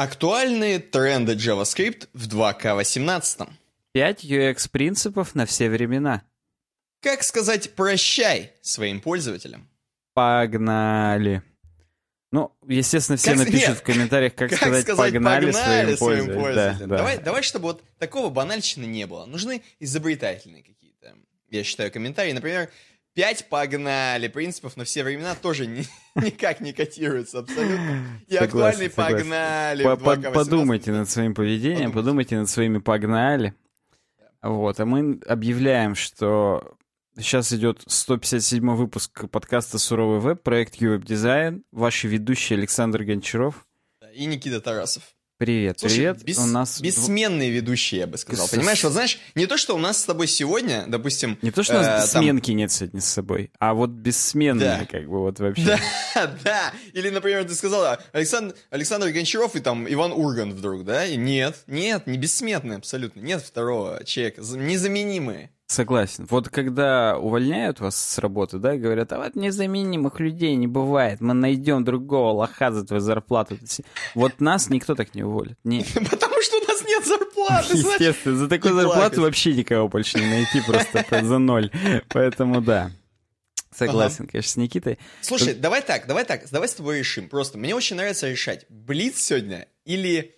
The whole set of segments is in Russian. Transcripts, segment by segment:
Актуальные тренды JavaScript в 2К18. 5 UX-принципов на все времена. Как сказать «прощай» своим пользователям? Погнали. Ну, естественно, все Как- напишут нет, в комментариях, как, Как сказать, погнали, своим, своим пользователям. пользователям? Да, да. Давай, давай, чтобы вот такого банальщины не было. Нужны изобретательные какие-то, я считаю, комментарии. Например, 5 погнали принципов на все времена тоже ни- никак не котируются абсолютно. И Согласен, актуальные согласен. погнали. По- по- 2К18. Подумайте над своим поведением, Подумайте. подумайте над своими погнали. Вот, а мы объявляем, что сейчас идет 157 выпуск подкаста «Суровый веб», проект «Ювеб Дизайн». Ваши ведущие Александр Гончаров. И Никита Тарасов. Привет, Слушай, привет. бес- У нас бессменные ведущие, я бы сказал. С- Понимаешь, вот знаешь, не то, что у нас с тобой сегодня, допустим... не то, что у нас э, там- нет сегодня с собой, а вот бессменные, Да. как бы вот вообще. Да, да. Или, например, ты сказала Александр, Александр Гончаров и там Иван Ургант вдруг, да? И нет, нет, не бессмертные абсолютно. Нет второго человека. За- Незаменимые. Согласен. Вот когда увольняют вас с работы, да, говорят, а вот незаменимых людей не бывает, мы найдем другого лоха за твою зарплату. Вот нас никто так не уволит. Нет. Потому что у нас нет зарплаты. Естественно, за такую зарплату вообще никого больше не найти, просто за ноль. Поэтому да. Согласен, конечно, с Никитой. Слушай, давай так, давай так, давай с тобой решим. Просто мне очень нравится решать, Блиц сегодня или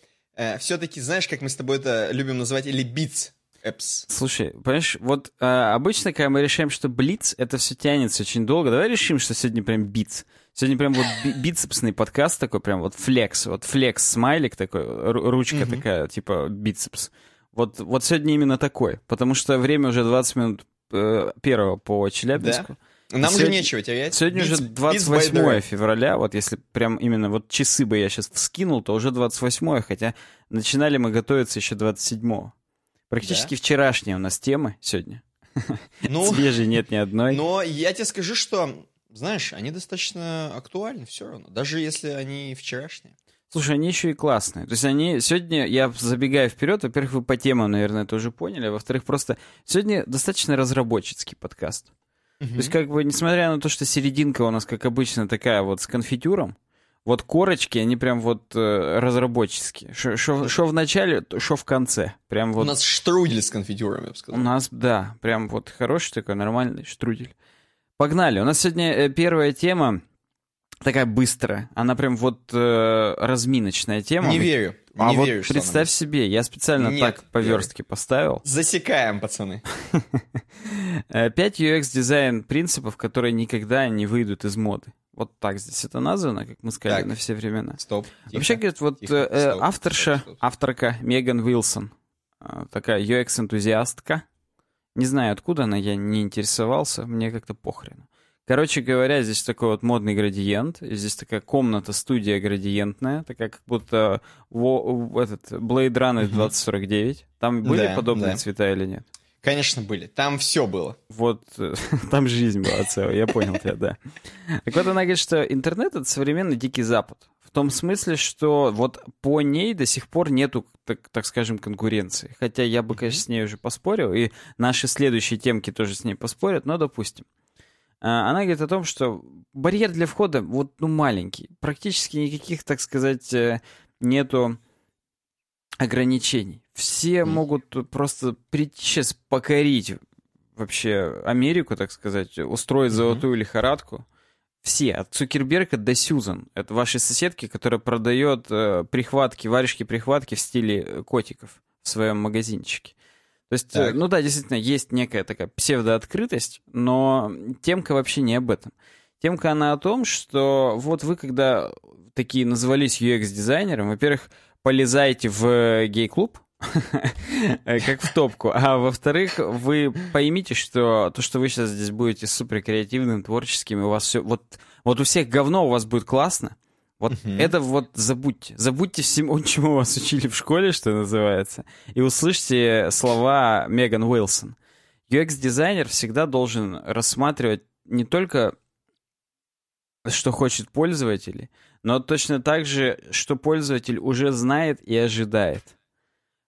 все-таки, знаешь, как мы с тобой это любим называть, или Битс Эпс. Слушай, понимаешь, вот э, обычно, когда мы решаем, что блиц, это все тянется очень долго. Давай решим, что сегодня прям биц. Сегодня прям вот би- бицепсный подкаст такой, прям вот флекс, вот флекс смайлик такой, ру- ручка Мгм. такая, типа бицепс. Вот, вот сегодня именно такой, потому что время уже 20 минут э, первого по Челябинску. Нам уже Сегодня- нечего терять. Сегодня Beats- уже Beats by 28 Dre. февраля, вот если прям именно вот часы бы я сейчас вскинул, то уже 28 хотя начинали мы готовиться еще 27 Практически вчерашние у нас темы сегодня. Ну, Свежей нет ни одной. но я тебе скажу, что, знаешь, они достаточно актуальны все равно, даже если они вчерашние. Слушай, они еще и классные. То есть они сегодня, я забегаю вперед, во-первых, вы по темам, наверное, это уже поняли, а во-вторых, просто сегодня достаточно разработческий подкаст. То есть, как бы, несмотря на то, что серединка у нас, как обычно, такая вот с конфитюром, вот корочки, они прям вот э, разработческие. Что в начале, что в конце. Прям У вот нас штрудель с конфитюрами, я бы у сказал. нас, да, прям вот хороший такой нормальный штрудель. Погнали. У нас сегодня э, первая тема такая быстрая. Она прям вот э, разминочная тема. Не верю. А не вот верю, что представь она- себе, я специально Нет, так по верстке поставил. Засекаем, пацаны. Э, Пять UX-дизайн принципов, которые никогда не выйдут из моды. Вот так здесь это названо, как мы сказали, Так. на все времена. Стоп. тихо. Вообще, говорит, вот тихо, э, э, стоп, авторша, стоп, стоп. авторка Меган Уилсон, э, такая UX-энтузиастка. Не знаю, откуда она, я не интересовался, мне как-то похрен. Короче говоря, здесь такой вот модный градиент, здесь такая комната-студия градиентная, такая как будто во- в этот Blade Runner 2049. Там были Да, подобные да. цвета или нет? Конечно, были. Там все было. Вот там жизнь была целая, я понял тебя, да. Так вот она говорит, что интернет — это современный дикий запад. В том смысле, что вот по ней до сих пор нету, так, так скажем, конкуренции. Хотя я бы, конечно, с ней уже поспорил, и наши следующие темки тоже с ней поспорят, но допустим. А, Она говорит о том, что барьер для входа вот ну маленький. Практически никаких, так сказать, э, нету ограничений. Все Мгм. могут просто прийти сейчас покорить вообще Америку, так сказать, устроить Мгм. золотую лихорадку. Все, от Цукерберга до Сьюзан. Это ваши соседки, которая продает э, прихватки, варежки-прихватки в стиле котиков в своем магазинчике. То есть, э, Так. ну да, действительно, есть некая такая псевдооткрытость, но темка вообще не об этом. Темка она о том, что вот вы, когда такие назывались UX-дизайнером, во-первых, полезайте в э, гей-клуб, э, как в топку. А во-вторых, вы поймите, что то, что вы сейчас здесь будете супер креативным, творческим, у вас все... Вот, вот у всех говно у вас будет классно. Вот Мгм. это вот забудьте. Забудьте всему, чему вас учили в школе, что называется, и услышьте слова Меган Уилсон. UX-дизайнер всегда должен рассматривать не только что хочет пользователь, но точно так же, что пользователь уже знает и ожидает.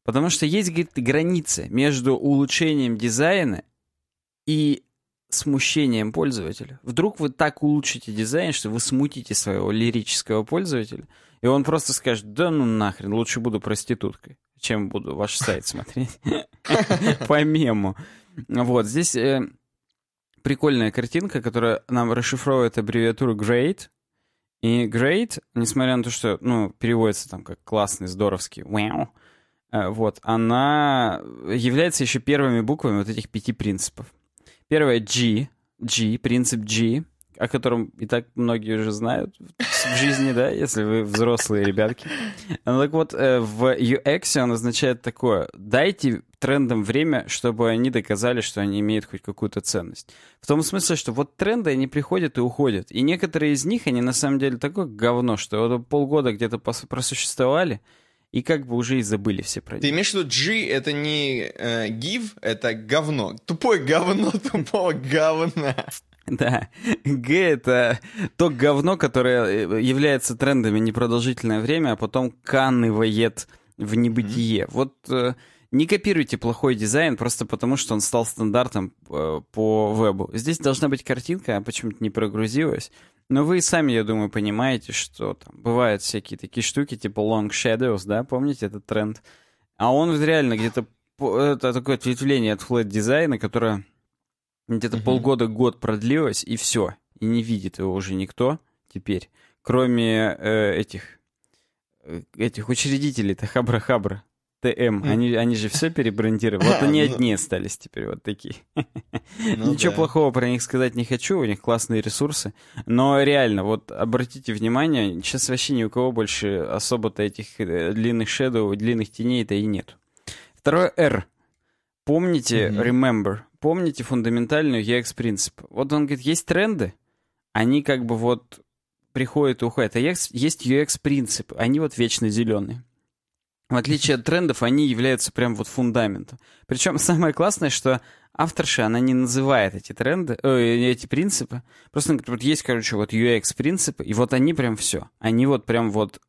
Потому что есть, говорит, граница между улучшением дизайна и смущением пользователя. Вдруг вы так улучшите дизайн, что вы смутите своего лирического пользователя, И он просто скажет, да ну нахрен, лучше буду проституткой, чем буду ваш сайт смотреть. По мему. Вот, здесь э, прикольная картинка, которая нам расшифровывает аббревиатуру GREAT. И GREAT, несмотря на то, что, ну, переводится там как классный, здоровский, wow, э, вот, она является еще первыми буквами вот этих пяти принципов. Первое G, G, принцип G, о котором и так многие уже знают в жизни, да, если вы взрослые ребятки. Ну так вот, э, в UX он означает такое. Дайте трендам время, чтобы они доказали, что они имеют хоть какую-то ценность. В том смысле, что вот тренды, они приходят и уходят. И некоторые из них, они на самом деле такое говно, что вот полгода где-то просуществовали, и как бы уже и забыли все про них. Ты имеешь в виду G это не э, give, это говно. Тупое говно тупого говна. Да, Г — это то говно, которое э, является трендами непродолжительное время, а потом канывает в небытие. Mm-hmm. Вот э, не копируйте плохой дизайн просто потому, что он стал стандартом э, по вебу. Здесь должна быть картинка, а почему-то не прогрузилась. Но вы сами, я думаю, понимаете, что там бывают всякие такие штуки, типа long shadows, да, помните этот тренд? А он реально где-то... Это такое ответвление от flat дизайна, которое где-то угу. полгода-год продлилось, и все. И не видит его уже никто теперь, кроме э, этих э, этих учредителей-то Хабра-Хабра. ТМ. Они, они же все перебрендировали. Вот они ну. одни остались теперь, вот такие. Ну, Ничего да. плохого про них сказать не хочу, у них классные ресурсы. Но реально, вот обратите внимание, сейчас вообще ни у кого больше особо-то этих э, длинных шедоу, длинных теней-то и нет. Второе R. Помните, mm-hmm. remember, помните фундаментальную UX-принцип. Вот он говорит, есть тренды, они как бы вот приходят и уходят, а есть UX-принципы, они вот вечно зеленые. В отличие от трендов, они являются прям вот фундаментом. Причем самое классное, что авторша, она не называет эти тренды, э, эти принципы. Просто говорит, вот есть, короче, вот UX-принципы, и вот они прям все. Они вот прям вот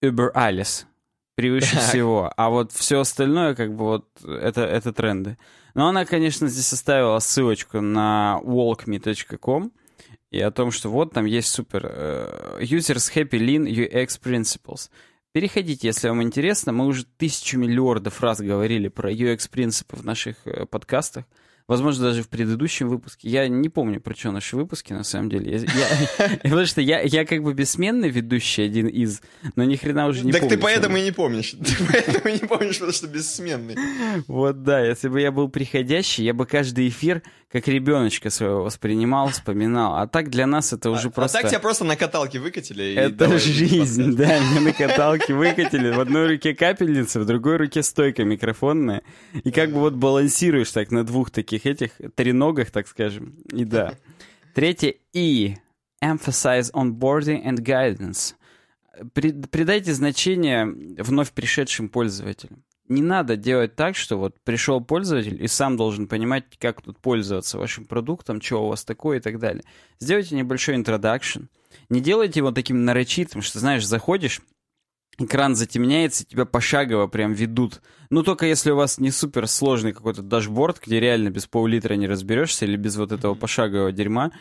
über alles превыше так. всего. А вот все остальное, как бы вот, это, это тренды. Но она, конечно, здесь оставила ссылочку на walkme.com и о том, что вот там есть супер uh, Users Happy Lean UX Principles. Переходите, если вам интересно. Мы уже тысячу миллиардов раз говорили про UX-принципы в наших uh, подкастах. Возможно, даже в предыдущем выпуске. Я не помню, про что наши выпуски, на самом деле. Потому что я, я как бы бессменный ведущий, один из, но ни хрена уже не так помню. Так ты поэтому и не помнишь. Ты поэтому и не помнишь, потому что бессменный. Вот да, если бы я был приходящий, я бы каждый эфир как ребеночка своего воспринимал, вспоминал. А так для нас это уже а, просто... А так тебя просто на каталке выкатили. Это жизнь, да, меня на каталке выкатили. В одной руке капельница, в другой руке стойка микрофонная. И как бы вот балансируешь так на двух таких этих треногах, так скажем. И да. Третье И. Emphasize onboarding and guidance. Придайте значение вновь пришедшим пользователям не надо делать так, что вот пришел пользователь и сам должен понимать, как тут пользоваться вашим продуктом, что у вас такое и так далее. Сделайте небольшой introduction. Не делайте его таким нарочитым, что, знаешь, заходишь, экран затемняется, тебя пошагово прям ведут. Ну, только если у вас не супер сложный какой-то дашборд, где реально без пол-литра не разберешься, или без вот этого пошагового дерьма,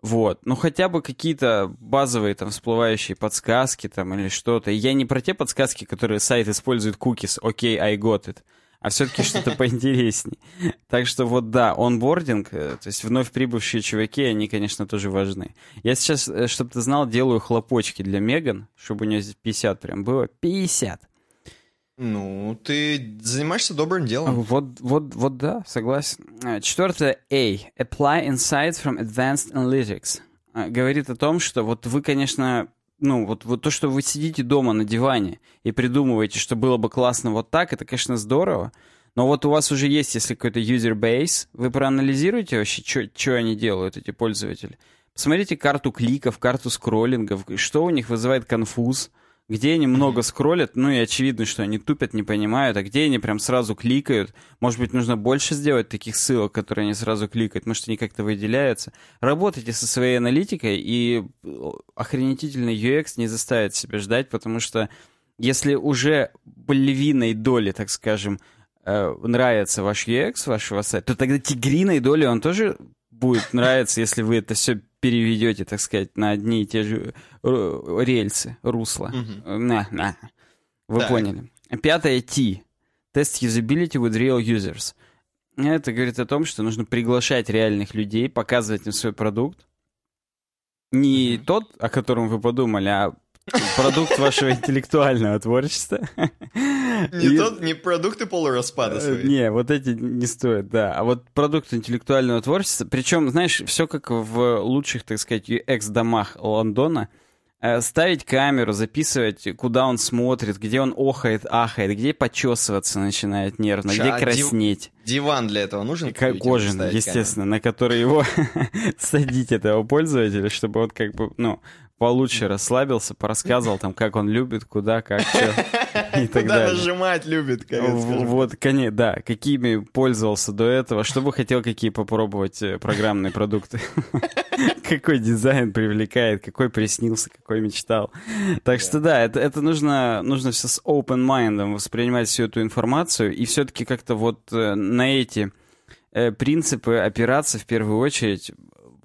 вот. Ну, хотя бы какие-то базовые там всплывающие подсказки там или что-то. И я не про те подсказки, которые сайт использует cookies, окей, okay, I got it, а все-таки что-то поинтереснее. Так что вот да, онбординг, э, то есть вновь прибывшие чуваки, они, конечно, тоже важны. Я сейчас, э, чтобы ты знал, делаю хлопочки для Меган, чтобы у нее здесь 50 прям было. 50! Ну, ты занимаешься добрым делом. Вот, вот, вот да, согласен. А, Четвертое A. Apply insights from advanced analytics. А, говорит о том, что вот вы, конечно, ну, вот, вот то, что вы сидите дома на диване и придумываете, что было бы классно вот так, это, конечно, здорово. Но вот у вас уже есть, если какой-то user base, вы проанализируете вообще, что они делают, эти пользователи. Посмотрите карту кликов, карту скроллингов, что у них вызывает конфуз где они много скроллят, ну и очевидно, что они тупят, не понимают, а где они прям сразу кликают. Может быть, нужно больше сделать таких ссылок, которые они сразу кликают, может, они как-то выделяются. Работайте со своей аналитикой, и э, охренительный UX не заставит себя ждать, потому что если уже львиной доли, так скажем, э, нравится ваш UX вашего сайта, то тогда тигриной доли он тоже будет нравиться, если вы это все переведете, так сказать, на одни и те же рельсы, русла. Угу. На, на. Вы поняли. Пятое T. Test usability with real users. Это говорит о том, что нужно приглашать реальных людей, показывать им свой продукт. Не тот, о котором вы подумали, а продукт вашего интеллектуального творчества. Не тот, не продукты полураспада свои. Не, вот эти не стоят, да. А вот продукт интеллектуального творчества, причем, знаешь, все как в лучших, так сказать, UX-домах Лондона — Э, ставить камеру, записывать, куда он смотрит, где он охает, ахает, где почесываться начинает нервно, Ша, где краснеть. Диван для этого нужен? Как кожаный, естественно, камеру? на который его садить этого пользователя, чтобы он как бы, ну, получше расслабился, порассказывал там, как он любит, куда, как, что и так Куда далее. нажимать любит, Вот, конечно, да, какими пользовался до этого, что бы хотел, какие попробовать э, программные продукты. Какой дизайн привлекает, какой приснился, какой мечтал. Так что да, это, это нужно, нужно все с open mind воспринимать всю эту информацию и все-таки как-то вот э, на эти э, принципы опираться в первую очередь,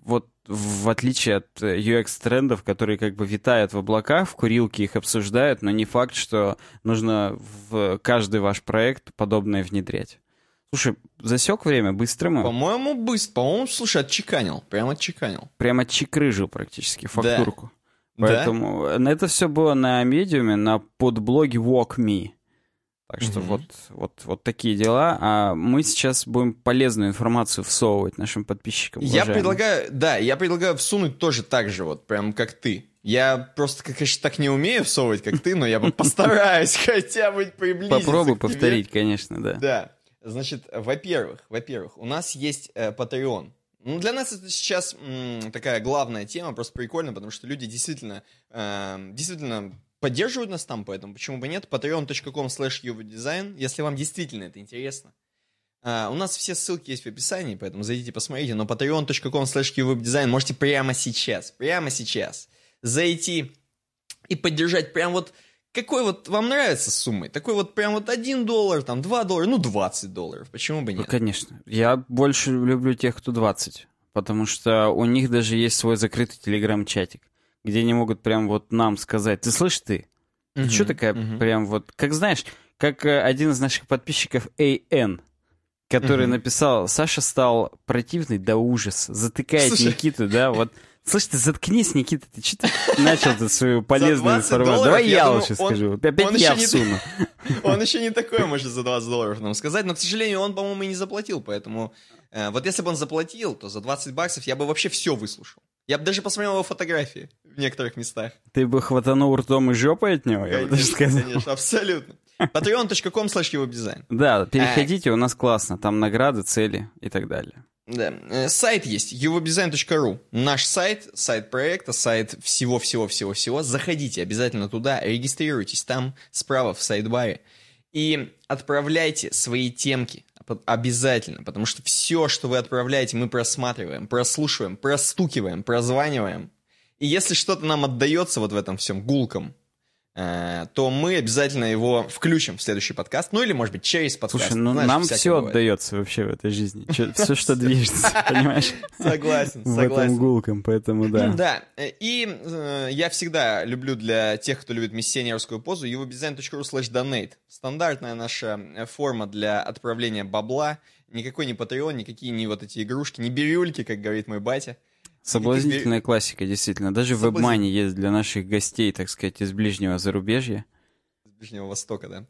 вот в отличие от UX-трендов, э, которые как бы витают в облаках, в курилке их обсуждают, но не факт, что нужно в каждый ваш проект подобное внедрять. Слушай, засек время быстро мы? По-моему, быстро. По-моему, слушай, отчеканил. Прям отчеканил. Прям отчекрыжил практически фактурку. Да. Поэтому да? это все было на медиуме, на подблоге Walk Me. Так что угу. вот, вот, вот такие дела. А мы сейчас будем полезную информацию всовывать нашим подписчикам. Я предлагаю, да, я предлагаю всунуть тоже так же, вот прям как ты. Я просто, конечно, так не умею всовывать, как ты, но я постараюсь хотя бы приблизиться. Попробуй повторить, конечно, да. Да. Значит, во-первых, во-первых, у нас есть э, Patreon. Ну, для нас это сейчас м, такая главная тема, просто прикольно, потому что люди действительно, э, действительно поддерживают нас там, поэтому почему бы нет? patreon.com slash если вам действительно это интересно. Uh, у нас все ссылки есть в описании, поэтому зайдите посмотрите, но patreon.com slash можете прямо сейчас, прямо сейчас зайти и поддержать прям вот какой вот вам нравится суммой? Такой вот прям вот 1 доллар, там 2 доллара, ну 20 долларов, почему бы нет? Ну, конечно. Я больше люблю тех, кто 20, потому что у них даже есть свой закрытый телеграм-чатик где они могут прям вот нам сказать, ты слышишь ты? Ты угу, что такая угу. прям вот, как знаешь, как э, один из наших подписчиков AN, который угу. написал, Саша стал противный до ужаса, затыкает Слушай. Никиту, да, вот. Слышь, ты заткнись, Никита, ты что ты начал тут свою полезную информацию? Давай я, я лучше он, скажу, опять он я всуну. Он еще не такое может за 20 долларов нам сказать, но, к сожалению, он, по-моему, и не заплатил, поэтому э, вот если бы он заплатил, то за 20 баксов я бы вообще все выслушал. Я бы даже посмотрел его фотографии в некоторых местах. Ты бы хватанул ртом и жопой от него? Конечно, конечно, абсолютно. Patreon.com slash дизайн. Да, переходите, у нас классно. Там награды, цели и так далее. Да. Э, сайт есть, eurodesign.ru. Наш сайт, сайт проекта, сайт всего-всего-всего-всего. Заходите обязательно туда, регистрируйтесь там, справа в сайт-баре. И отправляйте свои темки, Обязательно, потому что все, что вы отправляете, мы просматриваем, прослушиваем, простукиваем, прозваниваем. И если что-то нам отдается вот в этом всем гулком, Э, то мы обязательно его включим в следующий подкаст. Ну или, может быть, через подкаст. Слушай, ну Знаешь, нам все бывает. отдается вообще в этой жизни. Все, что движется, понимаешь? Согласен, согласен. В этом гулком, поэтому да. Да, и э, я всегда люблю для тех, кто любит миссионерскую позу, evodesign.ru slash donate. Стандартная наша э, форма для отправления бабла. Никакой не Patreon, никакие не вот эти игрушки, не бирюльки, как говорит мой батя. Соблазнительная классика, действительно. Даже в вебмане есть для наших гостей, так сказать, из ближнего зарубежья. Из Ближнего Востока, да.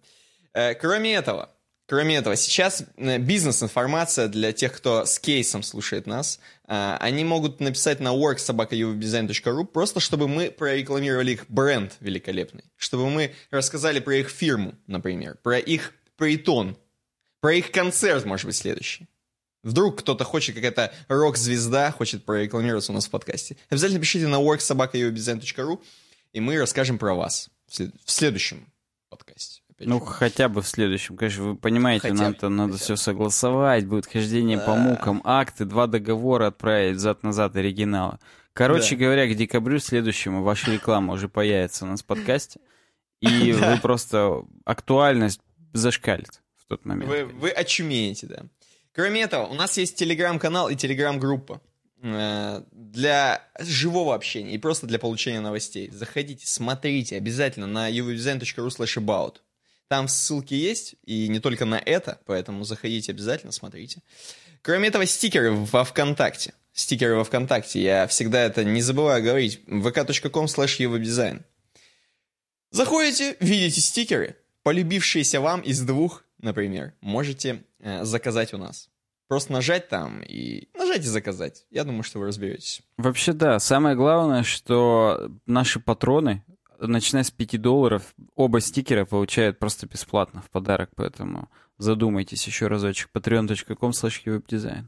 Э, кроме этого, кроме этого, сейчас э, бизнес-информация для тех, кто с кейсом слушает нас. Э, они могут написать на worksobakauvdesign.ru просто, чтобы мы прорекламировали их бренд великолепный. Чтобы мы рассказали про их фирму, например, про их притон, про их концерт, может быть, следующий. Вдруг кто-то хочет, какая-то рок-звезда хочет прорекламироваться у нас в подкасте. Обязательно пишите на worksobaka.ubdesign.ru, и мы расскажем про вас в следующем подкасте. Ну, хотя бы в следующем. Конечно, вы понимаете, хотя нам-то надо все согласовать, будет хождение да. по мукам, акты, два договора отправить зад-назад оригинала. Короче да. говоря, к декабрю следующему ваша реклама уже появится у нас в подкасте, и вы просто актуальность зашкалит в тот момент. Вы, вы очумеете, да. Кроме этого, у нас есть телеграм-канал и телеграм-группа. э, для живого общения и просто для получения новостей. Заходите, смотрите обязательно на uwdesign.ru slash about. Там ссылки есть, и не только на это, поэтому заходите обязательно, смотрите. Кроме этого, стикеры во ВКонтакте. Стикеры во ВКонтакте. Я всегда это не забываю говорить. vk.com slash uwebdesign. Заходите, видите стикеры, полюбившиеся вам из двух, например, можете э, заказать у нас. Просто нажать там и нажать и заказать. Я думаю, что вы разберетесь. Вообще, да. Самое главное, что наши патроны, начиная с 5 долларов, оба стикера получают просто бесплатно в подарок, поэтому задумайтесь еще разочек. patreon.com slash.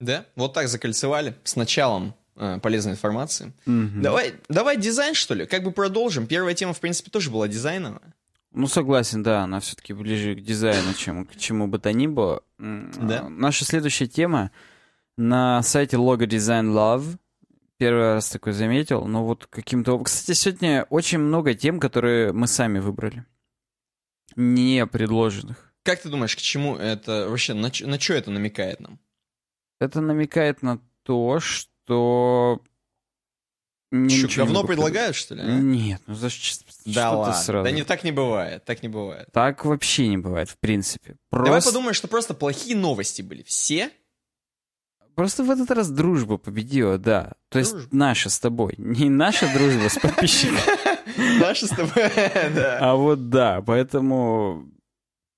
Да, вот так закольцевали с началом э, полезной информации. Mm-hmm. Давай, давай дизайн, что ли? Как бы продолжим. Первая тема, в принципе, тоже была дизайновая. Ну, согласен, да, она все-таки ближе к дизайну, чем к чему бы то ни было. Да. Наша следующая тема на сайте Logo Design Love. Первый раз такой заметил, но вот каким-то... Кстати, сегодня очень много тем, которые мы сами выбрали. Не предложенных. Как ты думаешь, к чему это вообще, на, на что это намекает нам? Это намекает на то, что Ничего Что, говно предлагают, что ли? А? Нет, ну за что, да ладно. сразу? Да не так не бывает, так не бывает. Так вообще не бывает, в принципе. Просто... Давай подумаем, что просто плохие новости были. Все? Просто в этот раз дружба победила, да. То есть дружба. наша с тобой. Не наша дружба с подписчиком. Наша с тобой, да. А вот да, поэтому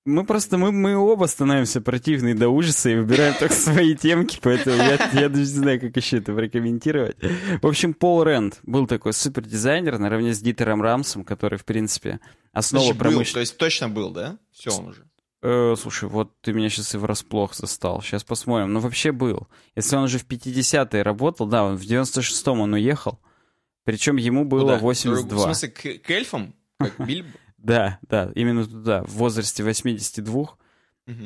мы просто, мы, мы оба становимся противные до ужаса и выбираем только свои темки, поэтому я, я даже не знаю, как еще это прокомментировать. В общем, Пол Рэнд был такой супердизайнер наравне с Дитером Рамсом, который, в принципе, основа промышленности... То есть точно был, да? Все он уже. Э, слушай, вот ты меня сейчас и врасплох застал. Сейчас посмотрим. Ну, вообще был. Если он уже в 50-е работал, да, он в 96-м он уехал. Причем ему было Куда? 82. В смысле, к, к эльфам? Как Бильбо? Да, да, именно туда, в возрасте 82. Угу.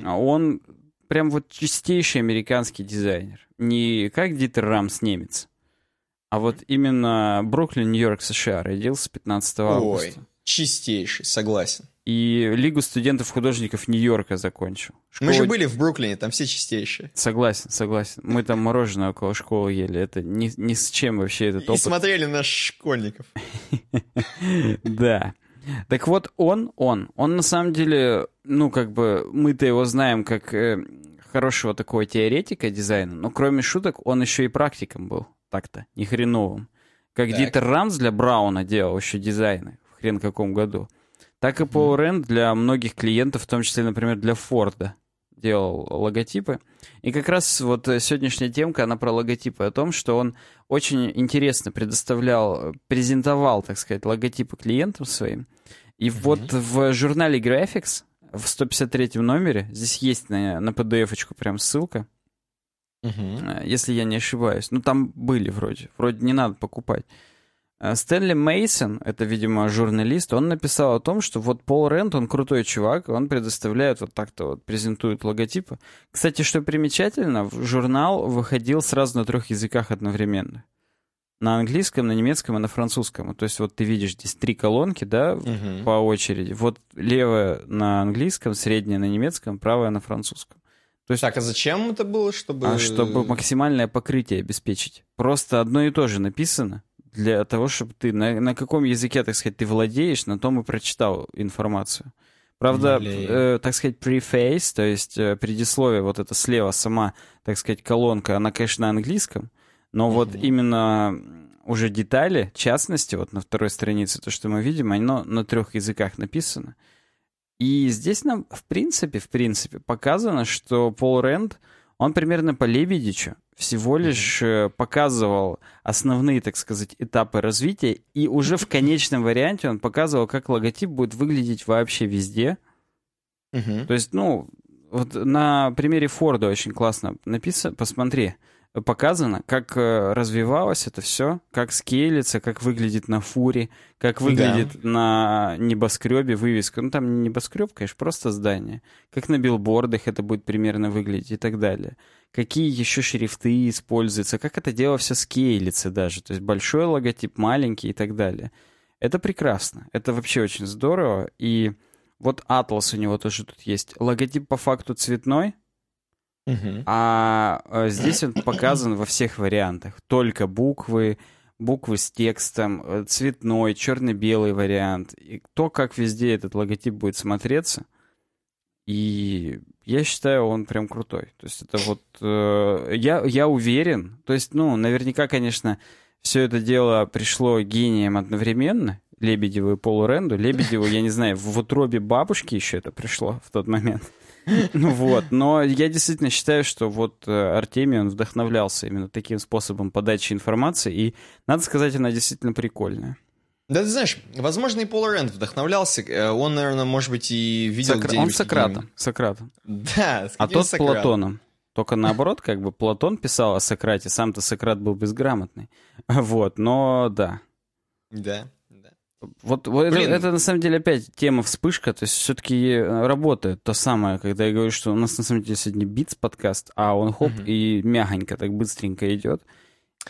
Он прям вот чистейший американский дизайнер. Не как Дитер Рамс немец, а вот именно Бруклин, Нью-Йорк, США. Родился 15 августа. Ой, чистейший, согласен. И Лигу студентов-художников Нью-Йорка закончил. Школа... Мы же были в Бруклине, там все чистейшие. Согласен, согласен. Мы там мороженое около школы ели. Это ни, ни с чем вообще этот опыт. И смотрели на школьников. Да. Так вот, он, он, он на самом деле, ну, как бы, мы-то его знаем как э, хорошего такого теоретика дизайна, но кроме шуток, он еще и практиком был, так-то, не хреновым. Как так. Дитер Рамс для Брауна делал еще дизайны в хрен каком году. Так и Пол Рэнд для многих клиентов, в том числе, например, для Форда делал логотипы. И как раз вот сегодняшняя темка, она про логотипы, о том, что он очень интересно предоставлял, презентовал, так сказать, логотипы клиентам своим. И mm-hmm. вот в журнале Graphics в 153 номере, здесь есть на, на PDF-очку прям ссылка, mm-hmm. если я не ошибаюсь. Ну, там были вроде. Вроде не надо покупать. Э, Стэнли Мейсон, это, видимо, журналист, он написал о том, что вот Пол Рент, он крутой чувак, он предоставляет вот так-то вот, презентует логотипы. Кстати, что примечательно, журнал выходил сразу на трех языках одновременно. На английском, на немецком и на французском. То есть вот ты видишь здесь три колонки, да, угу. по очереди. Вот левая на английском, средняя на немецком, правая на французском. То есть... Так, а зачем это было, чтобы... А чтобы максимальное покрытие обеспечить. Просто одно и то же написано, для того, чтобы ты на, на каком языке, так сказать, ты владеешь, на том и прочитал информацию. Правда, э, так сказать, preface, то есть э, предисловие, вот это слева сама, так сказать, колонка, она, конечно, на английском, но mm-hmm. вот именно уже детали, частности, вот на второй странице, то, что мы видим, оно на трех языках написано. И здесь нам, в принципе, в принципе, показано, что Пол Рэнд, он примерно по Лебедичу всего лишь mm-hmm. показывал основные, так сказать, этапы развития, и уже в конечном варианте он показывал, как логотип будет выглядеть вообще везде. Mm-hmm. То есть, ну, вот на примере Форда очень классно написано, посмотри показано, как э, развивалось это все, как скейлится, как выглядит на фуре, как выглядит да. на небоскребе вывеска. Ну, там не небоскреб, конечно, просто здание. Как на билбордах это будет примерно выглядеть и так далее. Какие еще шрифты используются, как это дело все скейлится даже. То есть большой логотип, маленький и так далее. Это прекрасно. Это вообще очень здорово. И вот Atlas у него тоже тут есть. Логотип по факту цветной, Мгм. А э, здесь он показан во всех вариантах. Только буквы, буквы с текстом, э, цветной, черно-белый вариант. И то, как везде этот логотип будет смотреться. И я считаю, он прям крутой. То есть это вот... э, я, я уверен. То есть, ну, наверняка, конечно, все это дело пришло гением одновременно. Лебедеву и Полу Ренду. Лебедеву, я не знаю, в утробе бабушки еще это пришло в тот момент. Ну вот, но я действительно считаю, что вот э, Артемий, он вдохновлялся именно таким способом подачи информации, и, надо сказать, она действительно прикольная. Да ты знаешь, возможно, и Пол Рэнд вдохновлялся. Э, Он, наверное, может быть, и видел Сокра-. Он Сократом, Сократом. Да, с А тот Сократом. Платоном. Только наоборот, как бы Платон писал о Сократе, сам-то Сократ был безграмотный. Вот, но. Да, да. Вот, вот это, это на самом деле опять тема вспышка, то есть все-таки работает то самое, когда я говорю, что у нас на самом деле сегодня битс подкаст, а он хоп Мгм. и мягонько так быстренько идет.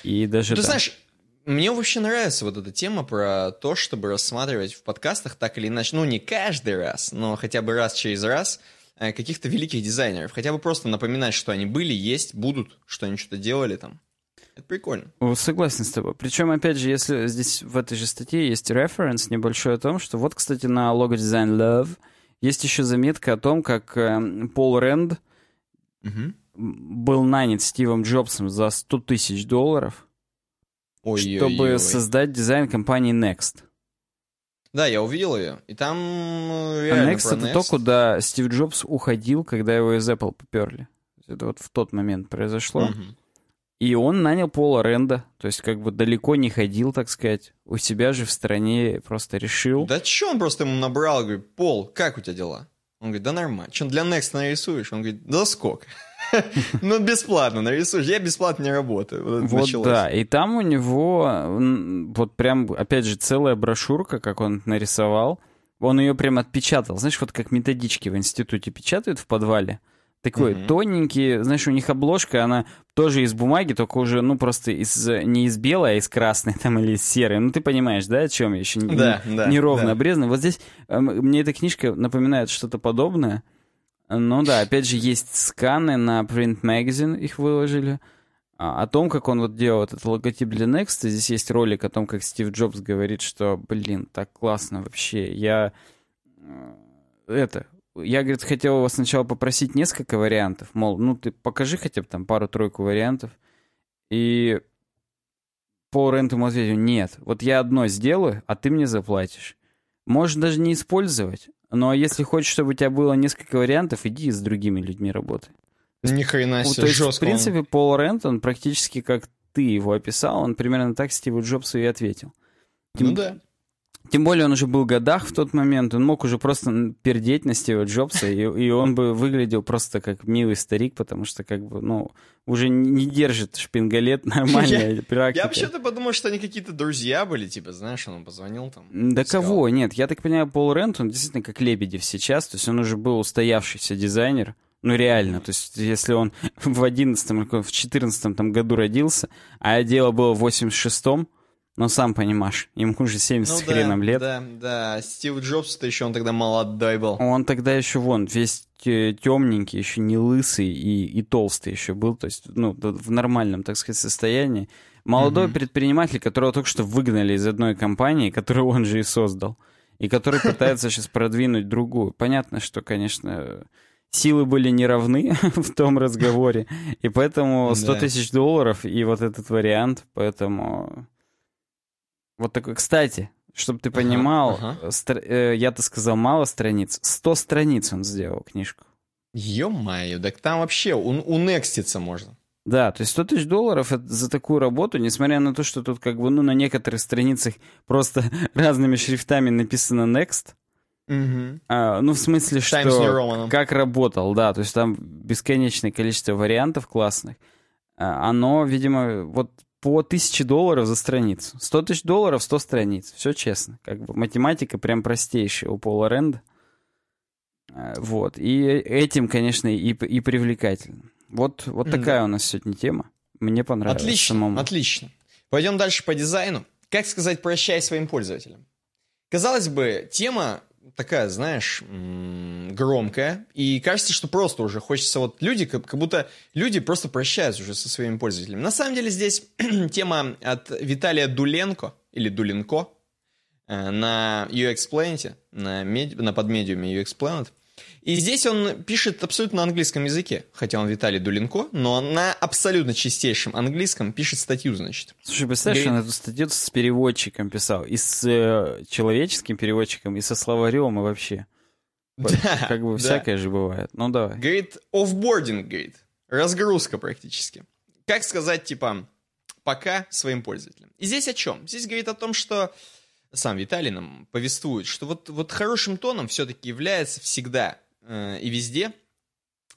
И даже Ты да. знаешь, мне вообще нравится вот эта тема про то, чтобы рассматривать в подкастах так или иначе, ну не каждый раз, но хотя бы раз через раз э, каких-то великих дизайнеров. Хотя бы просто напоминать, что они были, есть, будут, что они что-то делали там. Это прикольно. Согласен с тобой. Причем, опять же, если здесь в этой же статье есть референс небольшой о том, что вот, кстати, на Logo Design Love есть еще заметка о том, как э, Пол Рэнд м, был нанят Стивом Джобсом за 100 тысяч долларов, Ой-ой-ой. чтобы создать дизайн компании Next. Да, я увидел ее, и там э, А реально Next про это Next. то, куда Стив Джобс уходил, когда его из Apple поперли. Это вот в тот момент произошло. Мгм. И он нанял Пола Ренда, то есть как бы далеко не ходил, так сказать. У себя же в стране просто решил. Да чё он просто ему набрал, говорит, Пол, как у тебя дела? Он говорит, да нормально. Че, для Next нарисуешь? Он говорит, да сколько? Ну, бесплатно нарисуешь. Я бесплатно не работаю. Вот да, и там у него вот прям, опять же, целая брошюрка, как он нарисовал. Он ее прям отпечатал. Знаешь, вот как методички в институте печатают в подвале. Такой Мгм. тоненький, знаешь, у них обложка, она тоже из бумаги, только уже, ну, просто из, не из белой, а из красной там или из серой. Ну, ты понимаешь, да, о чем я еще не, Да, не- да, неровно да. обрезанный. Вот здесь эм, мне эта книжка напоминает что-то подобное. Ну да, опять же, есть сканы на Print Magazine, их выложили. А, о том, как он вот делал этот логотип для Next. Здесь есть ролик о том, как Стив Джобс говорит, что, блин, так классно вообще. Я э, это... Я, говорит, хотел его сначала попросить несколько вариантов. Мол, ну ты покажи хотя бы там пару-тройку вариантов. И Пол Рент ему ответил, нет, вот я одно сделаю, а ты мне заплатишь. Можешь даже не использовать, но если хочешь, чтобы у тебя было несколько вариантов, иди с другими людьми работай. Ни хрена Ну, себе, то есть, жестко. в принципе, Пол Рент, он практически как ты его описал, он примерно так Стиву Джобсу и ответил. он. Ну да. Тем более он уже был в годах в тот момент, он мог уже просто пердеть на Стива Джобса, и, и он бы выглядел просто как милый старик, потому что как бы, ну, уже не держит шпингалет нормальная практика. Я вообще-то подумал, что они какие-то друзья были, типа, знаешь, он позвонил там. Да сказал. кого? Нет, я так понимаю, Пол Рент, он действительно как Лебедев сейчас, то есть он уже был устоявшийся дизайнер, ну реально, то есть если он в 11 или в 14 там году родился, а дело было в 86-м, ну сам понимаешь, ему уже 70 Ну с да, хреном лет. Да, да. Стив Джобс-то еще он тогда молодой был. Он тогда еще вон весь темненький, еще не лысый и, и толстый еще был, то есть ну в нормальном, так сказать, состоянии. Молодой Мгм. предприниматель, которого только что выгнали из одной компании, которую он же и создал, и который пытается сейчас продвинуть другую. Понятно, что, конечно, силы были не равны в том разговоре, и поэтому 100 Да. тысяч долларов и вот этот вариант, поэтому... Вот такой, кстати, чтобы ты Ага, понимал, ага. стр- э, я-то сказал мало страниц, 100 страниц он сделал книжку. Ё-моё, так там вообще у, унекститься можно. Да, то есть 100 тысяч долларов за такую работу, несмотря на то, что тут как бы, ну, на некоторых страницах просто разными шрифтами написано next, Угу. А, ну, в смысле, Times New что Roman. как работал, да, то есть там бесконечное количество вариантов классных. А, Оно, видимо, вот по тысяче долларов за страницу. 100 тысяч долларов, 100 страниц. Все честно. Как бы математика прям простейшая у Пола Ренда. А, Вот. И этим, конечно, и, и привлекательно. Вот, вот Мгм. такая у нас сегодня тема. Мне понравилось Отлично, самому. отлично. Пойдем дальше по дизайну. Как сказать прощай своим пользователям? Казалось бы, тема такая, знаешь, громкая. И кажется, что просто уже хочется вот люди, как, будто люди просто прощаются уже со своими пользователями. На самом деле здесь тема от Виталия Дуленко, или Дуленко, э, на UX Planet, на, на подмедиуме UX Planet. И здесь он пишет абсолютно на английском языке, хотя он Виталий Дуленко, но на абсолютно чистейшем английском пишет статью, значит. Слушай, представляешь, Говорит... он эту статью с переводчиком писал, и с э, человеческим переводчиком, и со словарем, и вообще. Да, как бы да. всякое же бывает. Ну давай. Говорит, офбординг, говорит, разгрузка практически. Как сказать, типа, пока своим пользователям. И здесь о чем? Здесь говорит о том, что сам Виталий нам повествует, что вот, вот хорошим тоном все-таки является всегда э, и везде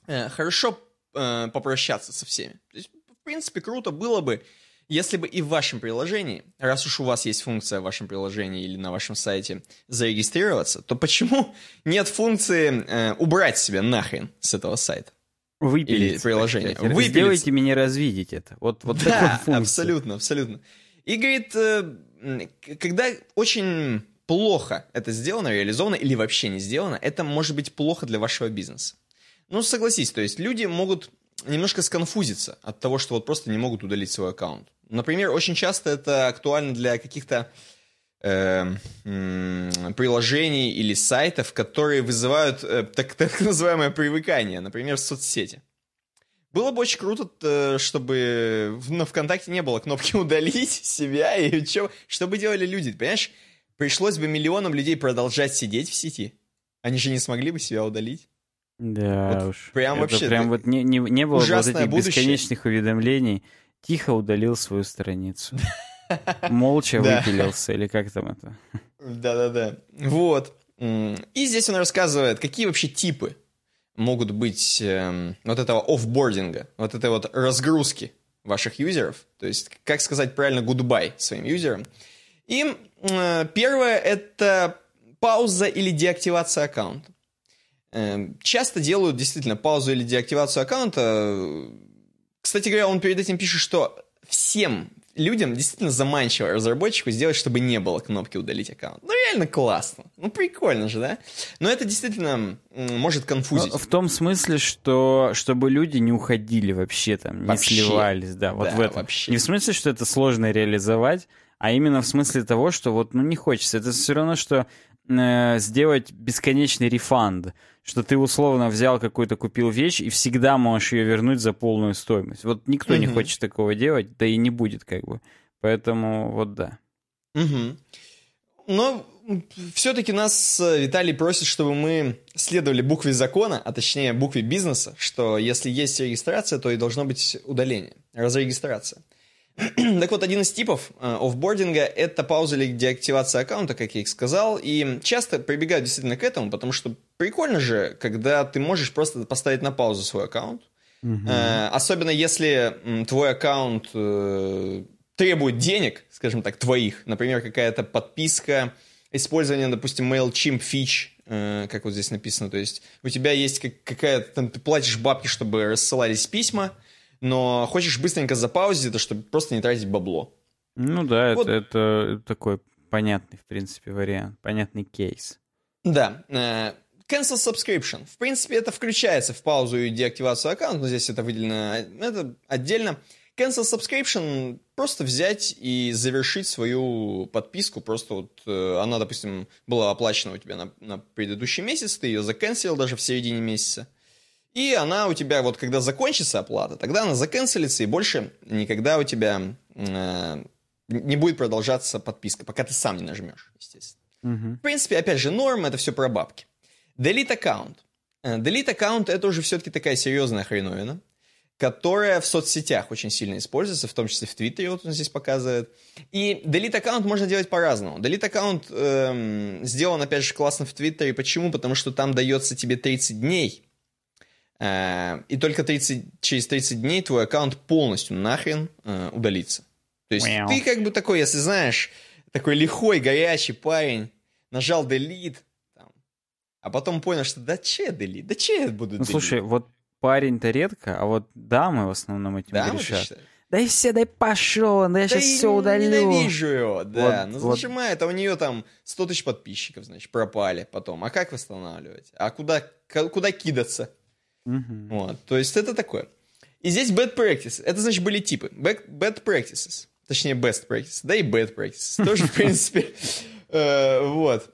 э, хорошо э, попрощаться со всеми. То есть, в принципе, круто было бы, если бы и в вашем приложении, раз уж у вас есть функция в вашем приложении или на вашем сайте зарегистрироваться, то почему нет функции э, убрать себя нахрен с этого сайта? Выпилить. Или приложение. Выпилить. Сделайте меня развидеть это. Вот, вот да, абсолютно, абсолютно. И говорит, э, когда очень плохо это сделано, реализовано или вообще не сделано, это может быть плохо для вашего бизнеса. Ну, согласись, то есть люди могут немножко сконфузиться от того, что вот просто не могут удалить свой аккаунт. Например, очень часто это актуально для каких-то э, приложений или сайтов, которые вызывают э, так, так называемое привыкание, например, соцсети. Было бы очень круто, э, чтобы на ВКонтакте не было кнопки «удалить себя» и что, что бы делали люди, понимаешь? Пришлось бы миллионам людей продолжать сидеть в сети. Они же не смогли бы себя удалить. Да вот уж. Прям это вообще. Прям вот не, не, не было вот этих будущее. бесконечных уведомлений. Тихо удалил свою страницу. Молча выпилился, или как там это? Да-да-да. Вот. И здесь он рассказывает, какие вообще типы могут быть э, вот этого офбординга, вот этой вот разгрузки ваших юзеров, то есть как сказать правильно goodbye своим юзерам. И э, первое это пауза или деактивация аккаунта. Э, часто делают действительно паузу или деактивацию аккаунта. Кстати говоря, он перед этим пишет, что всем людям действительно заманчиво разработчику сделать, чтобы не было кнопки удалить аккаунт. Ну, реально классно. Ну, прикольно же, да? Но это действительно может конфузить. Ну, в том смысле, что чтобы люди не уходили вообще там, не вообще. сливались, да, вот да, в этом. Вообще. Не в смысле, что это сложно реализовать, а именно в смысле того, что вот, ну, не хочется. Это все равно, что э, сделать бесконечный рефанд что ты условно взял какую-то, купил вещь и всегда можешь ее вернуть за полную стоимость. Вот никто mm-hmm. не хочет такого делать, да и не будет как бы. Поэтому вот да. Угу. Но все-таки нас э, Виталий просит, чтобы мы следовали букве закона, а точнее букве бизнеса, что если есть регистрация, то и должно быть удаление, разрегистрация. так вот, один из типов э, офбординга — это пауза или деактивация аккаунта, как я их сказал, и часто прибегают действительно к этому, потому что прикольно же, когда ты можешь просто поставить на паузу свой аккаунт, угу. особенно если твой аккаунт э, требует денег, скажем так, твоих, например, какая-то подписка, использование, допустим, MailChimp э, как вот здесь написано, то есть у тебя есть какая-то, там, ты платишь бабки, чтобы рассылались письма, но хочешь быстренько запаузить это, чтобы просто не тратить бабло. Ну да, вот. это, это такой понятный, в принципе, вариант, понятный кейс. Да. Э, cancel subscription. В принципе, это включается в паузу и деактивацию аккаунта, но здесь это выделено это отдельно. Cancel subscription просто взять и завершить свою подписку. Просто вот э, она, допустим, была оплачена у тебя на, на предыдущий месяц, ты ее заканцелил даже в середине месяца. И она у тебя, вот когда закончится оплата, тогда она заканцелится, и больше никогда у тебя э, не будет продолжаться подписка, пока ты сам не нажмешь, естественно. Угу. В принципе, опять же, норм это все про бабки. Delete аккаунт. Э, delete аккаунт это уже все-таки такая серьезная хреновина, которая в соцсетях очень сильно используется, в том числе в Твиттере, вот он здесь показывает. И delete аккаунт можно делать по-разному. Delete аккаунт эм, сделан, опять же, классно в Твиттере. Почему? Потому что там дается тебе 30 дней и только 30, через 30 дней твой аккаунт полностью нахрен э, удалится. То есть wow. ты как бы такой, если знаешь, такой лихой, горячий парень, нажал delete, там, а потом понял, что да че delete, да че я буду Ну слушай, вот парень-то редко, а вот дамы в основном этим дамы решат. дай все, дай пошел, да я Да сейчас и все удалю. Ненавижу его, да. Вот- ну, вот. зажимает, а у нее там 100 тысяч подписчиков, значит, пропали потом. А как восстанавливать? А куда, куда кидаться? Мгм. Вот, то есть это такое. И здесь bad practices. Это, значит, были типы. Bad, bad practices. Точнее, best practices. Да и bad practices. Тоже, в принципе. Э, Вот.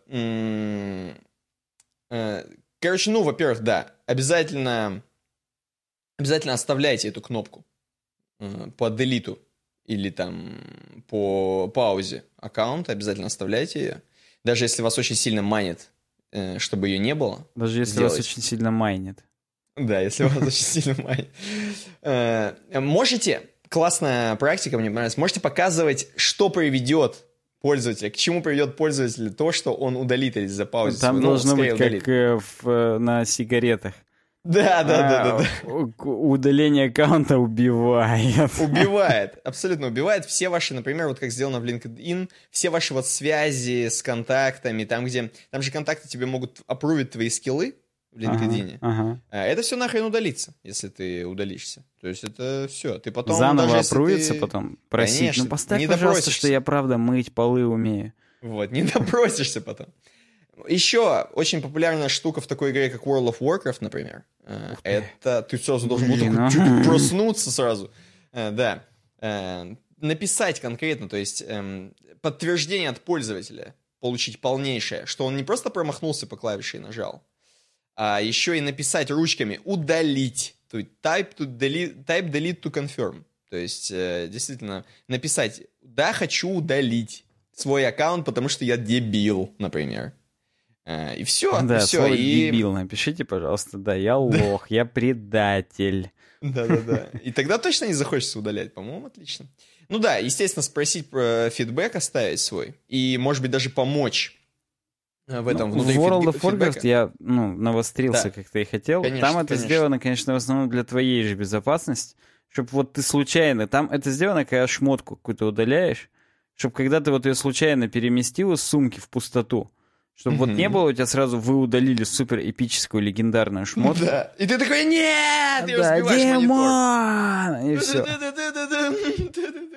Э, Короче, ну, во-первых, да, обязательно обязательно оставляйте эту кнопку э, по делиту или там по паузе аккаунта, обязательно оставляйте ее. Даже если вас очень сильно манит, э, чтобы ее не было, Даже если вас сделайте. очень сильно майнит. Да, если вас очень сильно манит. Э, Можете, классная практика, мне понравилась, можете показывать, что приведет пользователя, к чему приведет пользователя то, что он удалит или запаузит. Там ну, должно быть как удалит. э, в, э, на сигаретах. Да, да, да, да, да. А, у- Удаление аккаунта убивает. Убивает, абсолютно убивает все ваши, например, вот как сделано в LinkedIn, все ваши вот связи с контактами, там где, там же контакты тебе могут опрувить твои скиллы в LinkedIn. Ага, ага. А Это все нахрен удалится, если ты удалишься. То есть это все. Ты потом Заново даже опруется ты- потом. Просить. Конечно, ну поставь, не пожалуйста, что я правда мыть полы умею. Вот, не допросишься потом. Еще очень популярная штука в такой игре, как World of Warcraft, например. э. Это ты сразу должен был Блин, такой а. чуть проснуться сразу. Э, Да. Э, Написать конкретно, то есть эм, подтверждение от пользователя получить полнейшее, что он не просто промахнулся по клавише и нажал, а еще и написать ручками удалить. То есть type, to delete, type delete to confirm. То есть э, действительно написать да, хочу удалить свой аккаунт, потому что я дебил, например. Э, И все, да, и все. слово И... дебил напишите, пожалуйста. Да, я лох, я предатель. Да-да-да. И тогда точно не захочется удалять, по-моему, отлично. Ну да, естественно, спросить про фидбэк, оставить свой. И, может быть, даже помочь э, в этом Ну, внутри в World of Warcraft я ну, навострился, Да. как ты и хотел. Конечно, там это конечно. сделано, конечно, в основном для твоей же безопасности. Чтобы вот ты случайно... Там это сделано, когда шмотку какую-то удаляешь, чтобы когда ты вот ее случайно переместил из сумки в пустоту, чтобы вот Мгм. не было у тебя сразу вы удалили супер эпическую легендарную шмотку. Да. И ты такой, нет! И Да. Димон! И все.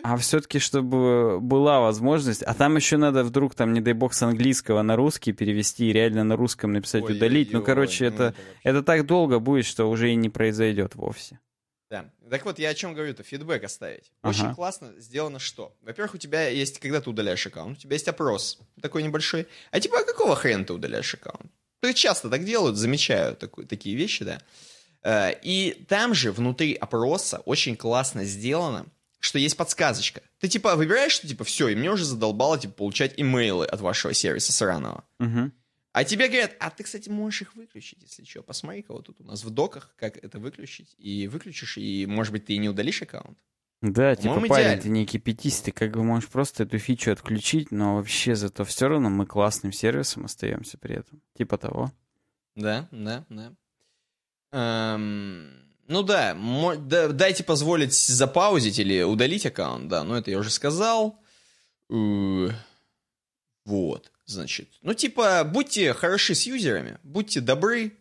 А все-таки, чтобы была возможность, а там еще надо вдруг, там, не дай бог, с английского на русский перевести и реально на русском написать Ой-ой-ой, удалить. Ну, короче, ну это, вообще. это так долго будет, что уже и не произойдет вовсе. Так вот, я о чем говорю-то, фидбэк оставить. Ага. Очень классно сделано что? Во-первых, у тебя есть, когда ты удаляешь аккаунт, у тебя есть опрос такой небольшой. А типа, а какого хрена ты удаляешь аккаунт? То есть часто так делают, замечаю такую- такие вещи, да. Э, И там же внутри опроса очень классно сделано, что есть подсказочка. Ты типа выбираешь, что типа все, и мне уже задолбало типа получать имейлы от вашего сервиса сраного. Мгм. А тебе говорят, а ты, кстати, можешь их выключить, если что. Посмотри-ка вот тут у нас в доках, как это выключить. И выключишь, и, может быть, ты и не удалишь аккаунт. Да, типа, парень, идеально. ты не кипятись, ты как бы можешь просто эту фичу отключить, но вообще зато все равно мы классным сервисом остаемся при этом. Типа того. Да, да, да. Эм, ну да, да, дайте позволить запаузить или удалить аккаунт, да, ну это я уже сказал. Э, Вот, значит. Ну типа, будьте хороши с юзерами, будьте добры,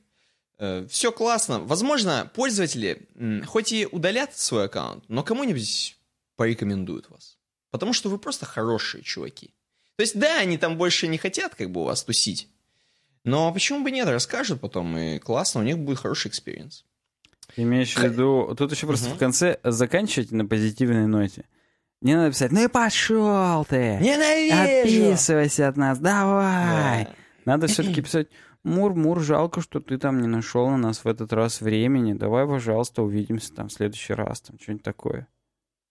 все классно. Возможно, пользователи м, хоть и удалят свой аккаунт, но кому-нибудь порекомендуют вас. Потому что вы просто хорошие чуваки. То есть, да, они там больше не хотят как бы у вас тусить, но почему бы нет, расскажут потом, и классно, у них будет хороший experience. Имеешь в виду... Тут еще просто Мгм. в конце заканчивать на позитивной ноте. Не надо писать, ну и пошел ты! Ненавижу! Отписывайся от нас, давай! Да. Надо все-таки писать, Мур-Мур, жалко, что ты там не нашел на нас в этот раз времени. Давай, пожалуйста, увидимся там в следующий раз, там что-нибудь такое.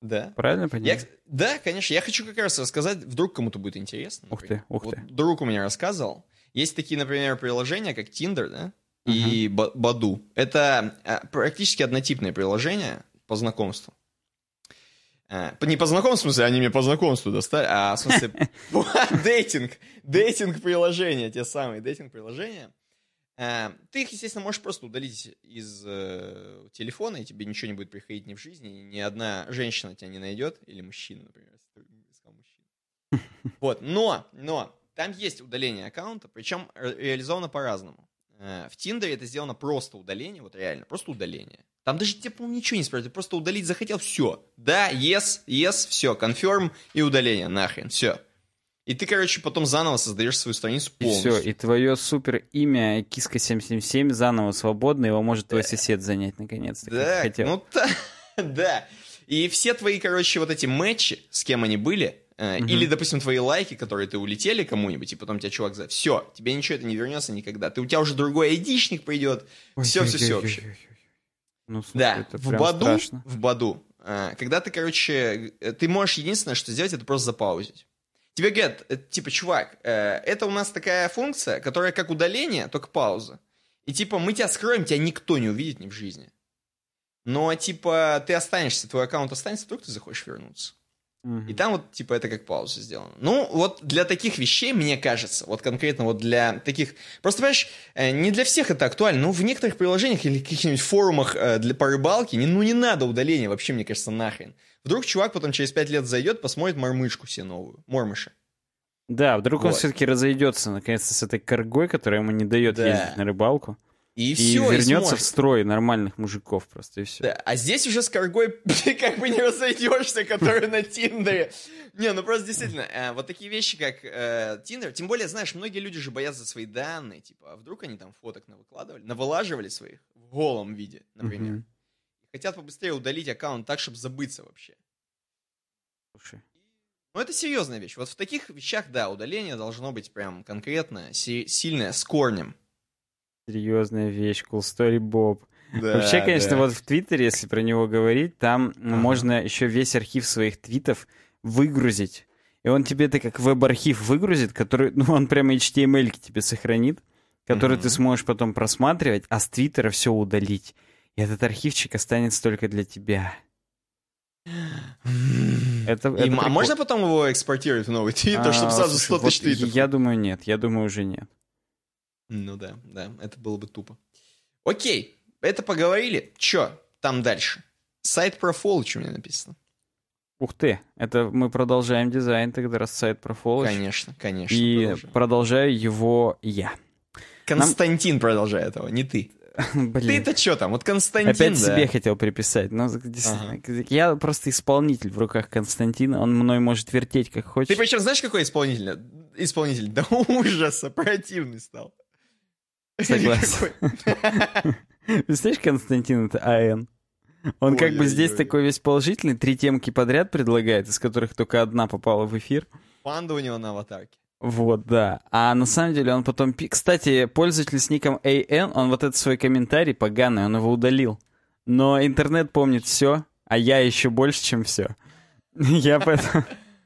Да. Правильно Я, понимаю? да, конечно. Я хочу как раз рассказать, вдруг кому-то будет интересно. Ух ты, например. ух Вот ты. друг у меня рассказывал. Есть такие, например, приложения, как Tinder, да, и Ба- Баду. Это а, практически однотипные приложения по знакомству. А, Не по знакомству, в смысле, они мне по знакомству достали, а в смысле дейтинг, дейтинг-приложения, те самые дейтинг-приложения. А, Ты их, естественно, можешь просто удалить из э, телефона, и тебе ничего не будет приходить ни в жизни, ни одна женщина тебя не найдет, или мужчина, например, если ты искал мужчину. Вот, но, но, там есть удаление аккаунта, причем ре- реализовано по-разному. Э, В Тиндере это сделано просто удаление, вот реально, просто удаление. Там даже тебе, по-моему, ничего не спрашивают. Просто удалить захотел, все. Да, yes, yes, все, confirm и удаление, нахрен, все. И ты, короче, потом заново создаешь свою страницу полностью. И все, и твое супер имя Киска777 заново свободно, его может твой сосед занять наконец-то. Да, ну да, да. И все твои, короче, вот эти матчи, с кем они были, э, угу. или, допустим, твои лайки, которые ты улетели кому-нибудь, и потом тебя чувак за... Все, тебе ничего это не вернется никогда. Ты, у тебя уже другой айдишник придет. Все, все, все вообще. Ну, слушай, да, в Баду, страшно. в Баду, э, когда ты, короче, э, ты можешь единственное, что сделать, это просто запаузить. Тебе говорят, э, типа, чувак, это у нас такая функция, которая как удаление, только пауза. И типа, мы тебя скроем, тебя никто не увидит ни в жизни. Но, типа, ты останешься, твой аккаунт останется, вдруг ты захочешь вернуться. Угу. И там вот, типа, это как пауза сделано. Ну, вот для таких вещей, мне кажется, вот конкретно вот для таких... Просто, понимаешь, э, не для всех это актуально, но в некоторых приложениях или каких-нибудь форумах для, по рыбалке, не, ну, не надо удаления вообще, мне кажется, нахрен. Вдруг чувак потом через пять лет зайдет, посмотрит мормышку себе новую, мормыша. Да, вдруг вот. он все-таки разойдется наконец-то с этой коргой, которая ему не дает да. ездить на рыбалку. И, и все, вернется и в строй нормальных мужиков просто, и все. Да, а здесь уже с коргой ты как бы не разойдешься, который на Тиндере. Не, ну просто действительно, э, вот такие вещи, как э, Тиндер, тем более, знаешь, многие люди же боятся свои данные, типа, а вдруг они там фоток навыкладывали, навылаживали своих в голом виде, например хотят побыстрее удалить аккаунт так, чтобы забыться вообще. Слушай. Ну, это серьезная вещь. Вот в таких вещах, да, удаление должно быть прям конкретное, си- сильное, с корнем. Серьезная вещь, cool story Bob. Да, Вообще, конечно, да. вот в Твиттере, если про него говорить, там ага. можно еще весь архив своих твитов выгрузить. И он тебе это как веб-архив выгрузит, который, ну, он прямо HTML тебе сохранит, который mm ты сможешь потом просматривать, а с Твиттера все удалить. И этот архивчик останется только для тебя. Это, и, это а можно потом его экспортировать в новый твиттер, а, чтобы сразу 100 тысяч вот твитов? Я думаю, нет. Я думаю, уже нет. Ну да, да, это было бы тупо. Окей, это поговорили. Чё там дальше? Сайт про Фолыч у меня написано. Ух ты, это мы продолжаем дизайн тогда, раз сайт про Фолыч. Конечно, конечно. И продолжаем. продолжаю его я. Константин Нам... продолжает его, не ты. Ты-то что там? Вот Константин, Опять да? себе хотел приписать. Но ага. я просто исполнитель в руках Константина. Он мной может вертеть как хочет. Ты причем знаешь, какой исполнитель? Исполнитель до ужаса противный стал. Согласен. Представляешь, Константин — это АН. Он как бы здесь такой весь положительный, три темки подряд предлагает, из которых только одна попала в эфир. Панда у него на аватарке. Вот, да. А на самом деле он потом... Кстати, пользователь с ником AN, он вот этот свой комментарий поганый, он его удалил. Но интернет помнит все, а я еще больше, чем все. Я поэтому...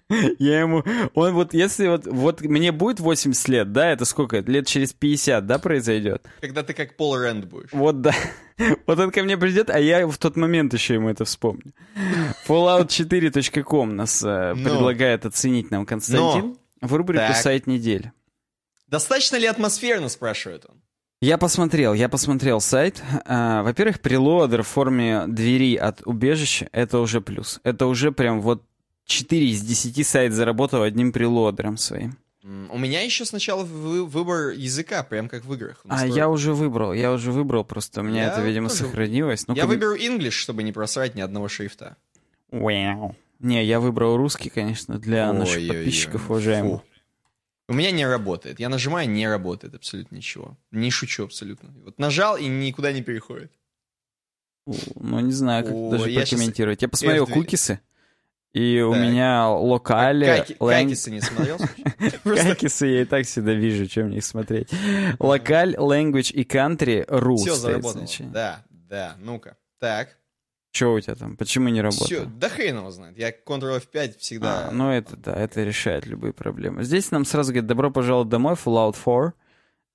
Я ему... Он вот, если вот... Вот мне будет 80 лет, да? Это сколько? Лет через 50, да, произойдет? Когда ты как Пол Рэнд будешь. Вот, да. Вот он ко мне придет, а я в тот момент еще ему это вспомню. Fallout4.com нас э, Но. предлагает оценить нам Константин. Но в рубрику так. «Сайт недели». Достаточно ли атмосферно, спрашивает он. Я посмотрел, я посмотрел сайт. А, во-первых, прелодер в форме двери от убежища — это уже плюс. Это уже прям вот 4 из 10 сайт заработал одним прелодером своим. У меня еще сначала выбор языка, прям как в играх. А я уже выбрал, я уже выбрал, просто у меня я это, видимо, тоже... сохранилось. Ну, я выберу English, чтобы не просрать ни одного шрифта. Вау. Не, я выбрал русский, конечно, для Ой, наших подписчиков, уважаемых. У меня не работает. Я нажимаю, не работает абсолютно ничего. Не шучу абсолютно. Вот нажал и никуда не переходит. Ну, не знаю, как О, даже я прокомментировать. Я посмотрел F2... кукисы, и так. у меня локали... А каки... лэнг... Какисы не смотрел? Какисы я и так всегда вижу, чем их смотреть. Локаль, language и country, rule Все заработало. Да, да, ну-ка. Так. Что у тебя там? Почему не работает? Все, да хрен его знает. Я Ctrl F5 всегда... А, ну это да, это решает любые проблемы. Здесь нам сразу говорят, добро пожаловать домой, Fallout 4.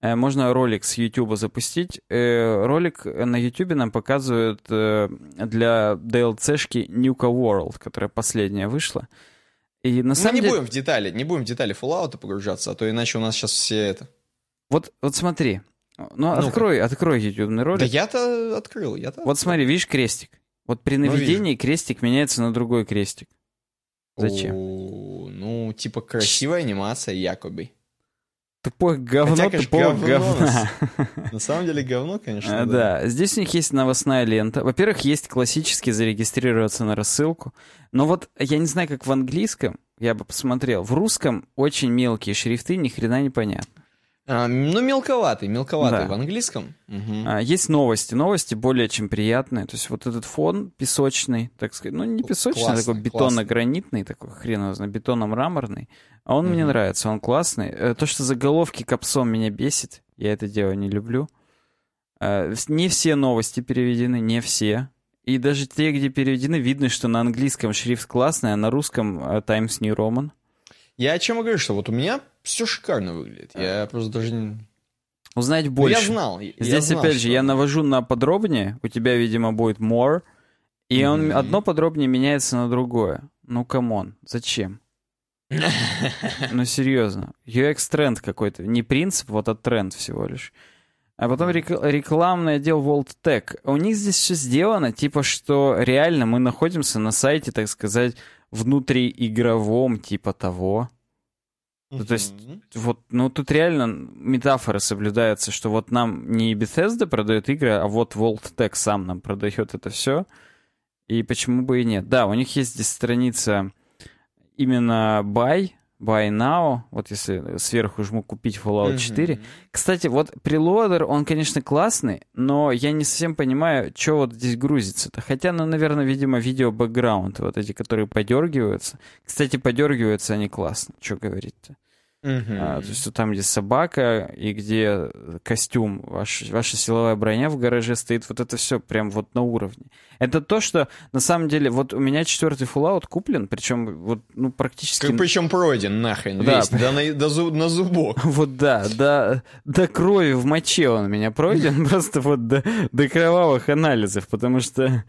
Э, можно ролик с YouTube запустить. Э, ролик на YouTube нам показывают э, для DLC-шки Nuka World, которая последняя вышла. И на самом Мы не деле... будем в детали, не будем в детали Fallout погружаться, а то иначе у нас сейчас все это... Вот, вот смотри, ну, ну открой, открой YouTube ролик. Да я-то открыл, я-то... Вот смотри, видишь крестик? Вот при ну, наведении ну, крестик меняется на другой крестик. Зачем? О, ну, типа красивая анимация якобы. Тупое говно, Хотя, конечно, тупого говно говна. На самом деле говно, конечно. А, Да, здесь у них есть новостная лента. Во-первых, есть классически зарегистрироваться на рассылку. Но вот я не знаю, как в английском, я бы посмотрел. В русском очень мелкие шрифты, ни хрена не понятно. А, ну, мелковатый, мелковатый Да. в английском. Мгм. А, есть новости. Новости более чем приятные. То есть вот этот фон песочный, так сказать, ну не песочный, а Классно, такой бетонно-гранитный, такой хрен его знает, бетонно-мраморный. А он мне Мгм. нравится, он классный. Э, То, что заголовки капсом меня бесит, я это дело не люблю. Вс- Не все новости переведены, не все. И даже те, где переведены, видно, что на английском шрифт классный, а на русском э, Times New Roman. Я о чем и говорю, что вот у меня все шикарно выглядит. Я просто даже. Узнать Ну, больше. Я знал. я Здесь, знал, опять же, что- я навожу на подробнее, у тебя, видимо, будет more, и он Мгм. одно подробнее меняется на другое. Ну, come on, зачем? Ну, серьезно. UX-тренд какой-то. Не принцип, вот а тренд всего лишь. А потом рек- рекламный отдел World Tech. У них здесь все сделано, типа, что реально мы находимся на сайте, так сказать, внутриигровом, типа того. Ну, то есть. Вот, ну тут реально метафора соблюдается, что вот нам не Bethesda продает игры, а вот World Tech сам нам продает это все. И почему бы и нет? Да, у них есть здесь страница именно Buy, Buy Now. Вот если сверху жму купить Fallout 4. Мгм. Кстати, вот прелодер, он, конечно, классный, но я не совсем понимаю, что вот здесь грузится-то. Хотя, ну, наверное, видимо, видео бэкграунд, вот эти, которые подергиваются. Кстати, подергиваются они классно, что говорить-то. Мгм. А, то есть там, где собака и где костюм, ваш, ваша силовая броня в гараже стоит, вот это все прям вот на уровне. Это то, что на самом деле, вот у меня четвертый Fallout куплен, причем вот, ну, практически... Как причем пройден нахрен Да. весь, да на, до на зубок. Вот да, до, до крови в моче он у меня пройден, просто вот до, до кровавых анализов, потому что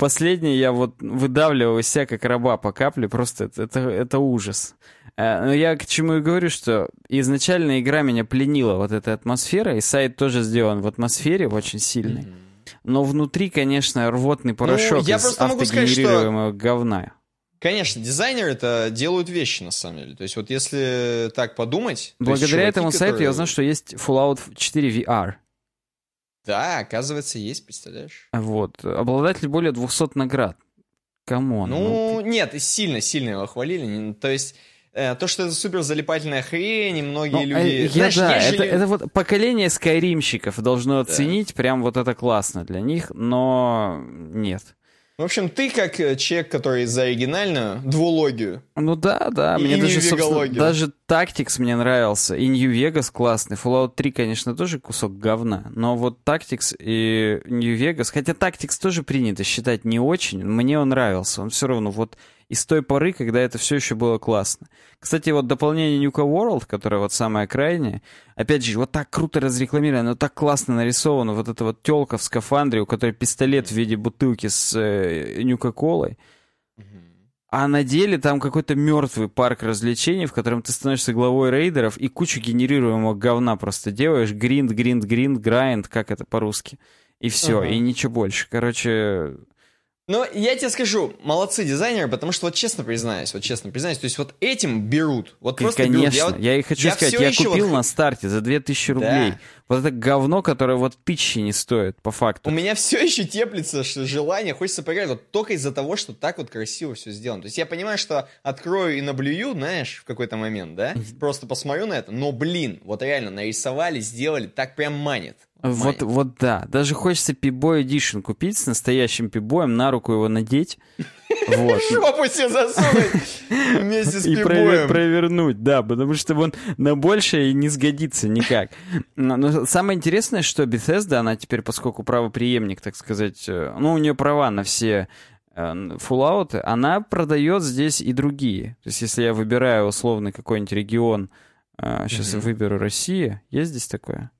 последний я вот выдавливал из себя как раба по капле, просто это, это, это ужас. Но я к чему и говорю, что изначально игра меня пленила вот этой атмосферой, и сайт тоже сделан в атмосфере очень сильный. Но внутри, конечно, рвотный порошок Ну, я из просто могу сказать, что- говна. Конечно, дизайнеры это делают вещи на самом деле. То есть вот если так подумать... Благодаря чуваки, этому сайту я которые- узнал, что есть Fallout 4 VR. Да, оказывается, есть, представляешь? Вот. Обладатель более 200 наград. Come on. Ну, нет, и сильно-сильно его хвалили. То есть, то, что это супер залипательная хрень, и многие Ну, люди... э, я, Знаешь, да, же это, это вот поколение скайримщиков должно оценить, прям вот это классно для них, но нет. В общем, ты как э, человек, который за оригинальную двулогию. Ну да, да, И мне даже, даже Tactics мне нравился, и New Vegas классный, Fallout 3, конечно, тоже кусок говна, но вот Tactics и New Vegas, хотя Tactics тоже принято считать не очень, мне он нравился, он все равно вот из той поры, когда это все еще было классно. Кстати, вот дополнение Nuka World, которое вот самое крайнее, опять же, вот так круто разрекламировано, так классно нарисовано, вот эта вот телка в скафандре, у которой пистолет в виде бутылки с э, Нюка-колой, а на деле там какой-то мертвый парк развлечений, в котором ты становишься главой рейдеров и кучу генерируемого говна просто делаешь. Гринд, гринд, гринд, грайнд, как это по-русски. И все, Ага. и ничего больше. Короче, Но я тебе скажу, молодцы дизайнеры, потому что вот честно признаюсь, вот честно признаюсь, то есть вот этим берут. Вот и, просто конечно, берут. я, вот- и хочу я сказать, я купил вот- на старте за 2000 рублей. Вот это говно, которое вот тысячи не стоит, по факту. У меня все еще теплится что желание, хочется поиграть вот только из-за того, что так вот красиво все сделано. То есть я понимаю, что открою и наблюю, знаешь, в какой-то момент, да, просто посмотрю на это, но, блин, вот реально нарисовали, сделали, так прям манит. Вот, Манит. вот да. Даже хочется Пибой Edition купить с настоящим пибоем, на руку его надеть. Вот. Жопу себе засунуть вместе с И провернуть, да, потому что он на большее не сгодится никак. Но, самое интересное, что Bethesda, она теперь, поскольку правоприемник, так сказать, э, ну, у нее права на все э, Fallout, она продает здесь и другие. То есть, если я выбираю условный какой-нибудь регион, сейчас я Мгм. выберу Россия, есть здесь такое?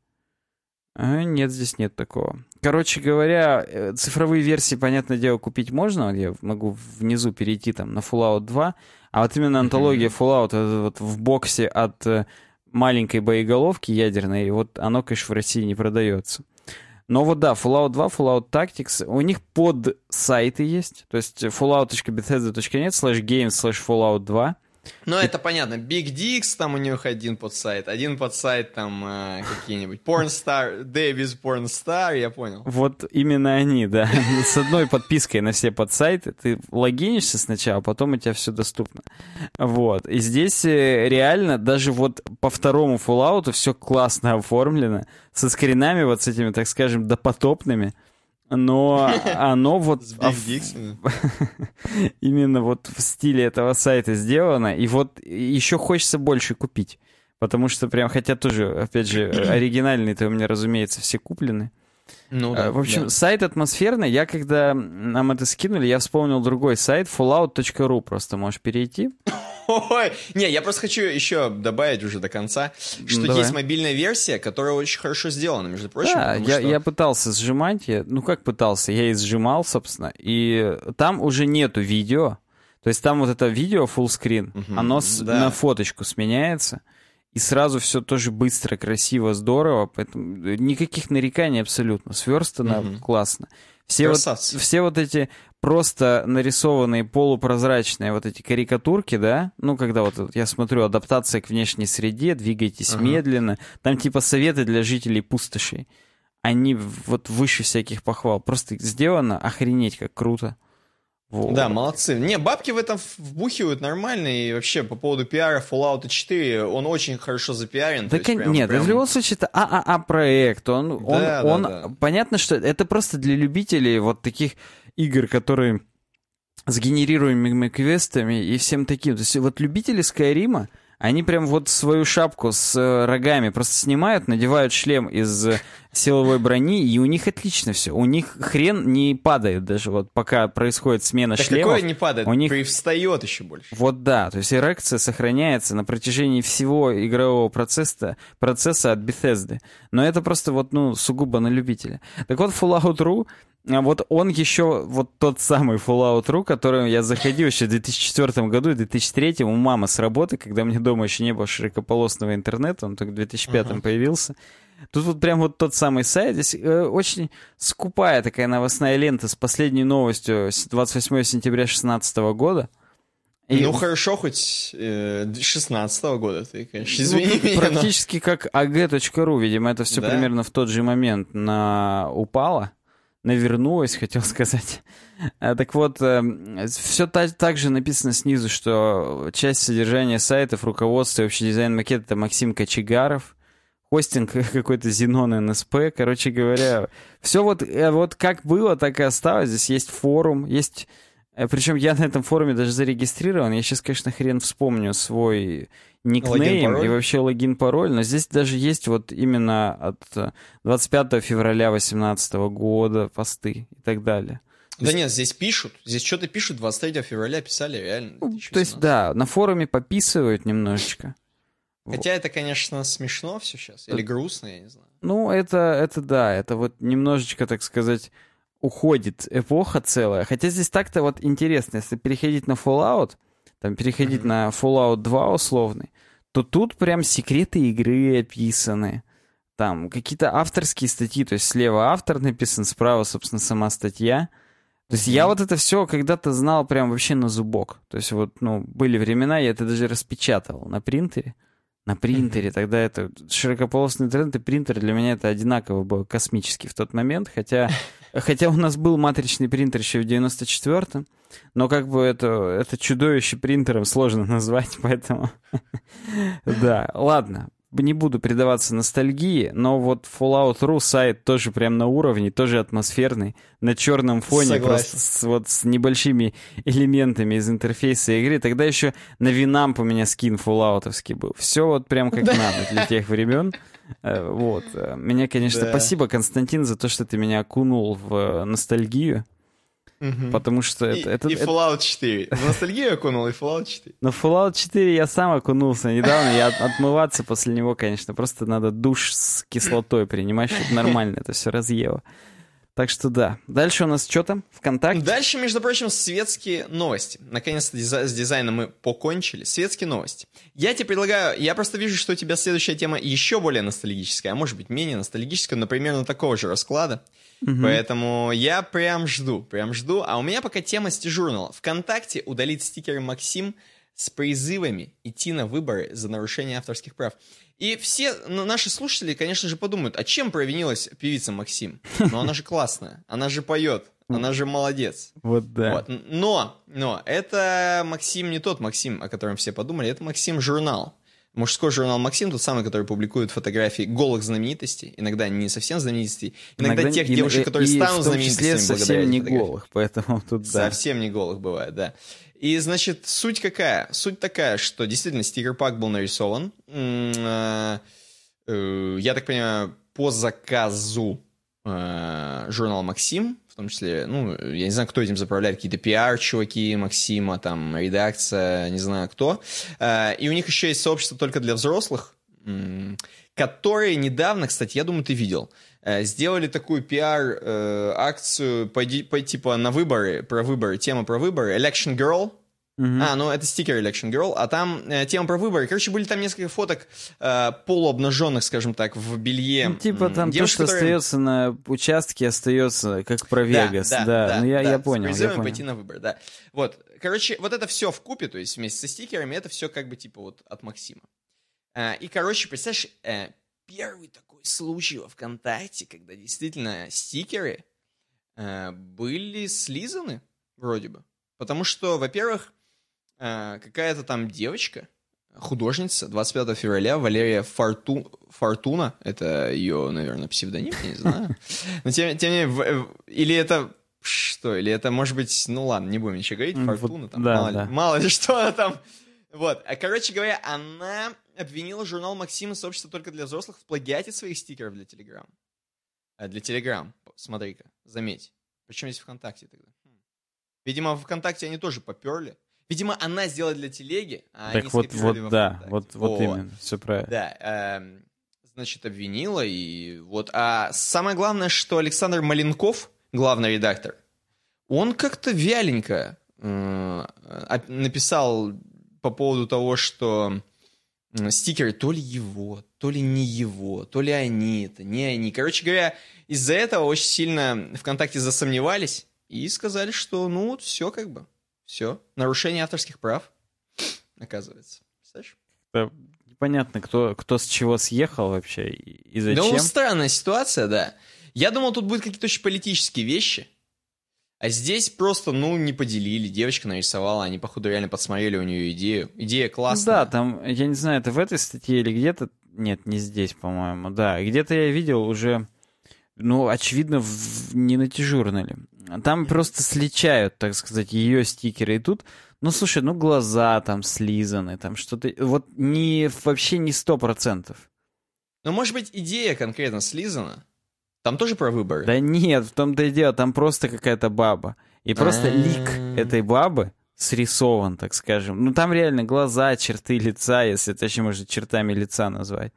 А, нет, здесь нет такого. Короче говоря, э, цифровые версии, понятное дело, купить можно. Я могу внизу перейти там на Fallout 2. А вот именно антология Fallout это вот в боксе от э, маленькой боеголовки ядерной, вот оно, конечно, в России не продается. Но вот да, Fallout 2, Fallout Tactics, у них под сайты есть, то есть fallout.bethesda.net slash games slash fallout 2. Ну, это понятно. Big Dicks, там у них один подсайт, один подсайт там э, какие-нибудь. Pornstar, Дэвис Pornstar, я понял. Вот именно они, да. С одной подпиской на все подсайты. Ты логинишься сначала, а потом у тебя все доступно. Вот. И здесь э, реально даже вот по второму Fallout все классно оформлено. Со скринами вот с этими, так скажем, допотопными но оно вот именно вот в стиле этого сайта сделано, и вот еще хочется больше купить, потому что прям, хотя тоже, опять же, оригинальные-то у меня, разумеется, все куплены. Ну, да, в общем, да. сайт атмосферный. Я когда нам это скинули, я вспомнил другой сайт, fallout.ru. Просто можешь перейти. Ой, не, я просто хочу еще добавить уже до конца, что Давай. есть мобильная версия, которая очень хорошо сделана, между прочим. Да, я, что... я пытался сжимать, я, ну как пытался, я и сжимал, собственно, и там уже нету видео, то есть там вот это видео full screen, угу, оно с, да. на фоточку сменяется, и сразу все тоже быстро, красиво, здорово, поэтому никаких нареканий абсолютно, сверстано угу. классно. Все вот, все вот эти просто нарисованные полупрозрачные вот эти карикатурки, да, ну, когда вот я смотрю адаптация к внешней среде, двигайтесь ага. медленно, там типа советы для жителей пустошей, они вот выше всяких похвал. Просто сделано охренеть как круто. Вот. Да, молодцы. Не, бабки в этом вбухивают нормально, и вообще по поводу пиара Fallout 4, он очень хорошо запиарен. Да, кон... прям, нет, прям... в любом случае это ААА проект, он, да, он, да, он да. понятно, что это просто для любителей вот таких игр, которые с генерируемыми квестами и всем таким. То есть вот любители Скайрима, они прям вот свою шапку с э, рогами просто снимают, надевают шлем из э, силовой брони, и у них отлично все. У них хрен не падает даже вот пока происходит смена так шлемов. какое не падает? У них привстает еще больше. Вот да, то есть эрекция сохраняется на протяжении всего игрового процесса, процесса от Bethesda. Но это просто вот, ну, сугубо на любителя. Так вот, Fallout.ru вот он еще, вот тот самый Fallout Ru, который я заходил еще в 2004 году и 2003 у мамы с работы, когда мне дома еще не было широкополосного интернета, он только в 2005 uh-huh. появился. Тут вот прям вот тот самый сайт. Здесь э, очень скупая такая новостная лента с последней новостью с 28 сентября 2016 года. И... Ну хорошо, хоть э, 16 -го года ты, конечно, извини ну, меня. Практически но... как ag.ru, видимо, это все да? примерно в тот же момент на упало навернулась, хотел сказать. А, так вот, эм, все так, же написано снизу, что часть содержания сайтов, руководство и общий дизайн макета — это Максим Кочегаров, хостинг какой-то Зенон НСП, короче говоря. Все вот, э, вот как было, так и осталось. Здесь есть форум, есть... Э, Причем я на этом форуме даже зарегистрирован. Я сейчас, конечно, хрен вспомню свой никнейм и вообще логин-пароль, но здесь даже есть вот именно от 25 э, февраля 2018 года посты и так далее. Да есть... нет, здесь пишут, здесь что-то пишут, 23 февраля писали, реально. Ну, то есть, да, на форуме пописывают немножечко. Хотя вот. это, конечно, смешно все сейчас, или грустно, я не знаю. Ну, это, это да, это вот немножечко, так сказать, уходит эпоха целая. Хотя здесь так-то вот интересно, если переходить на Fallout, там переходить mm-hmm. на Fallout 2 условный, то тут прям секреты игры описаны. Там какие-то авторские статьи, то есть слева автор написан, справа, собственно, сама статья. То есть mm-hmm. я вот это все когда-то знал прям вообще на зубок. То есть вот, ну, были времена, я это даже распечатывал на принтере. На принтере. Mm-hmm. Тогда это широкополосный интернет и принтер для меня это одинаково было космический в тот момент. Хотя, хотя у нас был матричный принтер еще в 94-м. Но как бы это, это чудовище принтером сложно назвать, поэтому... Да, ладно, не буду предаваться ностальгии, но вот Fallout.ru сайт тоже прям на уровне, тоже атмосферный, на черном фоне, Согласен. просто с, вот с небольшими элементами из интерфейса игры. Тогда еще на Винамп у меня скин фоллаутовский был. Все вот прям как надо для тех времен. Э, вот. Меня, конечно, да. спасибо, Константин, за то, что ты меня окунул в ностальгию. Угу. Потому что и, это, это... И Fallout 4. В ностальгию окунул, и Fallout 4. Но Fallout 4 я сам окунулся недавно. Я отмываться после него, конечно. Просто надо душ с кислотой принимать, чтобы нормально это все разъело. Так что да. Дальше у нас что там? ВКонтакте? Дальше, между прочим, светские новости. Наконец-то с дизайном мы покончили. Светские новости. Я тебе предлагаю... Я просто вижу, что у тебя следующая тема еще более ностальгическая, а может быть менее ностальгическая, но примерно такого же расклада. Угу. Поэтому я прям жду, прям жду. А у меня пока тема с дежурнала. ВКонтакте удалить стикеры Максим с призывами идти на выборы за нарушение авторских прав. И все наши слушатели, конечно же, подумают, а чем провинилась певица Максим? Ну, она же классная, она же поет, она же молодец. Вот да. Вот. Но, но, это Максим не тот Максим, о котором все подумали, это Максим журнал. Мужской журнал «Максим», тот самый, который публикует фотографии голых знаменитостей, иногда не совсем знаменитостей, иногда, иногда тех девушек, которые и, станут знаменитостями совсем не голых, поэтому тут да. Совсем не голых бывает, да. И, значит, суть какая? Суть такая, что действительно стикер-пак был нарисован. Э, э, я так понимаю, по заказу э, журнала «Максим», в том числе, ну, я не знаю, кто этим заправляет, какие-то пиар-чуваки Максима, там, редакция, не знаю кто. Э, и у них еще есть сообщество только для взрослых, которые недавно, кстати, я думаю, ты видел, э, сделали такую пиар-акцию по, по, типа на выборы, про выборы, тема про выборы, Election Girl, Mm-hmm. А, ну это стикер Election Girl, а там э, тема про выборы. Короче, были там несколько фоток э, полуобнаженных, скажем так, в белье. Ну, типа там Девушка, то, что которые... остается на участке, остается, как про Вегас. Да, да, да, ну я, да, я понял. Я понял. пойти на выбор, да. Вот, короче, вот это все в купе, то есть вместе со стикерами, это все как бы типа вот от Максима. Э, и, короче, представляешь, э, первый такой случай во ВКонтакте, когда действительно стикеры э, были слизаны, вроде бы. Потому что, во-первых, Э, какая-то там девочка, художница, 25 февраля, Валерия Форту... Фортуна, это ее, наверное, псевдоним, я не знаю. Но тем, тем не менее, или это что, или это может быть, ну ладно, не будем ничего говорить, Фортуна, там, да, мало, да. Ли, мало ли что она там. Вот, а, короче говоря, она обвинила журнал Максима сообщество только для взрослых в плагиате своих стикеров для Телеграм. А для Телеграм, смотри-ка, заметь. Причем здесь ВКонтакте тогда? Хм. Видимо, ВКонтакте они тоже поперли. Видимо, она сделала для телеги, а так они вот, вот, да, вот, вот именно, все правильно. Да, э, значит, обвинила, и вот. А самое главное, что Александр Маленков, главный редактор, он как-то вяленько э, написал по поводу того, что стикеры то ли его, то ли не его, то ли они это, не они. Короче говоря, из-за этого очень сильно ВКонтакте засомневались и сказали, что ну вот все как бы. Все. Нарушение авторских прав, оказывается. Представляешь? Да, непонятно, кто, кто с чего съехал вообще и зачем. Ну, странная ситуация, да. Я думал, тут будут какие-то очень политические вещи. А здесь просто, ну, не поделили. Девочка нарисовала, они, походу, реально подсмотрели у нее идею. Идея классная. Да, там, я не знаю, это в этой статье или где-то... Нет, не здесь, по-моему. Да, где-то я видел уже, ну, очевидно, в... не на тяжурнале. Там просто сличают, так сказать, ее стикеры. И тут, ну, слушай, ну, глаза там слизаны, там что-то... Вот не, вообще не сто процентов. Ну, может быть, идея конкретно слизана? Там тоже про выборы? Да нет, в том-то и дело, там просто какая-то баба. И просто лик этой бабы срисован, так скажем. Ну, там реально глаза, черты лица, если точнее, можно чертами лица назвать.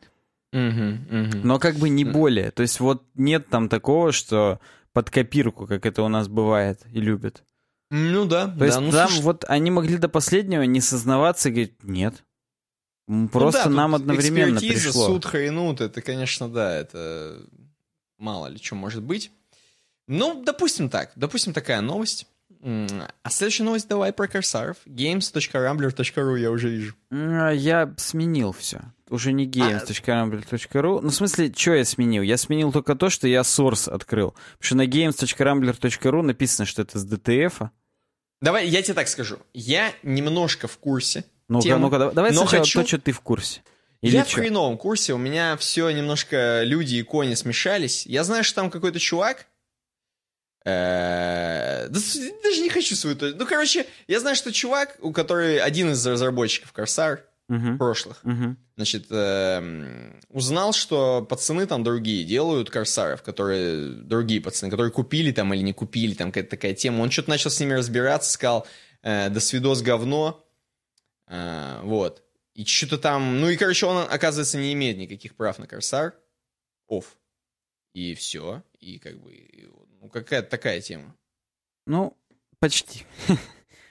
Но как бы не более. То есть вот нет там такого, что под копирку, как это у нас бывает и любят. Ну да. То да, есть ну, там слушай... вот они могли до последнего не сознаваться и говорить, нет. Просто ну, да, нам одновременно пришло. суд, хайнут, это, конечно, да, это мало ли что может быть. Ну, допустим так, допустим такая новость. А следующая новость давай про корсаров. games.rambler.ru я уже вижу. А, я сменил все. Уже не games.rambler.ru. А... Ну, в смысле, что я сменил? Я сменил только то, что я source открыл. Потому что на games.rambler.ru написано, что это с DTF. Давай, я тебе так скажу. Я немножко в курсе. Ну-ка, ну-ка, давай сначала хочу... то, что ты в курсе. Или я чё? в хреновом курсе, у меня все немножко люди и кони смешались. Я знаю, что там какой-то чувак, Э, даже не хочу свою... Ну, короче, я знаю, что чувак, у который один из разработчиков Corsair uh-huh. прошлых, uh-huh. значит, э, узнал, что пацаны там другие делают Корсаров, которые... Другие пацаны, которые купили там или не купили, там какая-то такая тема. Он что-то начал с ними разбираться, сказал, э, до свидос говно. Э, вот. И что-то там... Ну и, короче, он, оказывается, не имеет никаких прав на Корсар. Оф. И все. И как бы ну, какая-то такая тема. Ну, почти.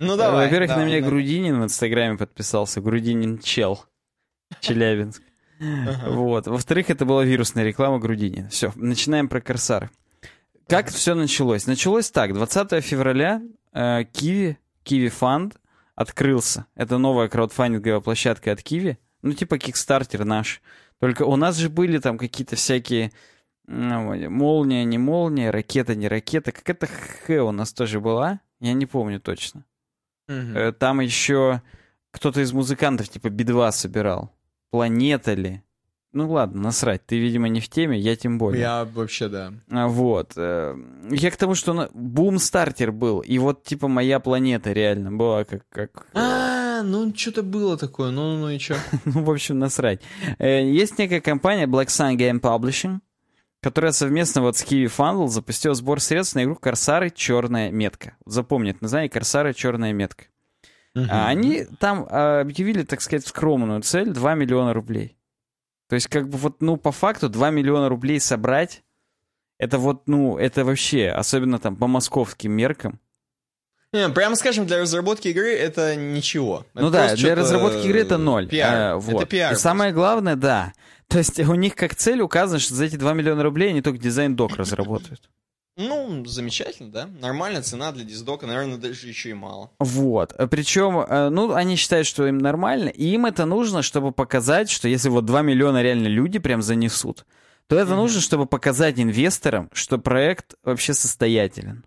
Ну, давай. Во-первых, да, на меня да. Грудинин в Инстаграме подписался. Грудинин чел. Челябинск. Вот. Во-вторых, это была вирусная реклама Грудинина. Все, начинаем про Корсар. Как все началось? Началось так. 20 февраля э, Киви, Киви Фанд открылся. Это новая краудфандинговая площадка от Киви. Ну, типа Кикстартер наш. Только у нас же были там какие-то всякие ну, молния, не молния, ракета, не ракета. Какая-то Х у нас тоже была. Я не помню точно. Мгм. Там еще кто-то из музыкантов типа Би-2 собирал. Планета ли? Ну ладно, насрать. Ты, видимо, не в теме, я тем более. Я вообще, да. А, Вот. э, Я к тому, что бум-стартер был. И вот, типа, моя планета реально была как... как... А, ну что-то было такое, ну, ну и чё? Ну, в общем, насрать. Э, Есть некая компания Black Sun Game Publishing, которая совместно вот с Kiwi Fundle запустила сбор средств на игру Корсары Черная метка. Запомни это название Корсары Черная метка. А Они там а, объявили, так сказать, скромную цель 2 миллиона рублей. То есть, как бы вот, ну, по факту 2 миллиона рублей собрать, это вот, ну, это вообще, особенно там по московским меркам. Не, прямо скажем, для разработки игры это ничего. ну Это да, для разработки игры это ноль. Пиар. А, вот. Это пиар. И самое главное, да. То есть у них как цель указано, что за эти 2 миллиона рублей они только дизайн-док разработают. Ну, замечательно, да? Нормальная цена для диздока, наверное, даже еще и мало. Вот. Причем, э, ну, они считают, что им нормально, и им это нужно, чтобы показать, что если вот 2 миллиона реально люди прям занесут, то это Мгм. нужно, чтобы показать инвесторам, что проект вообще состоятелен.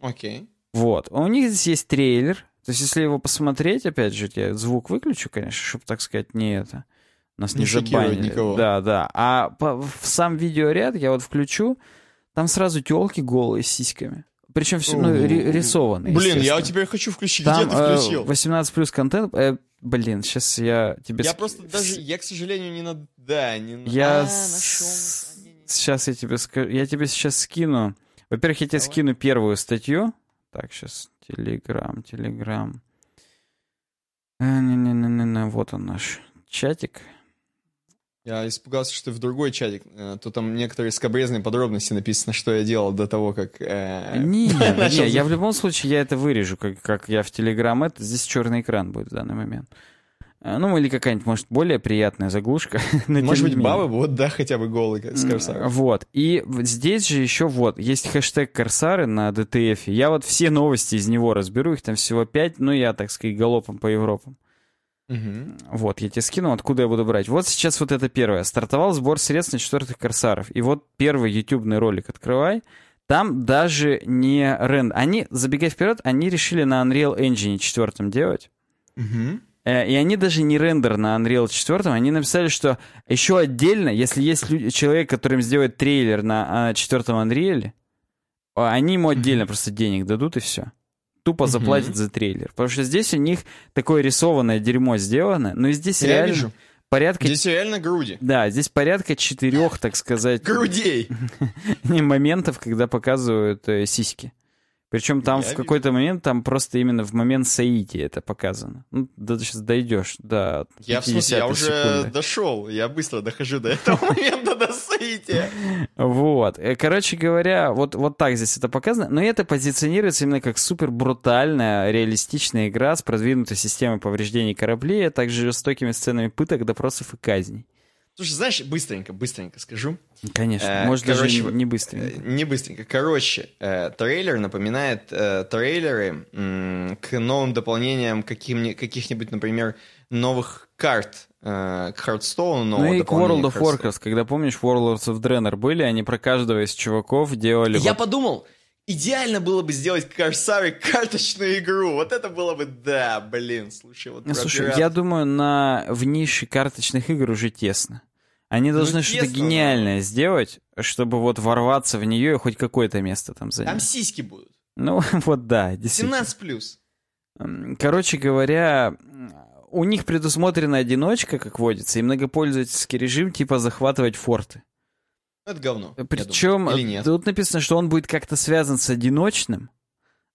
Окей. Вот. У них здесь есть трейлер. То есть, если его посмотреть, опять же, я звук выключу, конечно, чтобы, так сказать, не это... Нас не, Не забанили. никого. Да, да. А по- в сам видеоряд я вот включу, там сразу телки голые с сиськами. Причем все ну, ри- рисованные. Блин, я теперь хочу включить. Там Где ты э, включил? 18 плюс контент. э, блин, сейчас я тебе... Я ск- просто даже, я, к сожалению, не на... Да, не на... Я А, нашел. с- А, не, не. сейчас я тебе скажу. Я тебе сейчас скину. Во-первых, я тебе Давай. скину первую статью. Так, сейчас. Телеграм, Телеграм. Э, Не-не-не-не, вот он наш чатик. Я испугался, что в другой чатик, э, то там некоторые скобрезные подробности написано, что я делал до того, как... э, Не, не, начал я в любом случае я это вырежу, как, как я в Телеграм. Это здесь черный экран будет в данный момент. Э, Ну, или какая-нибудь, может, более приятная заглушка. но Может быть, бабы будут, да, хотя бы голые, как с Корсаром. Вот. И здесь же еще вот, есть хэштег Корсары на DTF. Я вот все новости из него разберу, их там всего пять, ну, я, так сказать, галопом по Европам. Мгм. Вот, я тебе скину, откуда я буду брать. Вот сейчас вот это первое. Стартовал сбор средств на четвертых Корсаров. И вот первый ютубный ролик открывай. Там даже не рендер. Они, забегая вперед, они решили на Unreal Engine 4 делать. Э, И они даже не рендер на Unreal 4, они написали, что еще отдельно, если есть лю- человек, который им сделает трейлер на а, четвертом Unreal, а, они ему отдельно просто денег дадут и все. Тупо Мгм. заплатят за трейлер. Потому что здесь у них такое рисованное дерьмо сделано, но и здесь Я реально вижу. порядка... Здесь реально груди. Да, здесь порядка четырех, так сказать, Грудей. моментов, когда показывают э, сиськи. Причем там Я в какой-то момент, там просто именно в момент соития это показано. Ну, да, сейчас дойдешь до Я, в смысле, я 50-й уже секунды. дошел. Я быстро дохожу до этого момента, до соития. Вот. Э, Короче говоря, вот, вот так здесь это показано. Но это позиционируется именно как супер брутальная, реалистичная игра с продвинутой системой повреждений кораблей, а также жестокими сценами пыток, допросов и казней. Слушай, знаешь, быстренько, быстренько скажу. Конечно. Э, Может, даже короче, не, не Э, быстро. Не быстренько. Короче, э, трейлер напоминает э, трейлеры м, к новым дополнениям каким каких-нибудь, например, новых карт э, к Hearthstone. Ну и к World of. Warcraft, когда, помнишь, Warlords of Draenor были, они про каждого из чуваков делали... Я вот- подумал, идеально было бы сделать Корсаре карточную игру. Вот это было бы, да, блин, слушай, вот Ну, Слушай, пират- я думаю, на в нише карточных игр уже тесно. Они должны что-то Ну, но- гениальное сделать, чтобы вот ворваться в нее и хоть какое-то место там занять. Там сиськи будут. Ну, вот да, действительно. 17 плюс. Короче говоря, у них предусмотрена одиночка, как водится, и многопользовательский режим типа захватывать форты. Это говно. Причем тут написано, что он будет как-то связан с одиночным,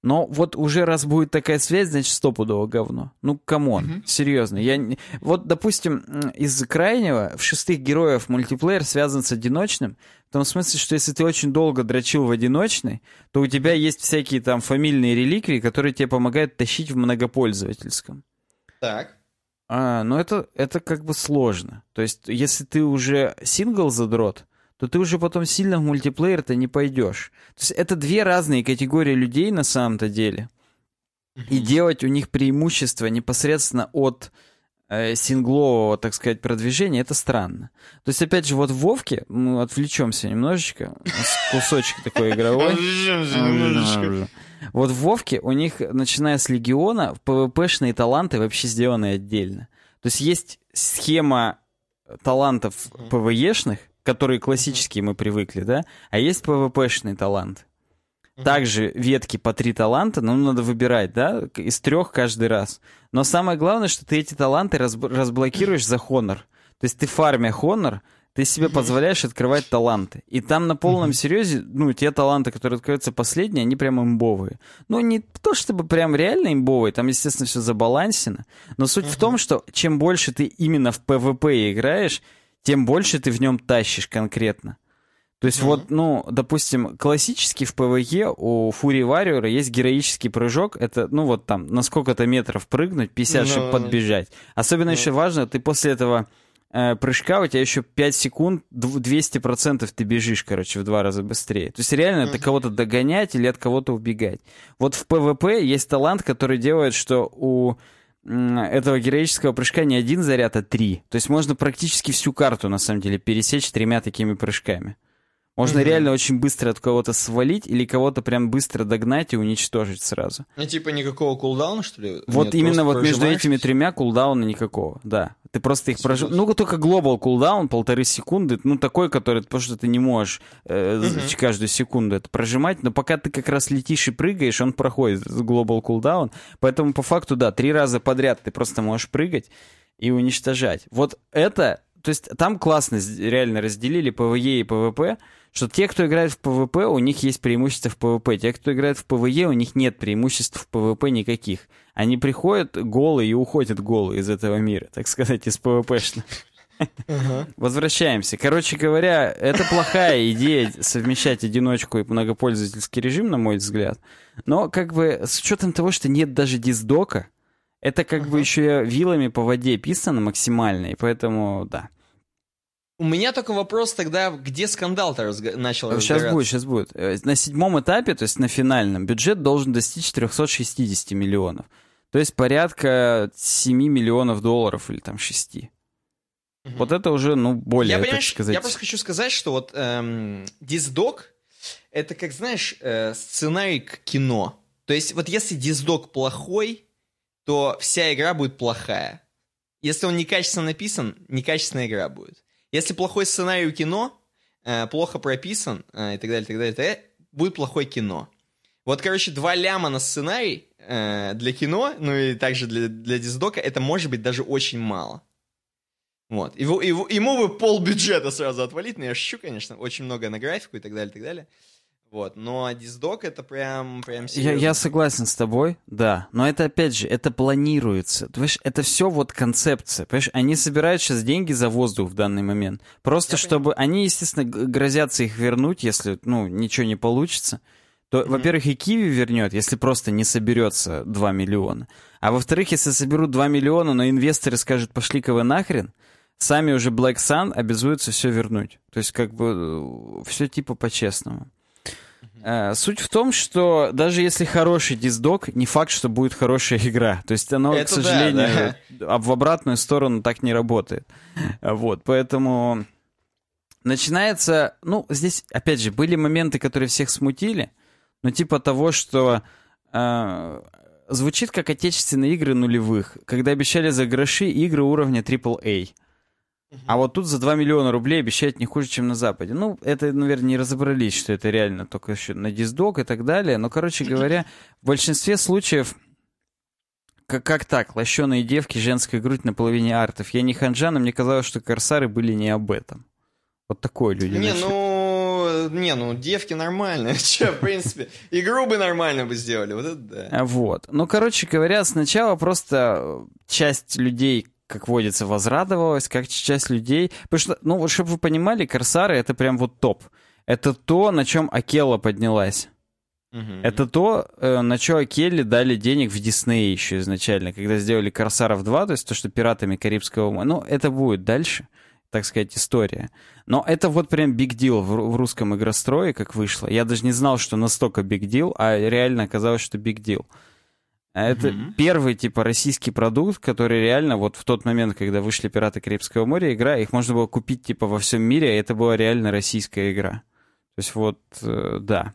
но вот уже раз будет такая связь, значит стопудово говно. Ну, come on, Мгм. серьезно. Я... Вот, допустим, из крайнего в шестых героев мультиплеер связан с одиночным, в том смысле, что если ты очень долго дрочил в одиночный, то у тебя есть всякие там фамильные реликвии, которые тебе помогают тащить в многопользовательском. Так. А, но это, это как бы сложно. То есть, если ты уже сингл задрот, то ты уже потом сильно в мультиплеер-то не пойдешь. То есть, это две разные категории людей на самом-то деле. и делать у них преимущество непосредственно от э, синглового, так сказать, продвижения, это странно. То есть, опять же, вот в Вовке, мы отвлечемся немножечко, кусочек такой игровой. Вот в Вовке у них, начиная с Легиона, ПВПшные таланты вообще сделаны отдельно. То есть есть схема талантов ПВЕшных, которые классические мы привыкли, да, а есть ПВПшный талант. Также ветки по три таланта, но надо выбирать, да, из трех каждый раз. Но самое главное, что ты эти таланты разблокируешь за Хонор. То есть ты фармя Хонор, ты себе позволяешь открывать таланты. И там на полном серьезе, ну, те таланты, которые открываются последние, они прям имбовые. Ну, не то чтобы прям реально имбовые, там, естественно, все забалансено. Но суть в том, что чем больше ты именно в PvP играешь, тем больше ты в нем тащишь конкретно. То есть mm-hmm. вот, ну, допустим, классический в PvE у Fury Warrior а есть героический прыжок. Это, ну, вот там, на сколько-то метров прыгнуть, 50, ну. чтобы подбежать. Особенно ну. еще важно, ты после этого э, прыжка, у тебя еще 5 секунд, 200% ты бежишь, короче, в два раза быстрее. То есть реально mm-hmm. это кого-то догонять или от кого-то убегать. Вот в PvP есть талант, который делает, что у этого героического прыжка не один заряд, а три. То есть можно практически всю карту, на самом деле, пересечь тремя такими прыжками. Можно mm-hmm. реально очень быстро от кого-то свалить или кого-то прям быстро догнать и уничтожить сразу. Ну, типа никакого кулдауна, что ли? Вот Нет, именно вот между этими тремя кулдауна никакого, да. Ты просто их прожил. Ну, только global cooldown, полторы секунды, ну, такой, который, потому что ты не можешь э, mm-hmm. каждую секунду это прожимать, но пока ты как раз летишь и прыгаешь, он проходит global cooldown, поэтому по факту, да, три раза подряд ты просто можешь прыгать и уничтожать. Вот это, то есть там классно реально разделили PvE и PvP, что те, кто играет в PvP, у них есть преимущество в PvP. Те, кто играет в PvE, у них нет преимуществ в PvP никаких. Они приходят голые и уходят голые из этого мира, так сказать, из PvP шных. Возвращаемся. Короче говоря, это плохая идея совмещать одиночку и многопользовательский режим, на мой взгляд. Но как бы с учетом того, что нет даже диздока, это как бы еще вилами по воде писано максимально, и поэтому да. У меня только вопрос тогда, где скандал-то разго... начал Сейчас будет, сейчас будет. Э, на седьмом этапе, то есть на финальном, бюджет должен достичь 360 миллионов. То есть порядка 7 миллионов долларов или там 6. Угу. Вот это уже, ну, более, я, так сказать... Я просто хочу сказать, что вот эм, диздок, это как, знаешь, э, сценарий к кино. То есть вот если диздок плохой, то вся игра будет плохая. Если он некачественно написан, некачественная игра будет. Если плохой сценарий у кино, э, плохо прописан э, и так далее, так далее, так далее, будет плохое кино. Вот, короче, два ляма на сценарий э, для кино, ну и также для, для диздока, это может быть даже очень мало. Вот. Его, его, ему бы пол бюджета сразу отвалить, но я шучу, конечно, очень много на графику и так далее, и так далее. Вот, но диздок это прям, прям Я, я согласен с тобой, да. Но это, опять же, это планируется. Ты понимаешь, это все вот концепция. Понимаешь, они собирают сейчас деньги за воздух в данный момент. Просто я чтобы... Понимаю. Они, естественно, грозятся их вернуть, если, ну, ничего не получится. То, mm-hmm. во-первых, и Киви вернет, если просто не соберется 2 миллиона. А во-вторых, если соберут 2 миллиона, но инвесторы скажут, пошли-ка вы нахрен, сами уже Black Sun обязуются все вернуть. То есть, как бы, э, все типа по-честному. Э, суть в том, что даже если хороший диздок, не факт, что будет хорошая игра. То есть оно, Это к сожалению, да, да. в обратную сторону так не работает. Вот, поэтому начинается... Ну, здесь, опять же, были моменты, которые всех смутили, но типа того, что э, звучит как отечественные игры нулевых, когда обещали за гроши игры уровня AAA. А вот тут за 2 миллиона рублей обещают не хуже, чем на Западе. Ну, это, наверное, не разобрались, что это реально только еще на диздок и так далее. Но, короче говоря, в большинстве случаев... Как, как так? Лощеные девки, женская грудь на половине артов. Я не ханжа, но мне казалось, что корсары были не об этом. Вот такое люди. Не, начали. ну, не, ну, девки нормальные. Че, в принципе, игру бы нормально бы сделали. Вот это да. Вот. Ну, короче говоря, сначала просто часть людей, как водится, возрадовалась, как часть людей... Потому что, ну, вот чтобы вы понимали, Корсары — это прям вот топ. Это то, на чем Акела поднялась. Uh-huh. Это то, э, на что Акелли дали денег в Диснее еще изначально, когда сделали Корсаров 2, то есть то, что пиратами Карибского моря. Ну, это будет дальше, так сказать, история. Но это вот прям биг дил в, в русском игрострое, как вышло. Я даже не знал, что настолько биг дил, а реально оказалось, что биг дил. А это mm-hmm. первый, типа, российский продукт, который реально вот в тот момент, когда вышли «Пираты Карибского моря», игра, их можно было купить, типа, во всем мире, и это была реально российская игра. То есть вот, э, да.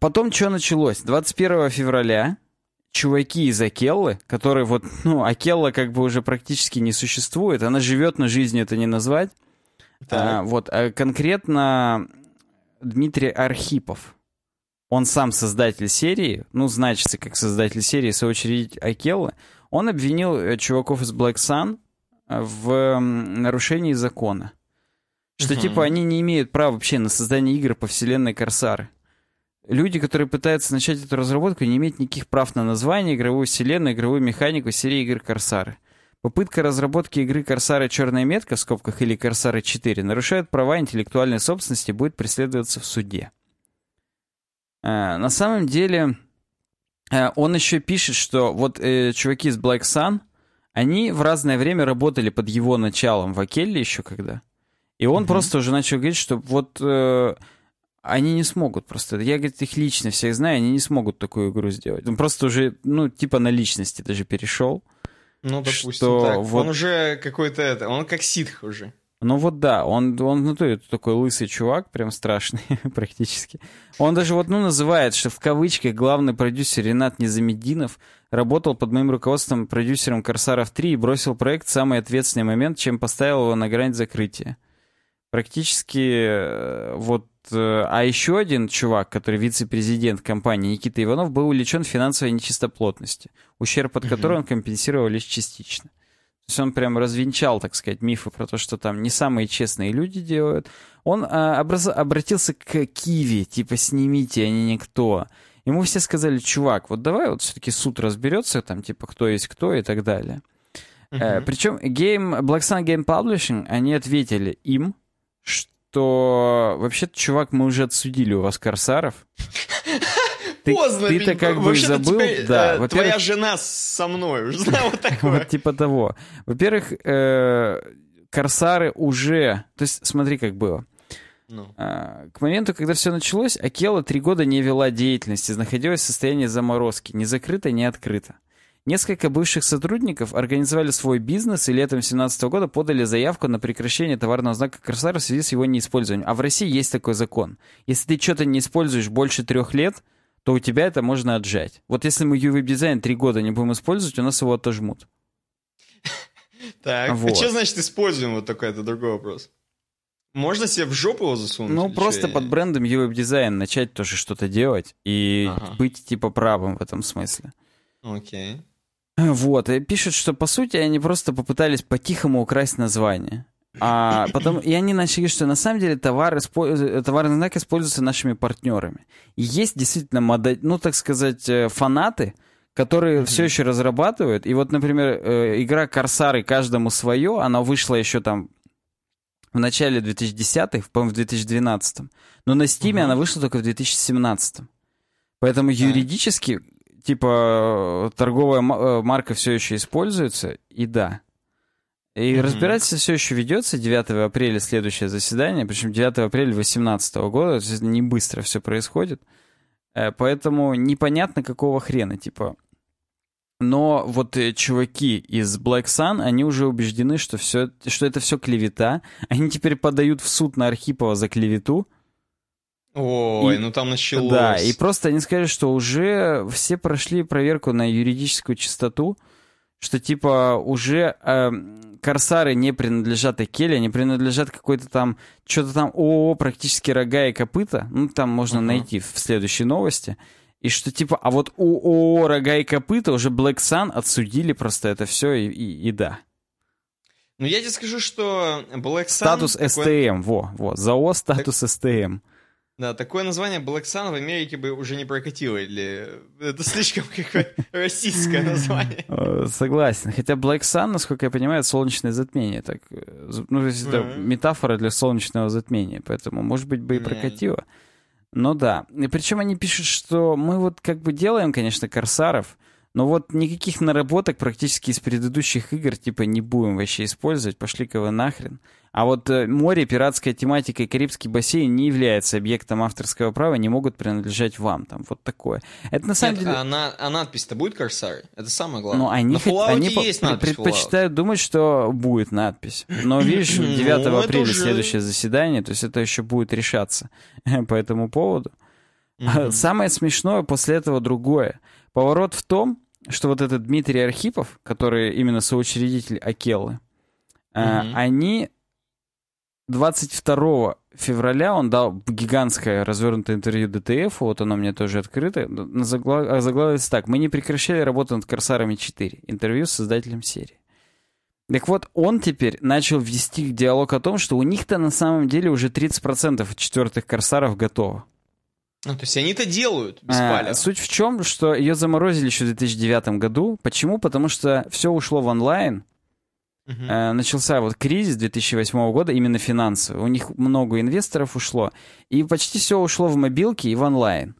Потом что началось? 21 февраля чуваки из Акеллы, которые вот, ну, Акелла как бы уже практически не существует, она живет, но жизнью это не назвать. А, вот, а конкретно Дмитрий Архипов. Он сам создатель серии, ну, значится как создатель серии, соучредитель Акеллы. Он обвинил э, чуваков из Black Sun э, в нарушении закона. Что, угу. типа, они не имеют права вообще на создание игр по вселенной Корсары. Люди, которые пытаются начать эту разработку, не имеют никаких прав на название, игровую вселенную, игровую механику серии игр Корсары. Попытка разработки игры Корсары «Черная метка» в скобках или Корсары 4 нарушает права интеллектуальной собственности и будет преследоваться в суде. А, на самом деле, а, он еще пишет, что вот э, чуваки из Black Sun, они в разное время работали под его началом в Акелле еще когда. И он mm-hmm. просто уже начал говорить, что вот э, они не смогут просто. Я, говорит, их лично всех знаю, они не смогут такую игру сделать. Он просто уже, ну, типа на личности даже перешел. Ну, допустим, что так. Вот... Он уже какой-то это, он как ситх уже. Ну вот да, он, он ну, то, такой лысый чувак, прям страшный практически. Он даже вот, ну, называет, что в кавычках главный продюсер Ренат Незамединов работал под моим руководством продюсером «Корсаров 3» и бросил проект в самый ответственный момент, чем поставил его на грань закрытия. Практически э, вот... Э, а еще один чувак, который вице-президент компании Никита Иванов, был увлечен финансовой нечистоплотностью, ущерб от которой он компенсировал лишь частично. То есть он прям развенчал, так сказать, мифы про то, что там не самые честные люди делают. Он а, образ... обратился к Киви, типа, снимите, они никто. Ему все сказали, чувак, вот давай вот все-таки суд разберется, там, типа, кто есть кто и так далее. Uh-huh. Э, причем Game, Black Sun Game Publishing, они ответили им, что вообще-то, чувак, мы уже отсудили у вас корсаров. Ты, Поздно, ты-то как бы забыл, теперь, да. Э, твоя жена со мной, уже знаю вот такое. Вот типа того. Во-первых, э, корсары уже, то есть смотри, как было. Ну. А, к моменту, когда все началось, Акела три года не вела деятельности, находилась в состоянии заморозки, не закрыта, не открыта. Несколько бывших сотрудников организовали свой бизнес и летом 2017 года подали заявку на прекращение товарного знака Корсара в связи с его неиспользованием. А в России есть такой закон. Если ты что-то не используешь больше трех лет, то у тебя это можно отжать. Вот если мы UV дизайн три года не будем использовать, у нас его отожмут. Так, а вот. а что значит используем? Вот такой, это другой вопрос. Можно себе в жопу его засунуть? Ну, просто под брендом UWeb дизайн начать тоже что-то делать и ага. быть типа правым в этом смысле. Окей. Вот, и пишут, что по сути они просто попытались по-тихому украсть название. А потом, и они начали, что на самом деле товар, товарный знак используется нашими партнерами. И есть действительно, модель, ну, так сказать, э, фанаты, которые mm-hmm. все еще разрабатывают. И вот, например, э, игра Корсары каждому свое, она вышла еще там в начале 2010-х, по-моему, в 2012 Но на Steam mm-hmm. она вышла только в 2017 Поэтому юридически типа, торговая э, марка все еще используется, и да. И mm-hmm. разбирательство все еще ведется. 9 апреля следующее заседание, причем 9 апреля 2018 года, не быстро все происходит. Э, поэтому непонятно, какого хрена, типа. Но вот э, чуваки из Black Sun, они уже убеждены, что, все, что это все клевета. Они теперь подают в суд на Архипова за клевету. Ой, и, ну там началось. Да, и просто они сказали, что уже все прошли проверку на юридическую чистоту, что типа уже э, корсары не принадлежат Акеле, они принадлежат какой-то там, что-то там ООО практически рога и копыта, ну там можно uh-huh. найти в следующей новости, и что типа, а вот у ООО рога и копыта уже Black Sun отсудили просто это все и, и, и да. Ну я тебе скажу, что Black Sun... Статус. STM, во, во, ЗАО статус так... STM. Да, такое название Black Sun в Америке бы уже не прокатило, или это слишком какое российское название. Э, согласен. Хотя Black Sun, насколько я понимаю, солнечное затмение. Так, э, ну, то есть это метафора для солнечного затмения, поэтому, может быть, бы и прокатило. Но да. И причем они пишут, что мы вот как бы делаем, конечно, корсаров, но вот никаких наработок практически из предыдущих игр типа не будем вообще использовать, пошли-ка вы нахрен. А вот э, море, пиратская тематика и Карибский бассейн не являются объектом авторского права, не могут принадлежать вам. Там вот такое. Это на самом Нет, деле... а, на- а надпись-то будет Корсары? Это самое главное. Ну, они, На хот- они есть надпись Fallout. предпочитают думать, что будет надпись. Но видишь, Ну, 9 это апреля уже- следующее заседание, то есть это еще будет решаться по этому поводу. Мгм. Самое смешное после этого другое. Поворот в том, что вот этот Дмитрий Архипов, который именно соучредитель Акеллы, э, они 22 февраля он дал гигантское развернутое интервью ДТФ, вот оно мне тоже открыто, на загла- заглавляется так. «Мы не прекращали работу над «Корсарами 4». Интервью с создателем серии. Так вот, он теперь начал вести диалог о том, что у них-то на самом деле уже 30% четвертых «Корсаров» готово. Ну, то есть они-то делают А, беспалево. Суть в чем, что ее заморозили еще в 2009 году. Почему? Потому что все ушло в онлайн. Э, начался вот кризис 2008 года, именно финансовый. У них много инвесторов ушло. И почти все ушло в мобилки и в онлайн.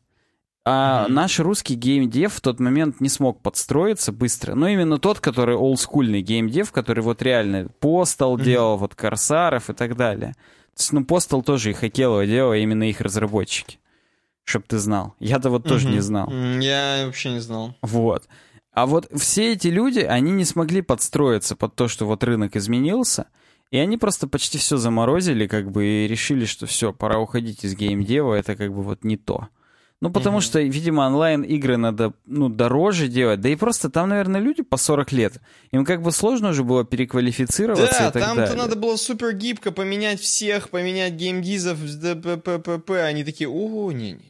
А Мгм. наш русский геймдев в тот момент не смог подстроиться быстро. Но именно тот, который олдскульный геймдев, который вот реально Постал Мгм. делал, вот Корсаров и так далее. То есть, ну, Постал тоже и Хакелова делал, а именно их разработчики. Чтоб ты знал. Я-то вот тоже Мгм. не знал. Я вообще не знал. Вот. А вот все эти люди, они не смогли подстроиться под то, что вот рынок изменился, и они просто почти все заморозили, как бы, и решили, что все, пора уходить из геймдева, это как бы вот не то. Ну, потому Мгм. что, видимо, онлайн-игры надо, ну, дороже делать, да и просто там, наверное, люди по 40 лет. Им как бы сложно уже было переквалифицироваться Да, и так там-то надо было супер гибко поменять всех, поменять геймдизов, ДППП. Они такие, о, не-не.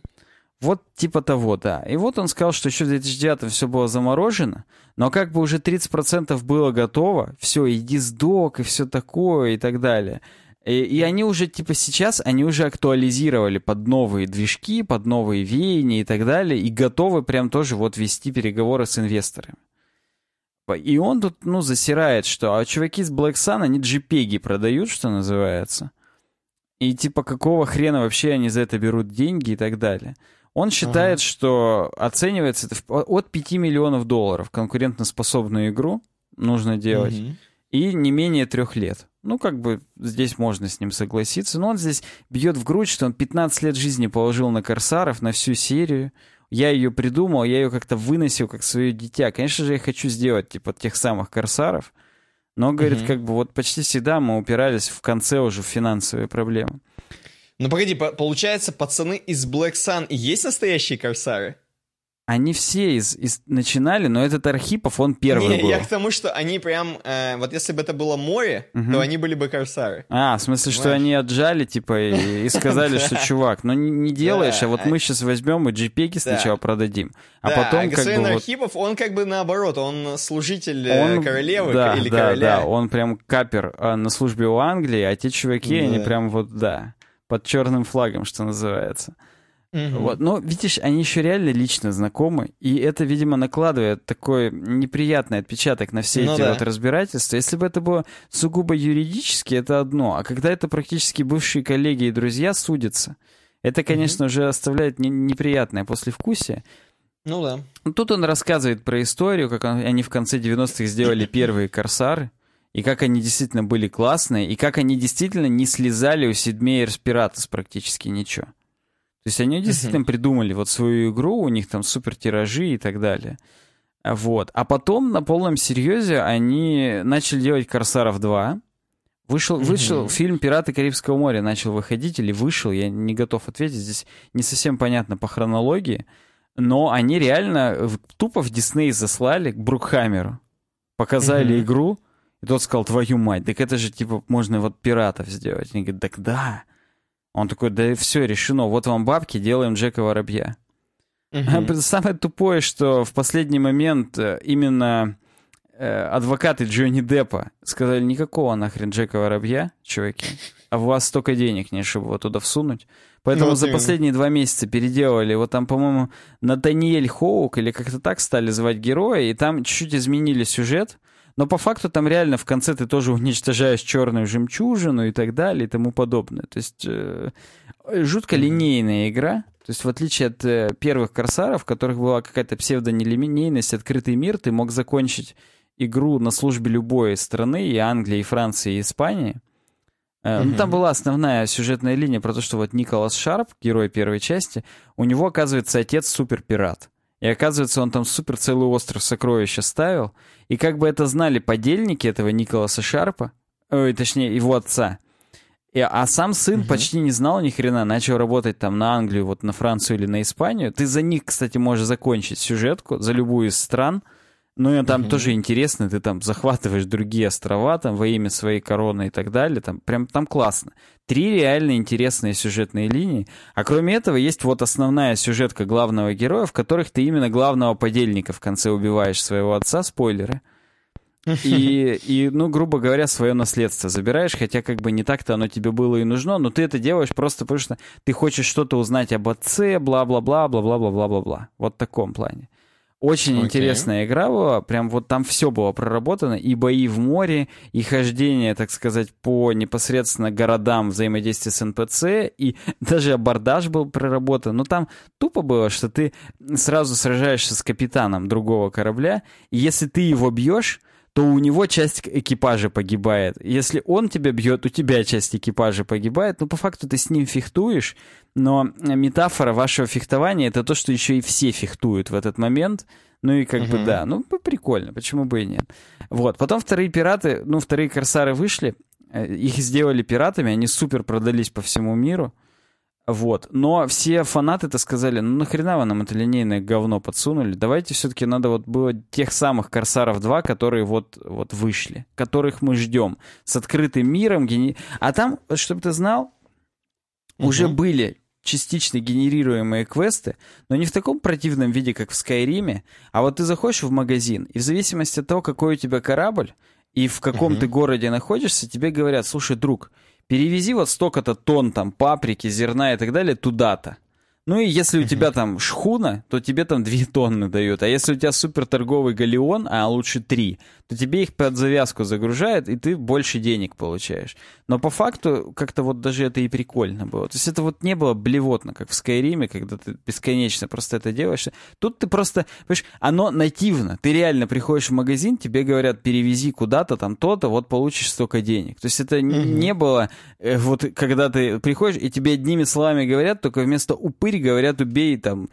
Вот типа того, да. И вот он сказал, что еще в 2009 все было заморожено, но как бы уже 30% было готово, все, и дисдок, и все такое, и так далее. И, и они уже, типа, сейчас, они уже актуализировали под новые движки, под новые веяния и так далее, и готовы прям тоже вот вести переговоры с инвесторами. И он тут, ну, засирает, что а чуваки с Black Sun, они JPEG продают, что называется. И типа какого хрена вообще они за это берут деньги и так далее. Он считает, Ага. что оценивается это от 5 миллионов долларов конкурентоспособную игру нужно делать Мгм. и не менее трех лет. Ну, как бы здесь можно с ним согласиться. Но он здесь бьет в грудь, что он 15 лет жизни положил на Корсаров, на всю серию. Я ее придумал, я ее как-то выносил как свое дитя. Конечно же, я хочу сделать, типа, тех самых Корсаров. Но, говорит, Мгм. как бы вот почти всегда мы упирались в конце уже в финансовые проблемы. Ну погоди, по- получается, пацаны из Black Sun и есть настоящие корсары? Они все из, из- начинали, но этот Архипов, он первый Не, был. я к тому, что они прям, э, вот если бы это было море, Мгм. то они были бы корсары. А, в смысле, что Понимаешь? они отжали, типа, и, и сказали, что, чувак, ну не, не делаешь, Да, а вот мы сейчас возьмем и JPEG сначала продадим, а да, потом а как бы. Архипов, он как бы наоборот, он служитель э, королевы да, или да, короля. да, он прям капер а, на службе у Англии, а те чуваки, они Да. прям вот, да, под черным флагом, что называется. Мгм. Вот, но видишь, они еще реально лично знакомы, и это, видимо, накладывает такой неприятный отпечаток на все Ну эти да. вот разбирательства. Если бы это было сугубо юридически, это одно, а когда это практически бывшие коллеги и друзья судятся, это, конечно, уже оставляет не- неприятное послевкусие. Ну да. Тут он рассказывает про историю, как он- они в конце 90-х сделали первые корсары, и как они действительно были классные, и как они действительно не слезали у Meier's Pirates практически ничего. То есть они действительно придумали вот свою игру, у них там супер тиражи и так далее. Вот. А потом на полном серьезе они начали делать Корсаров 2. Вышел, вышел фильм «Пираты Карибского моря» начал выходить или вышел, я не готов ответить, здесь не совсем понятно по хронологии, но они реально тупо в Дисней заслали к Брукхаммеру, показали Мгм. игру, и тот сказал, твою мать, так это же типа можно вот пиратов сделать. Они говорят, так да. Он такой, да все, решено, вот вам бабки, делаем Джека Воробья. Мгм. Самое тупое, что в последний момент э, именно э, адвокаты Джонни Деппа сказали, никакого нахрен Джека Воробья, чуваки, а у вас столько денег нет, чтобы его туда всунуть. Поэтому Ну, вот за последние два месяца переделали. Вот там, по-моему, Натаниэль Хоук или как-то так стали звать героя, и там чуть-чуть изменили сюжет. Но по факту там реально в конце ты тоже уничтожаешь черную жемчужину и так далее и тому подобное. То есть э, жутко линейная игра. То есть в отличие от э, первых корсаров, в которых была какая-то псевдонелинейность, открытый мир, ты мог закончить игру на службе любой страны, и Англии, и Франции, и Испании. Э, ну, там была основная сюжетная линия про то, что вот Николас Шарп, герой первой части, у него, оказывается, отец суперпират. И оказывается, он там супер целый остров сокровища ставил. И как бы это знали подельники этого Николаса Шарпа, ой, точнее, его отца. И, а сам сын угу. почти не знал ни хрена, начал работать там на Англию, вот на Францию или на Испанию. Ты за них, кстати, можешь закончить сюжетку, за любую из стран. Ну, и там угу. тоже интересно, ты там захватываешь другие острова там во имя своей короны и так далее. Там прям там классно. Три реально интересные сюжетные линии. А кроме этого, есть вот основная сюжетка главного героя, в которых ты именно главного подельника в конце убиваешь своего отца, спойлеры. И, и, ну, грубо говоря, свое наследство забираешь, хотя как бы не так-то оно тебе было и нужно, но ты это делаешь просто потому, что ты хочешь что-то узнать об отце, бла-бла-бла, бла-бла-бла-бла-бла-бла. Вот в таком плане. Очень okay. интересная игра была, прям вот там все было проработано, и бои в море, и хождение, так сказать, по непосредственно городам взаимодействия с НПЦ, и даже абордаж был проработан. Но там тупо было, что ты сразу сражаешься с капитаном другого корабля, и если ты его бьешь, то у него часть экипажа погибает. Если он тебя бьет, у тебя часть экипажа погибает. Ну, по факту ты с ним фехтуешь, но метафора вашего фехтования это то, что еще и все фехтуют в этот момент. Ну и как угу. бы да, ну прикольно, почему бы и нет. Вот, потом вторые пираты, ну вторые корсары вышли, э, их сделали пиратами, они супер продались по всему миру. Вот. Но все фанаты-то сказали, ну нахрена вы нам это линейное говно подсунули? Давайте все-таки надо вот было тех самых Корсаров 2, которые вот, вот вышли, которых мы ждем. С открытым миром. Гени... А там, чтобы ты знал, угу. уже были частично генерируемые квесты, но не в таком противном виде, как в Скайриме, а вот ты заходишь в магазин, и в зависимости от того, какой у тебя корабль, и в каком uh ты городе находишься, тебе говорят, слушай, друг, перевези вот столько-то тонн там паприки, зерна и так далее туда-то. Ну и если у тебя там шхуна, то тебе там 2 тонны дают. А если у тебя супер торговый галеон, а лучше 3, то тебе их под завязку загружают, и ты больше денег получаешь. Но по факту как-то вот даже это и прикольно было. То есть это вот не было блевотно, как в Скайриме, когда ты бесконечно просто это делаешь. Тут ты просто, понимаешь, оно нативно. Ты реально приходишь в магазин, тебе говорят, перевези куда-то там то-то, вот получишь столько денег. То есть это угу. не было э, вот когда ты приходишь, и тебе одними словами говорят, только вместо упырь говорят, убей там,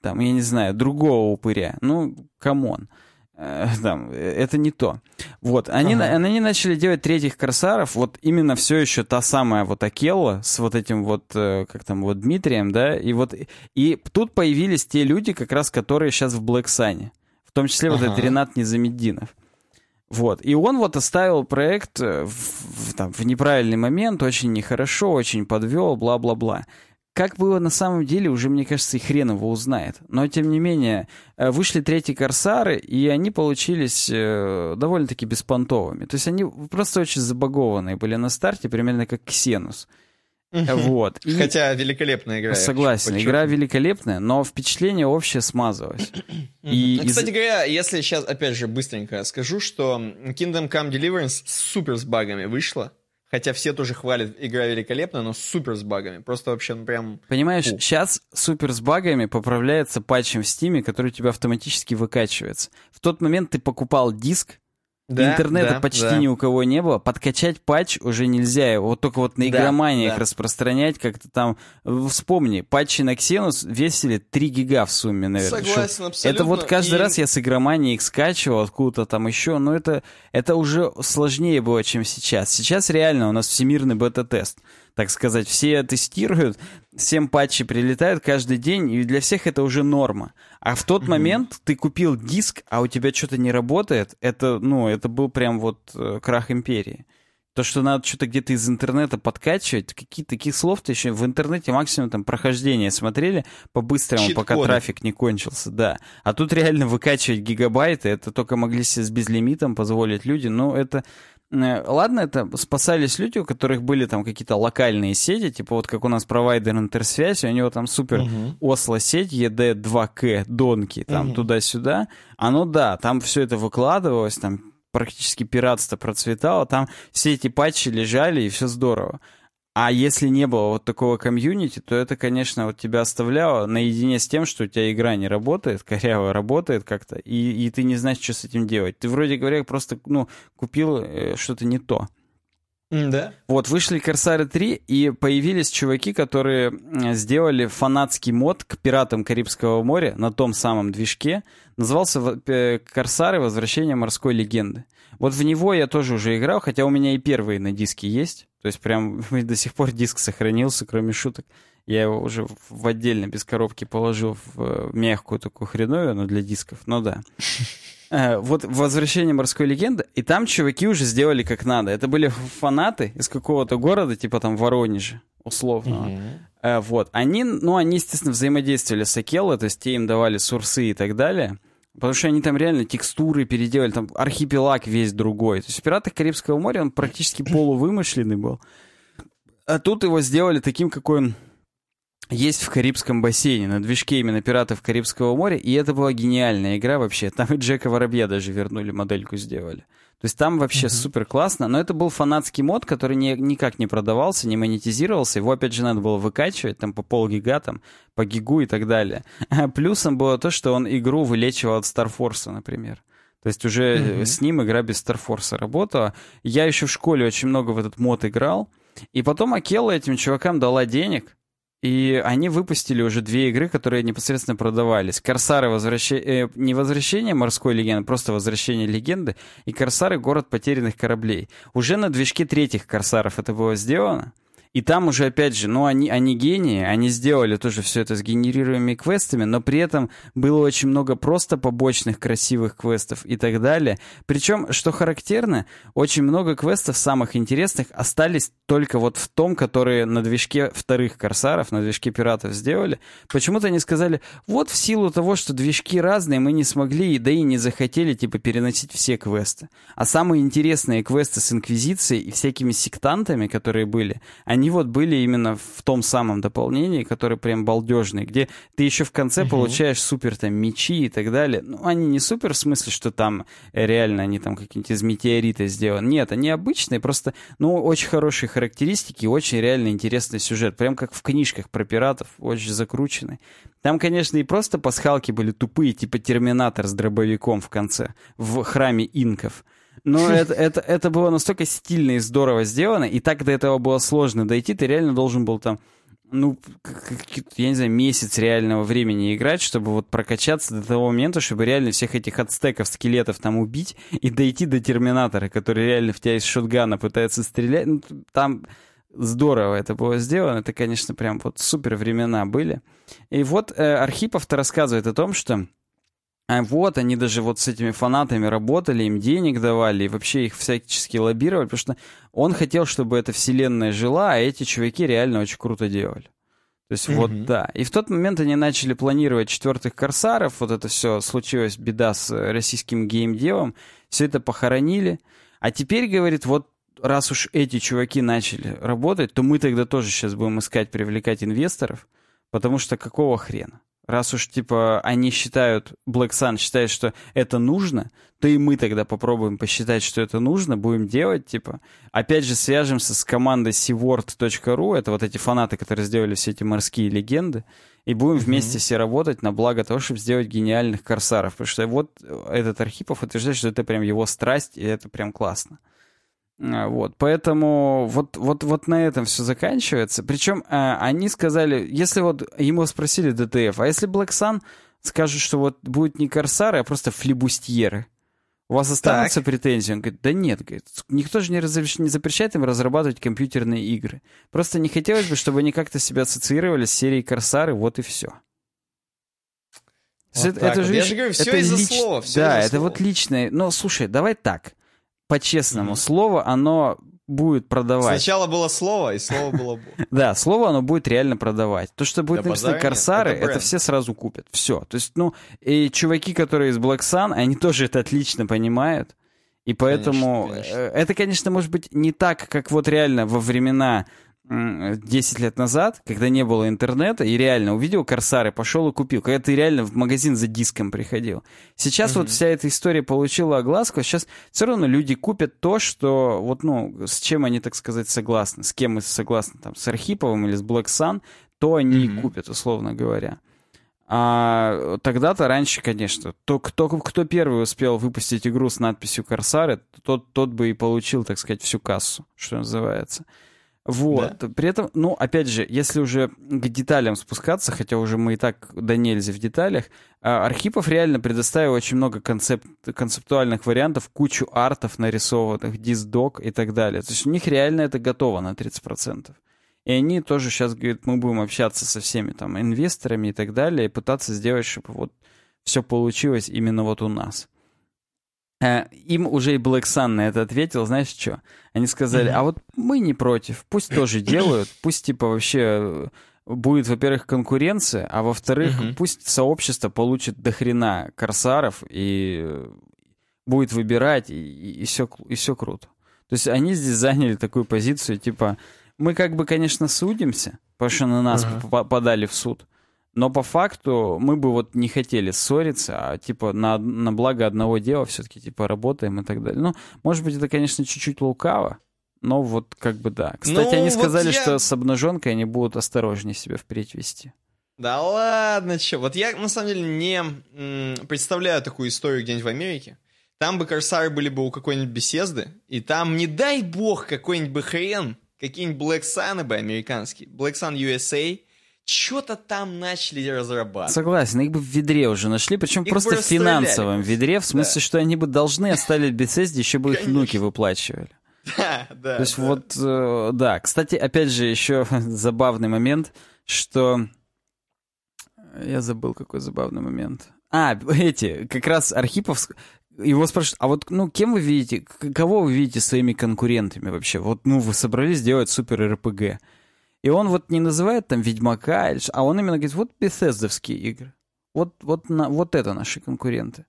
там, я не знаю, другого упыря. Ну, come on. Э, там, это не то. Вот, они, ага. они начали делать третьих корсаров, вот именно все еще та самая вот Акелла с вот этим вот, э, как там, вот Дмитрием, да, и вот, и тут появились те люди, как раз, которые сейчас в Black Sun е, в том числе ага. вот этот Ренат Незаметдинов. Вот, и он вот оставил проект в, в, там, в неправильный момент, очень нехорошо, очень подвел, бла-бла-бла. Как было на самом деле, уже, мне кажется, и хрен его узнает. Но, тем не менее, э, вышли третьи «Корсары», и они получились э, довольно-таки беспонтовыми. То есть они просто очень забагованные были на старте, примерно как «Ксенус». Вот. И... Хотя великолепная игра. Согласен, игра великолепная, но впечатление общее смазывалось. И, ну, Кстати из... говоря, если сейчас, опять же, быстренько скажу, что Kingdom Come Deliverance супер с багами вышла. Хотя все тоже хвалят, игра великолепная, но супер с багами. Просто вообще ну, прям... Понимаешь, Фу. сейчас супер с багами поправляется патчем в Steam е, который у тебя автоматически выкачивается. В тот момент ты покупал диск, да, Интернета да, почти да. ни у кого не было. Подкачать патч уже нельзя. Вот только вот на игроманиях да, да. распространять как-то там. Вспомни, патчи на Xenos весили 3 гига в сумме, наверное. Согласен, абсолютно. Это вот каждый и... раз я с игроманией их скачивал откуда-то там еще, но это, это уже сложнее было, чем сейчас. Сейчас реально у нас всемирный бета-тест так сказать, все тестируют, всем патчи прилетают каждый день, и для всех это уже норма. А в тот mm-hmm. момент ты купил диск, а у тебя что-то не работает, это, ну, это был прям вот э, крах империи. То, что надо что-то где-то из интернета подкачивать, какие таких слов-то еще в интернете максимум там прохождение смотрели по-быстрому, пока трафик не кончился, да. А тут реально выкачивать гигабайты, это только могли себе с безлимитом позволить люди, но это ладно, это спасались люди, у которых были там какие-то локальные сети, типа вот как у нас провайдер интерсвязи, у него там супер uh-huh. Осло-сеть, ED2К, Донки, там uh-huh. туда-сюда. Оно, да, там все это выкладывалось, там практически пиратство процветало, там все эти патчи лежали, и все здорово. А если не было вот такого комьюнити, то это, конечно, вот тебя оставляло наедине с тем, что у тебя игра не работает, коряво работает как-то, и, и ты не знаешь, что с этим делать. Ты вроде говоря просто, ну, купил э, что-то не то. Да. Вот, вышли Корсары 3, и появились чуваки, которые сделали фанатский мод к «Пиратам Карибского моря» на том самом движке. Назывался э, «Корсары. Возвращение морской легенды». Вот в него я тоже уже играл, хотя у меня и первые на диске есть. То есть прям до сих пор диск сохранился, кроме шуток. Я его уже в отдельно без коробки положил в э, мягкую такую хреновую, но для дисков. Ну да. Э, вот «Возвращение морской легенды», и там чуваки уже сделали как надо. Это были фанаты из какого-то города, типа там Воронежа, условного. Mm-hmm. Вот. Они, ну, они, естественно, взаимодействовали с Акелло, то есть те им давали сурсы и так далее. Потому что они там реально текстуры переделали, там архипелаг весь другой. То есть в «Пиратах Карибского моря» он практически полувымышленный был. А тут его сделали таким, какой он есть в Карибском бассейне, на движке именно «Пиратов Карибского моря», и это была гениальная игра вообще. Там и Джека Воробья даже вернули, модельку сделали. То есть там вообще mm-hmm. супер классно, но это был фанатский мод, который не, никак не продавался, не монетизировался. Его, опять же, надо было выкачивать там по полгига, там, по гигу и так далее. плюсом было то, что он игру вылечивал от StarForce а, например. То есть уже mm-hmm. с ним игра без StarForce а работала. Я еще в школе очень много в этот мод играл. И потом Акелла этим чувакам дала денег, и они выпустили уже две игры, которые непосредственно продавались. Корсары возвращение... Э, не возвращение морской легенды, просто возвращение легенды. И Корсары город потерянных кораблей. Уже на движке третьих Корсаров это было сделано. И там уже, опять же, ну, они, они гении, они сделали тоже все это с генерируемыми квестами, но при этом было очень много просто побочных красивых квестов и так далее. Причем, что характерно, очень много квестов самых интересных остались только вот в том, которые на движке вторых корсаров, на движке пиратов сделали. Почему-то они сказали, вот в силу того, что движки разные, мы не смогли, да и не захотели, типа, переносить все квесты. А самые интересные квесты с Инквизицией и всякими сектантами, которые были, они они вот были именно в том самом дополнении, который прям балдежный, где ты еще в конце угу. получаешь супер там мечи и так далее. Ну, они не супер в смысле, что там реально они там какие-нибудь из метеорита сделаны. Нет, они обычные, просто, ну, очень хорошие характеристики и очень реально интересный сюжет. Прям как в книжках про пиратов, очень закрученный. Там, конечно, и просто пасхалки были тупые, типа Терминатор с дробовиком в конце, в храме инков. Но это, это, это было настолько стильно и здорово сделано, и так до этого было сложно дойти, ты реально должен был там, ну, я не знаю, месяц реального времени играть, чтобы вот прокачаться до того момента, чтобы реально всех этих ацтеков, скелетов там убить и дойти до Терминатора, который реально в тебя из шотгана пытается стрелять. Ну, там здорово это было сделано, это, конечно, прям вот супер времена были. И вот э, Архипов-то рассказывает о том, что а вот, они даже вот с этими фанатами работали, им денег давали, и вообще их всячески лоббировали, потому что он хотел, чтобы эта вселенная жила, а эти чуваки реально очень круто делали. То есть mm-hmm. вот, да. И в тот момент они начали планировать четвертых корсаров, вот это все, случилась беда с российским геймдевом, все это похоронили. А теперь, говорит, вот раз уж эти чуваки начали работать, то мы тогда тоже сейчас будем искать, привлекать инвесторов, потому что какого хрена? Раз уж, типа, они считают, Black Sun считает, что это нужно, то и мы тогда попробуем посчитать, что это нужно, будем делать, типа. Опять же, свяжемся с командой seaword.ru, это вот эти фанаты, которые сделали все эти морские легенды, и будем mm-hmm. вместе все работать на благо того, чтобы сделать гениальных корсаров. Потому что вот этот Архипов утверждает, что это прям его страсть, и это прям классно. А, вот, поэтому вот, вот, вот на этом все заканчивается. Причем э, они сказали, если вот ему спросили ДТФ, а если Black Sun скажут, что вот будет не корсары, а просто флибустьеры, у вас останутся так. претензии? Он говорит, да нет, говорит, никто же не, разреш... не запрещает им разрабатывать компьютерные игры. Просто не хотелось бы, чтобы они как-то себя ассоциировали с серией Корсары, вот и все. Вот это, это же, Я же говорю, все из-за лич... слова. Все да, это слова. вот личное. Но слушай, давай так по-честному, mm-hmm. слово, оно будет продавать. Сначала было слово, и слово было Да, слово оно будет реально продавать. То, что будет написано Корсары, это все сразу купят. Все. То есть, ну, и чуваки, которые из Black Sun, они тоже это отлично понимают. И поэтому э, это, конечно, может быть не так, как вот реально во времена 10 лет назад, когда не было интернета, и реально увидел Корсары, пошел и купил. Когда ты реально в магазин за диском приходил. Сейчас mm-hmm. вот вся эта история получила огласку, а сейчас все равно люди купят то, что вот, ну, с чем они, так сказать, согласны. С кем мы согласны, там, с Архиповым или с Black Sun, то они и купят, условно говоря. А тогда-то раньше, конечно, то, кто, кто первый успел выпустить игру с надписью «Корсары», тот, тот бы и получил, так сказать, всю кассу, что называется. Вот. Да. При этом, ну, опять же, если уже к деталям спускаться, хотя уже мы и так до нельзя в деталях, а, Архипов реально предоставил очень много концеп... концептуальных вариантов, кучу артов нарисованных, диздок и так далее. То есть у них реально это готово на 30%. И они тоже сейчас говорят, мы будем общаться со всеми там инвесторами и так далее, и пытаться сделать, чтобы вот все получилось именно вот у нас. Э, им уже и Black Sun на это ответил, знаешь что? Они сказали, а вот мы не против, пусть тоже делают, пусть типа вообще э, будет, во-первых, конкуренция, а во-вторых, пусть сообщество получит дохрена корсаров и э, будет выбирать, и, и, все, и все круто. То есть они здесь заняли такую позицию, типа, мы как бы, конечно, судимся, потому что на нас uh-huh. подали в суд, но по факту мы бы вот не хотели ссориться, а типа на, на благо одного дела все-таки типа работаем и так далее. Ну, может быть, это, конечно, чуть-чуть лукаво, но вот как бы да. Кстати, ну, они сказали, вот я... что с обнаженкой они будут осторожнее себя впредь вести. Да ладно, что. Вот я, на самом деле, не представляю такую историю где-нибудь в Америке. Там бы корсары были бы у какой-нибудь беседы, и там, не дай бог, какой-нибудь бы хрен, какие-нибудь Black Sun бы американские, Black Sun USA, что-то там начали разрабатывать. Согласен, их бы в ведре уже нашли, причем их просто в финансовом ведре, в смысле, да. что они бы должны оставить Bethesda, еще бы их внуки выплачивали. Да, да. То есть да. вот, э, да. Кстати, опять же, еще забавный момент, что... Я забыл, какой забавный момент. А, эти, как раз Архипов, его спрашивают, а вот, ну, кем вы видите, кого вы видите своими конкурентами вообще? Вот, ну, вы собрались делать супер РПГ. И он вот не называет там Ведьмака, а он именно говорит, вот бethesda игры. Вот, вот, на, вот это наши конкуренты.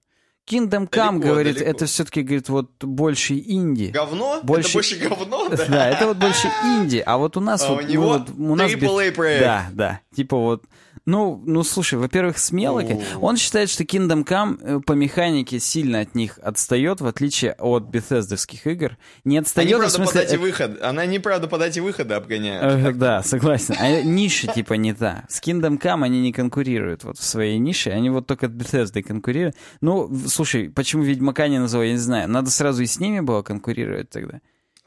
Kingdom Come, далеко, говорит, далеко. это все-таки, говорит, вот больше инди. Говно? Больше... Это больше говно, да? Да, это вот больше инди, а вот у нас а вот... у него вот, у нас проект. Да, да, типа вот ну, ну слушай, во-первых, смело. Он считает, что Kingdom Come э, по механике сильно от них отстает, в отличие от бethesdовских игр. Не отстает, Они, в смысле... По выход. Она неправда по дате выхода обгоняет. Э, да, согласен. А ниша типа не та. С Kingdom Come они не конкурируют вот в своей нише, они вот только от Bethesda конкурируют. Ну, слушай, почему Ведьмака не назвал, я не знаю. Надо сразу и с ними было конкурировать тогда.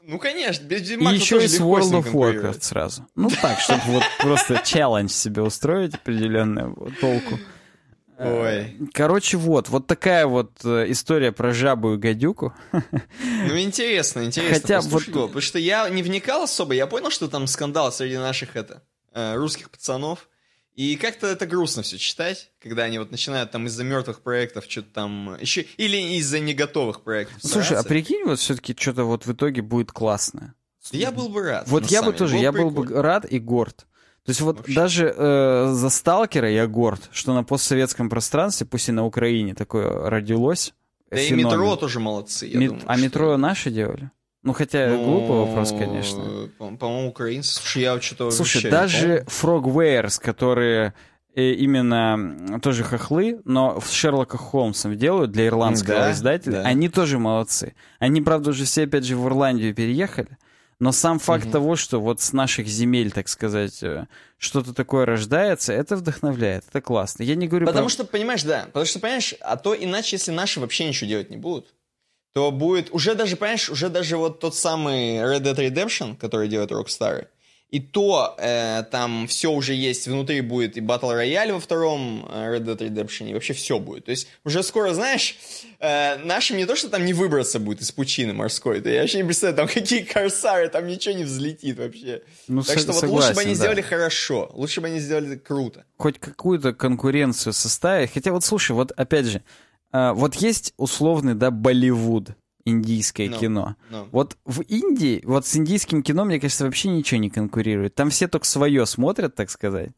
Ну, конечно, без И еще и с World of Warcraft сразу. Ну так, чтобы вот просто челлендж себе устроить определенную толку. Ой. Короче, вот, вот такая вот э, история про жабу и гадюку. Ну, интересно, интересно. Хотя вот... Потому что я не вникал особо, я понял, что там скандал среди наших это э, русских пацанов. И как-то это грустно все читать, когда они вот начинают там из-за мертвых проектов что-то там еще или из-за не готовых проектов. Слушай, стараться. а прикинь, вот все-таки что-то вот в итоге будет классно. Я был бы рад. Вот я бы тоже, я был бы рад и горд. То есть вот Вообще. даже э, за Сталкера я горд, что на постсоветском пространстве, пусть и на Украине, такое родилось. Да феномен. и метро тоже молодцы. Я Мет... думаю, а что... метро наши делали? Ну, хотя ну, глупый вопрос, конечно. По-моему, украинцы. Слушай, я что-то Слушай, даже Frogwares, которые э, именно тоже хохлы, но с Шерлока Холмсом делают для ирландского да, издателя, да. они тоже молодцы. Они, правда, уже все, опять же, в Ирландию переехали, но сам факт угу. того, что вот с наших земель, так сказать, э, что-то такое рождается, это вдохновляет, это классно. Я не говорю Потому про... что, понимаешь, да, потому что, понимаешь, а то иначе, если наши вообще ничего делать не будут, то будет уже даже, понимаешь, уже даже вот тот самый Red Dead Redemption, который делает Rockstar, и то э, там все уже есть, внутри будет и Battle Royale во втором э, Red Dead Redemption, и вообще все будет. То есть уже скоро, знаешь, э, нашим не то, что там не выбраться будет из пучины морской, да я вообще не представляю, там какие корсары, там ничего не взлетит вообще. Ну, так что вот лучше бы они да. сделали хорошо, лучше бы они сделали круто. Хоть какую-то конкуренцию составить, хотя вот слушай, вот опять же, вот есть условный, да, Болливуд, индийское no, кино. No. Вот в Индии, вот с индийским кино, мне кажется, вообще ничего не конкурирует. Там все только свое смотрят, так сказать.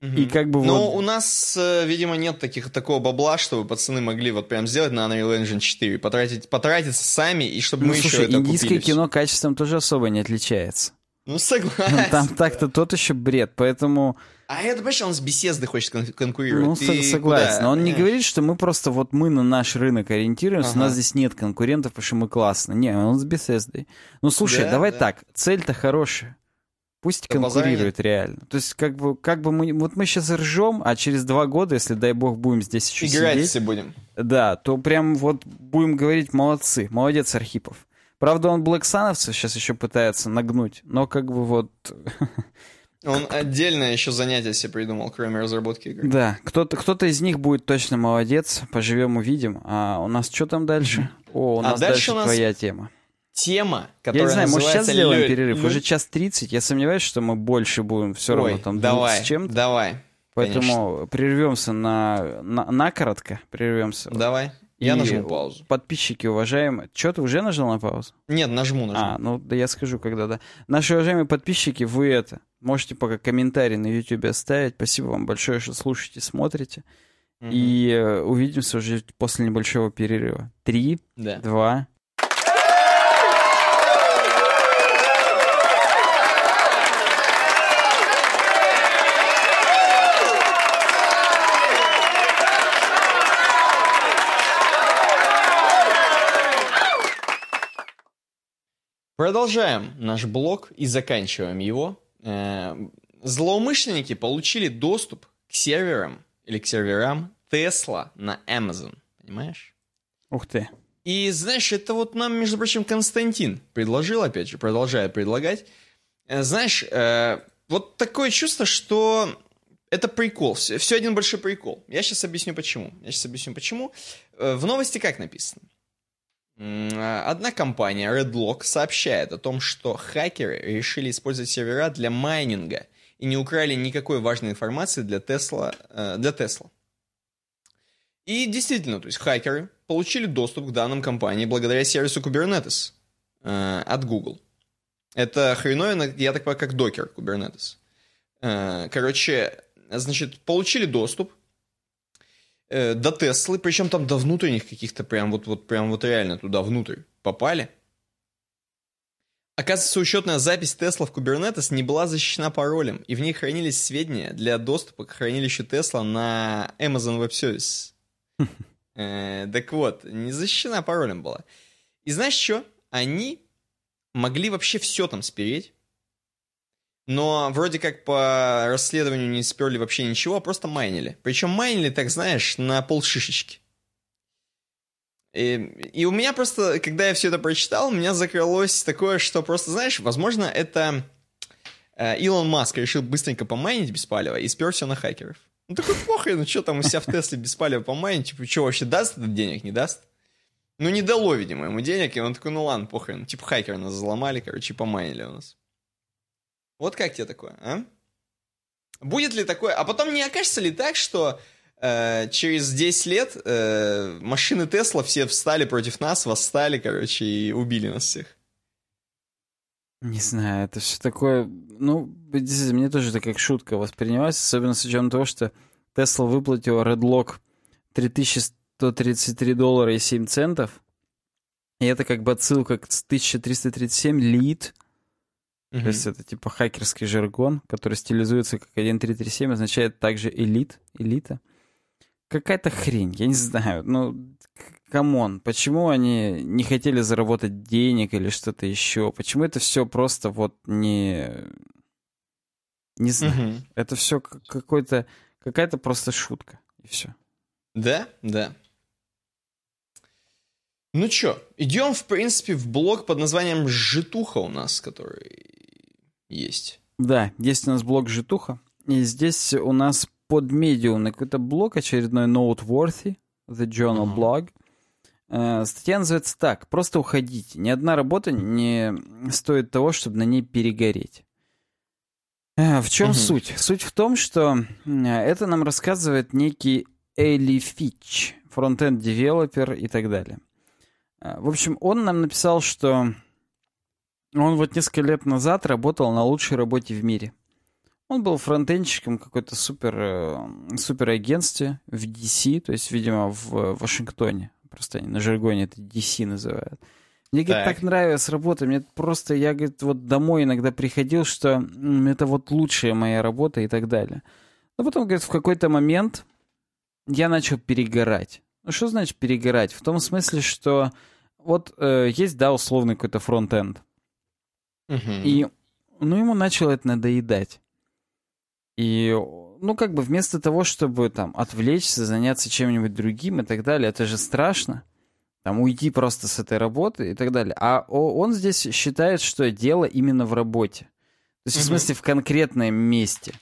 Угу. И как бы Но вот... у нас, э, видимо, нет таких, такого бабла, чтобы пацаны могли вот прям сделать на Unreal Engine 4, потратить, потратиться сами, и чтобы ну, мы слушай, еще это индийское кино качеством тоже особо не отличается. Ну, согласен. Там так-то тот еще бред, поэтому... А это, понимаешь, он с беседы хочет кон- конкурировать. Ну, Ты согласен. Куда? Но он не говорит, что мы просто вот мы на наш рынок ориентируемся, ага. у нас здесь нет конкурентов, потому что мы классно. Не, он с беседой. Ну, слушай, да, давай да. так, цель-то хорошая. Пусть Да конкурирует реально. То есть, как бы, как бы мы... Вот мы сейчас ржем, а через два года, если, дай бог, будем здесь еще Играть сидеть... все будем. Да, то прям вот будем говорить молодцы, молодец Архипов. Правда, он Блэксановцев сейчас еще пытается нагнуть, но как бы вот... Он отдельное еще занятие себе придумал, кроме разработки игры. Да, кто-то кто из них будет точно молодец, поживем увидим. А у нас что там дальше? О, у А нас дальше дальше у нас твоя тема. Тема, Я которая не знаю, может сейчас сделаем лё- перерыв? лё- Уже час 30, я сомневаюсь, что мы больше будем все равно Ой, там давай, с чем-то. давай, Поэтому прервемся на, на, на коротко, прервемся. давай. Я И нажму паузу. Подписчики уважаемые. Что, ты уже нажал на паузу? Нет, нажму, нажму. А, ну да я скажу, когда да. Наши уважаемые подписчики, вы это, можете пока комментарий на YouTube оставить. Спасибо вам большое, что слушаете, смотрите. Мгм. И э, увидимся уже после небольшого перерыва. Три, Да. два. Продолжаем наш блог и заканчиваем его. Э, Злоумышленники получили доступ к серверам или к серверам Tesla на Amazon. Понимаешь? Ух ты. И знаешь, это вот нам, между прочим, Константин предложил, опять же, продолжает предлагать. Э, Знаешь, э, вот такое чувство, что это прикол. Все, все один большой прикол. Я сейчас объясню почему. Я сейчас объясню почему. В новости как написано? Э, Одна компания, Redlock, сообщает о том, что хакеры решили использовать сервера для майнинга и не украли никакой важной информации для Tesla. э, Для Tesla. И действительно, то есть хакеры получили доступ к данным компании благодаря сервису Kubernetes э, от Google. Это хреновина, я так понимаю, как докер Kubernetes. Э, короче, значит, получили доступ э, до Теслы, причем там до внутренних каких-то прям вот, вот, прям вот реально туда внутрь попали. Оказывается, учетная запись Тесла в Kubernetes не была защищена паролем, и в ней хранились сведения для доступа к хранилищу Тесла на Amazon Web Services. Э, Так вот, не защищена паролем была. И знаешь что? Они могли вообще все там спереть, но вроде как по расследованию не сперли вообще ничего, а просто майнили. Причем майнили, так знаешь, на полшишечки. И, и у меня просто, когда я все это прочитал, у меня закрылось такое, что просто, знаешь, возможно, это э, Илон Маск решил быстренько помайнить без и спер все на хакеров. Ну такой похрен, ну что там у себя в Тесле без палева помайнить, типа, что вообще даст этот денег, не даст? Ну не дало, видимо, ему денег, и он такой, ну ладно, похрен, типа хакеры нас взломали, короче, и помайнили у нас. Вот как тебе такое, а? Будет ли такое? А потом не окажется ли так, что э, через 10 лет э, машины Тесла все встали против нас, восстали, короче, и убили нас всех? Не знаю, это все такое... Ну, действительно, мне тоже это как шутка воспринималось, особенно с учетом того, что Tesla выплатила Redlock 3133 доллара и 7 центов. И это как бы отсылка к 1337 leet. То есть это типа хакерский жаргон, который стилизуется как 1337, означает также элит, элита. Какая-то хрень, я не знаю. Ну, come on, почему они не хотели заработать денег или что-то еще? Почему это все просто вот не... Не знаю. Мгм. Это все какой-то... Какая-то просто шутка. И все. Да, да. Ну чё, идем, в принципе, в блог под названием «Житуха» у нас, который есть. Да, есть у нас блог Житуха. И здесь у нас под медиум какой-то блог очередной Noteworthy, The Journal. Blog. Э, Статья называется так. Просто уходите. Ни одна работа не стоит того, чтобы на ней перегореть. Э, В чем Мгм. суть? Суть в том, что это нам рассказывает некий Эли Фич, фронтенд-девелопер и так далее. Э, В общем, он нам написал, что он вот несколько лет назад работал на лучшей работе в мире. Он был фронтенщиком какой-то супер, э, супер агентстве в DC, то есть, видимо, в Вашингтоне. Просто они на жаргоне это DC называют. Мне, говорит, Так. так нравилась работа. Мне просто, я, говорит, вот домой иногда приходил, что «М, это вот лучшая моя работа и так далее. Но потом, говорит, в какой-то момент я начал перегорать. Ну, что значит перегорать? В том смысле, что вот э, есть, да, условный какой-то фронтенд. И ну, ему начало это надоедать. И, ну, как бы вместо того, чтобы там отвлечься, заняться чем-нибудь другим и так далее, это же страшно. Там уйти просто с этой работы и так далее. А он здесь считает, что дело именно в работе. То есть, mm-hmm. в смысле, в конкретном месте.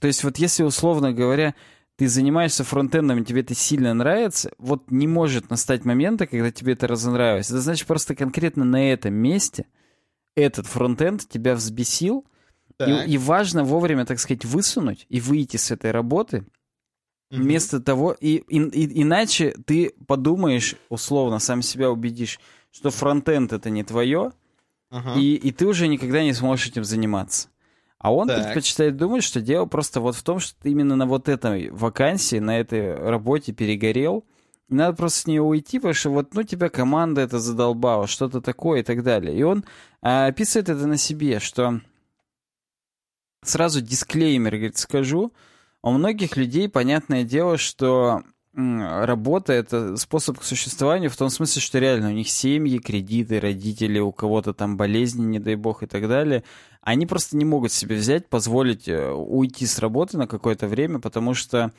То есть, вот если, условно говоря, ты занимаешься фронтендом, тебе это сильно нравится, вот не может настать момента, когда тебе это разонравилось. Это значит, просто конкретно на этом месте этот фронтенд тебя взбесил, и, и важно вовремя, так сказать, высунуть и выйти с этой работы, mm-hmm. вместо того, и, и, и, иначе ты подумаешь, условно, сам себя убедишь, что фронтенд это не твое, uh-huh. и, и ты уже никогда не сможешь этим заниматься. А он так. предпочитает думать, что дело просто вот в том, что ты именно на вот этой вакансии, на этой работе перегорел. Надо просто с нее уйти, потому что вот, ну, тебя команда это задолбала, что-то такое и так далее. И он а, описывает это на себе, что сразу дисклеймер, говорит, скажу, у многих людей понятное дело, что работа — это способ к существованию в том смысле, что реально у них семьи, кредиты, родители, у кого-то там болезни, не дай бог, и так далее. Они просто не могут себе взять, позволить э, уйти с работы на какое-то время, потому что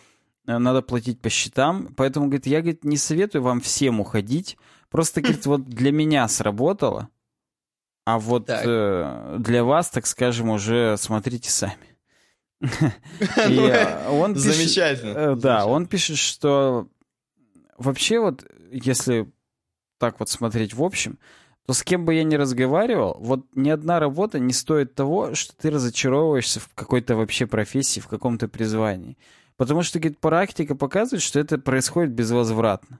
надо платить по счетам. Поэтому, говорит, я, говорит, не советую вам всем уходить. Просто, говорит, вот для меня сработало, а вот э, для вас, так скажем, уже смотрите сами. он Замечательно. Э, да, он пишет, что вообще вот, если так вот смотреть в общем, то с кем бы я ни разговаривал, вот ни одна работа не стоит того, что ты разочаровываешься в какой-то вообще профессии, в каком-то призвании. Потому что, говорит, практика показывает, что это происходит безвозвратно.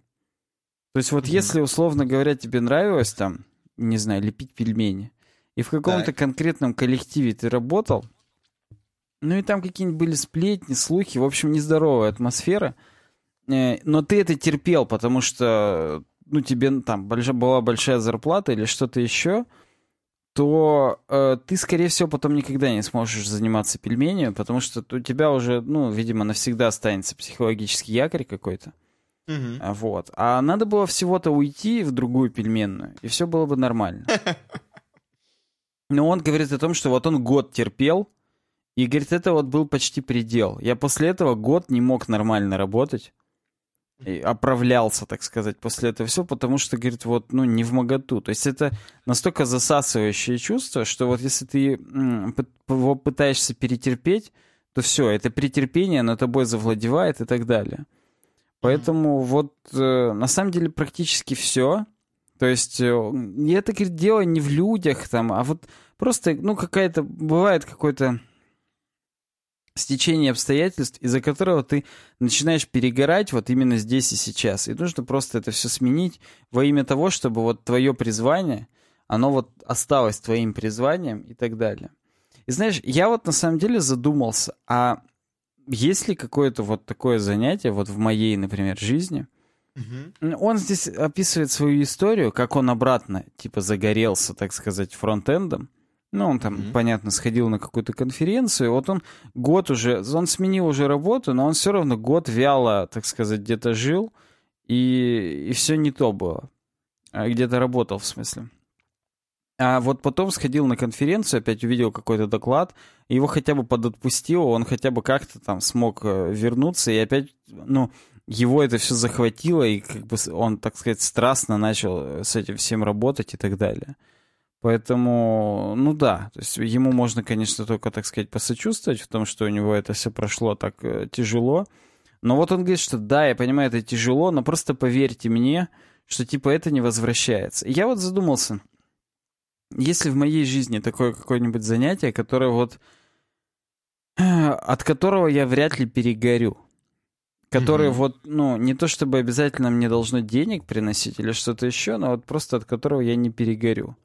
То есть вот mm-hmm. если, условно говоря, тебе нравилось там, не знаю, лепить пельмени, и в каком-то конкретном коллективе ты работал, ну и там какие-нибудь были сплетни, слухи, в общем, нездоровая атмосфера. Э, но ты это терпел, потому что, ну, тебе там больш... была большая зарплата или что-то еще, то э, ты, скорее всего, потом никогда не сможешь заниматься пельменями, потому что у тебя уже, ну, видимо, навсегда останется психологический якорь какой-то. Угу. Вот. А надо было всего-то уйти в другую пельменную, и все было бы нормально. Но он говорит о том, что вот он год терпел, и, говорит, это вот был почти предел. Я после этого год не мог нормально работать. И оправлялся, так сказать, после этого все, потому что, говорит, вот, ну, не в моготу. То есть это настолько засасывающее чувство, что вот если ты его пытаешься перетерпеть, то все, это претерпение, оно тобой завладевает и так далее. Поэтому вот э, на самом деле практически все. То есть э, это говорит, дело не в людях там, а вот просто, ну, какая-то, бывает какой-то стечение обстоятельств, из-за которого ты начинаешь перегорать вот именно здесь и сейчас. И нужно просто это все сменить во имя того, чтобы вот твое призвание, оно вот осталось твоим призванием и так далее. И знаешь, я вот на самом деле задумался, а есть ли какое-то вот такое занятие вот в моей, например, жизни, Угу. Он здесь описывает свою историю, как он обратно, типа, загорелся, так сказать, фронтендом. Ну, он там, mm-hmm. понятно, сходил на какую-то конференцию. Вот он год уже, он сменил уже работу, но он все равно год вяло, так сказать, где-то жил, и, и все не то было. А где-то работал, в смысле. А вот потом сходил на конференцию, опять увидел какой-то доклад, его хотя бы подотпустило, он хотя бы как-то там смог э, вернуться, и опять, ну, его это все захватило, и как бы он, так сказать, страстно начал э, с этим всем работать и так далее. Поэтому, ну да, то есть ему можно, конечно, только, так сказать, посочувствовать в том, что у него это все прошло так э, тяжело. Но вот он говорит, что да, я понимаю, это тяжело, но просто поверьте мне, что типа это не возвращается. И я вот задумался, если в моей жизни такое какое-нибудь занятие, которое вот от которого я вряд ли перегорю, которое mm-hmm. вот, ну, не то чтобы обязательно мне должно денег приносить или что-то еще, но вот просто от которого я не перегорю.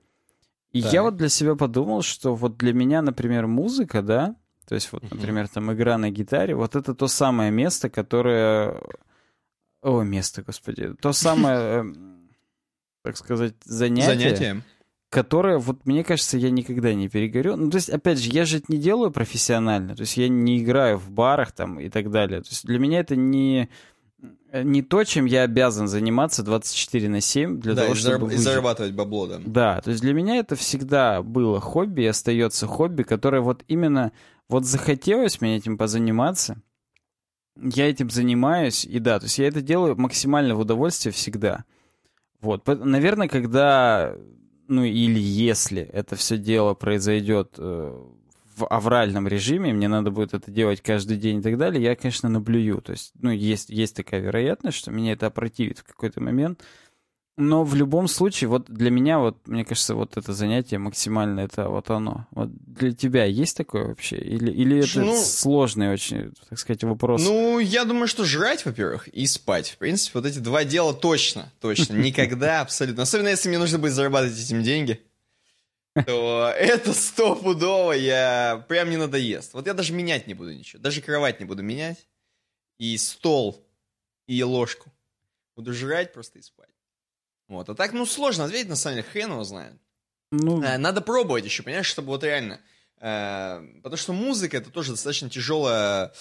И так. я вот для себя подумал, что вот для меня, например, музыка, да, то есть вот, например, там игра на гитаре, вот это то самое место, которое... О, место, господи. То самое, эм, так сказать, занятие. Занятие? Которое, вот мне кажется, я никогда не перегорю. Ну, то есть, опять же, я же это не делаю профессионально. То есть я не играю в барах там и так далее. То есть для меня это не не то, чем я обязан заниматься 24 на 7 для да, того, и чтобы зараб- и зарабатывать бабло, да. Да, то есть для меня это всегда было хобби и остается хобби, которое вот именно вот захотелось мне этим позаниматься, я этим занимаюсь, и да, то есть я это делаю максимально в удовольствие всегда. Вот, наверное, когда, ну или если это все дело произойдет э, в авральном режиме, мне надо будет это делать каждый день и так далее, я, конечно, наблюю. То есть, ну, есть, есть такая вероятность, что меня это опротивит в какой-то момент. Но в любом случае, вот для меня, вот, мне кажется, вот это занятие максимально это вот оно. Вот для тебя есть такое вообще? Или, или это ну- сложный очень, так сказать, вопрос? Ну, я думаю, что жрать, во-первых, и спать. В принципе, вот эти два дела точно, точно. Никогда, абсолютно. Особенно, если мне нужно будет зарабатывать этим деньги, то это стопудово я прям не надоест. Вот я даже менять не буду ничего. Даже кровать не буду менять. И стол, и ложку. Буду жрать просто и спать. Вот. А так, ну, сложно ответить, на самом деле, хрен его знает. ну, Э, Надо пробовать еще, понимаешь, чтобы вот реально... э, Потому что музыка это тоже достаточно тяжелая.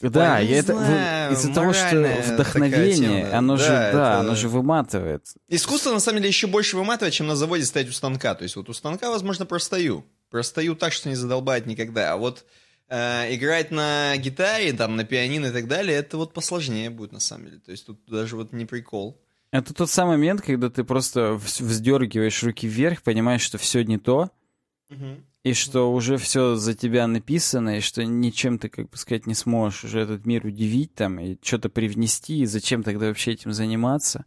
да, не я это знаю, из-за того, что вдохновение, тема, да. оно же, Да, да, это- оно же выматывает. Искусство, на самом деле, еще больше выматывает, чем на заводе стоять у станка. То есть вот у станка, возможно, простою. Простою так, что не задолбает никогда. А вот э, играть на гитаре, там, на пианино и так далее, это вот посложнее будет, на самом деле. То есть тут даже вот не прикол. Это тот самый момент, когда ты просто вздергиваешь руки вверх, понимаешь, что все не то, и что уже все за тебя написано, и что ничем ты, как бы сказать, не сможешь уже этот мир удивить там, и что-то привнести, и зачем тогда вообще этим заниматься.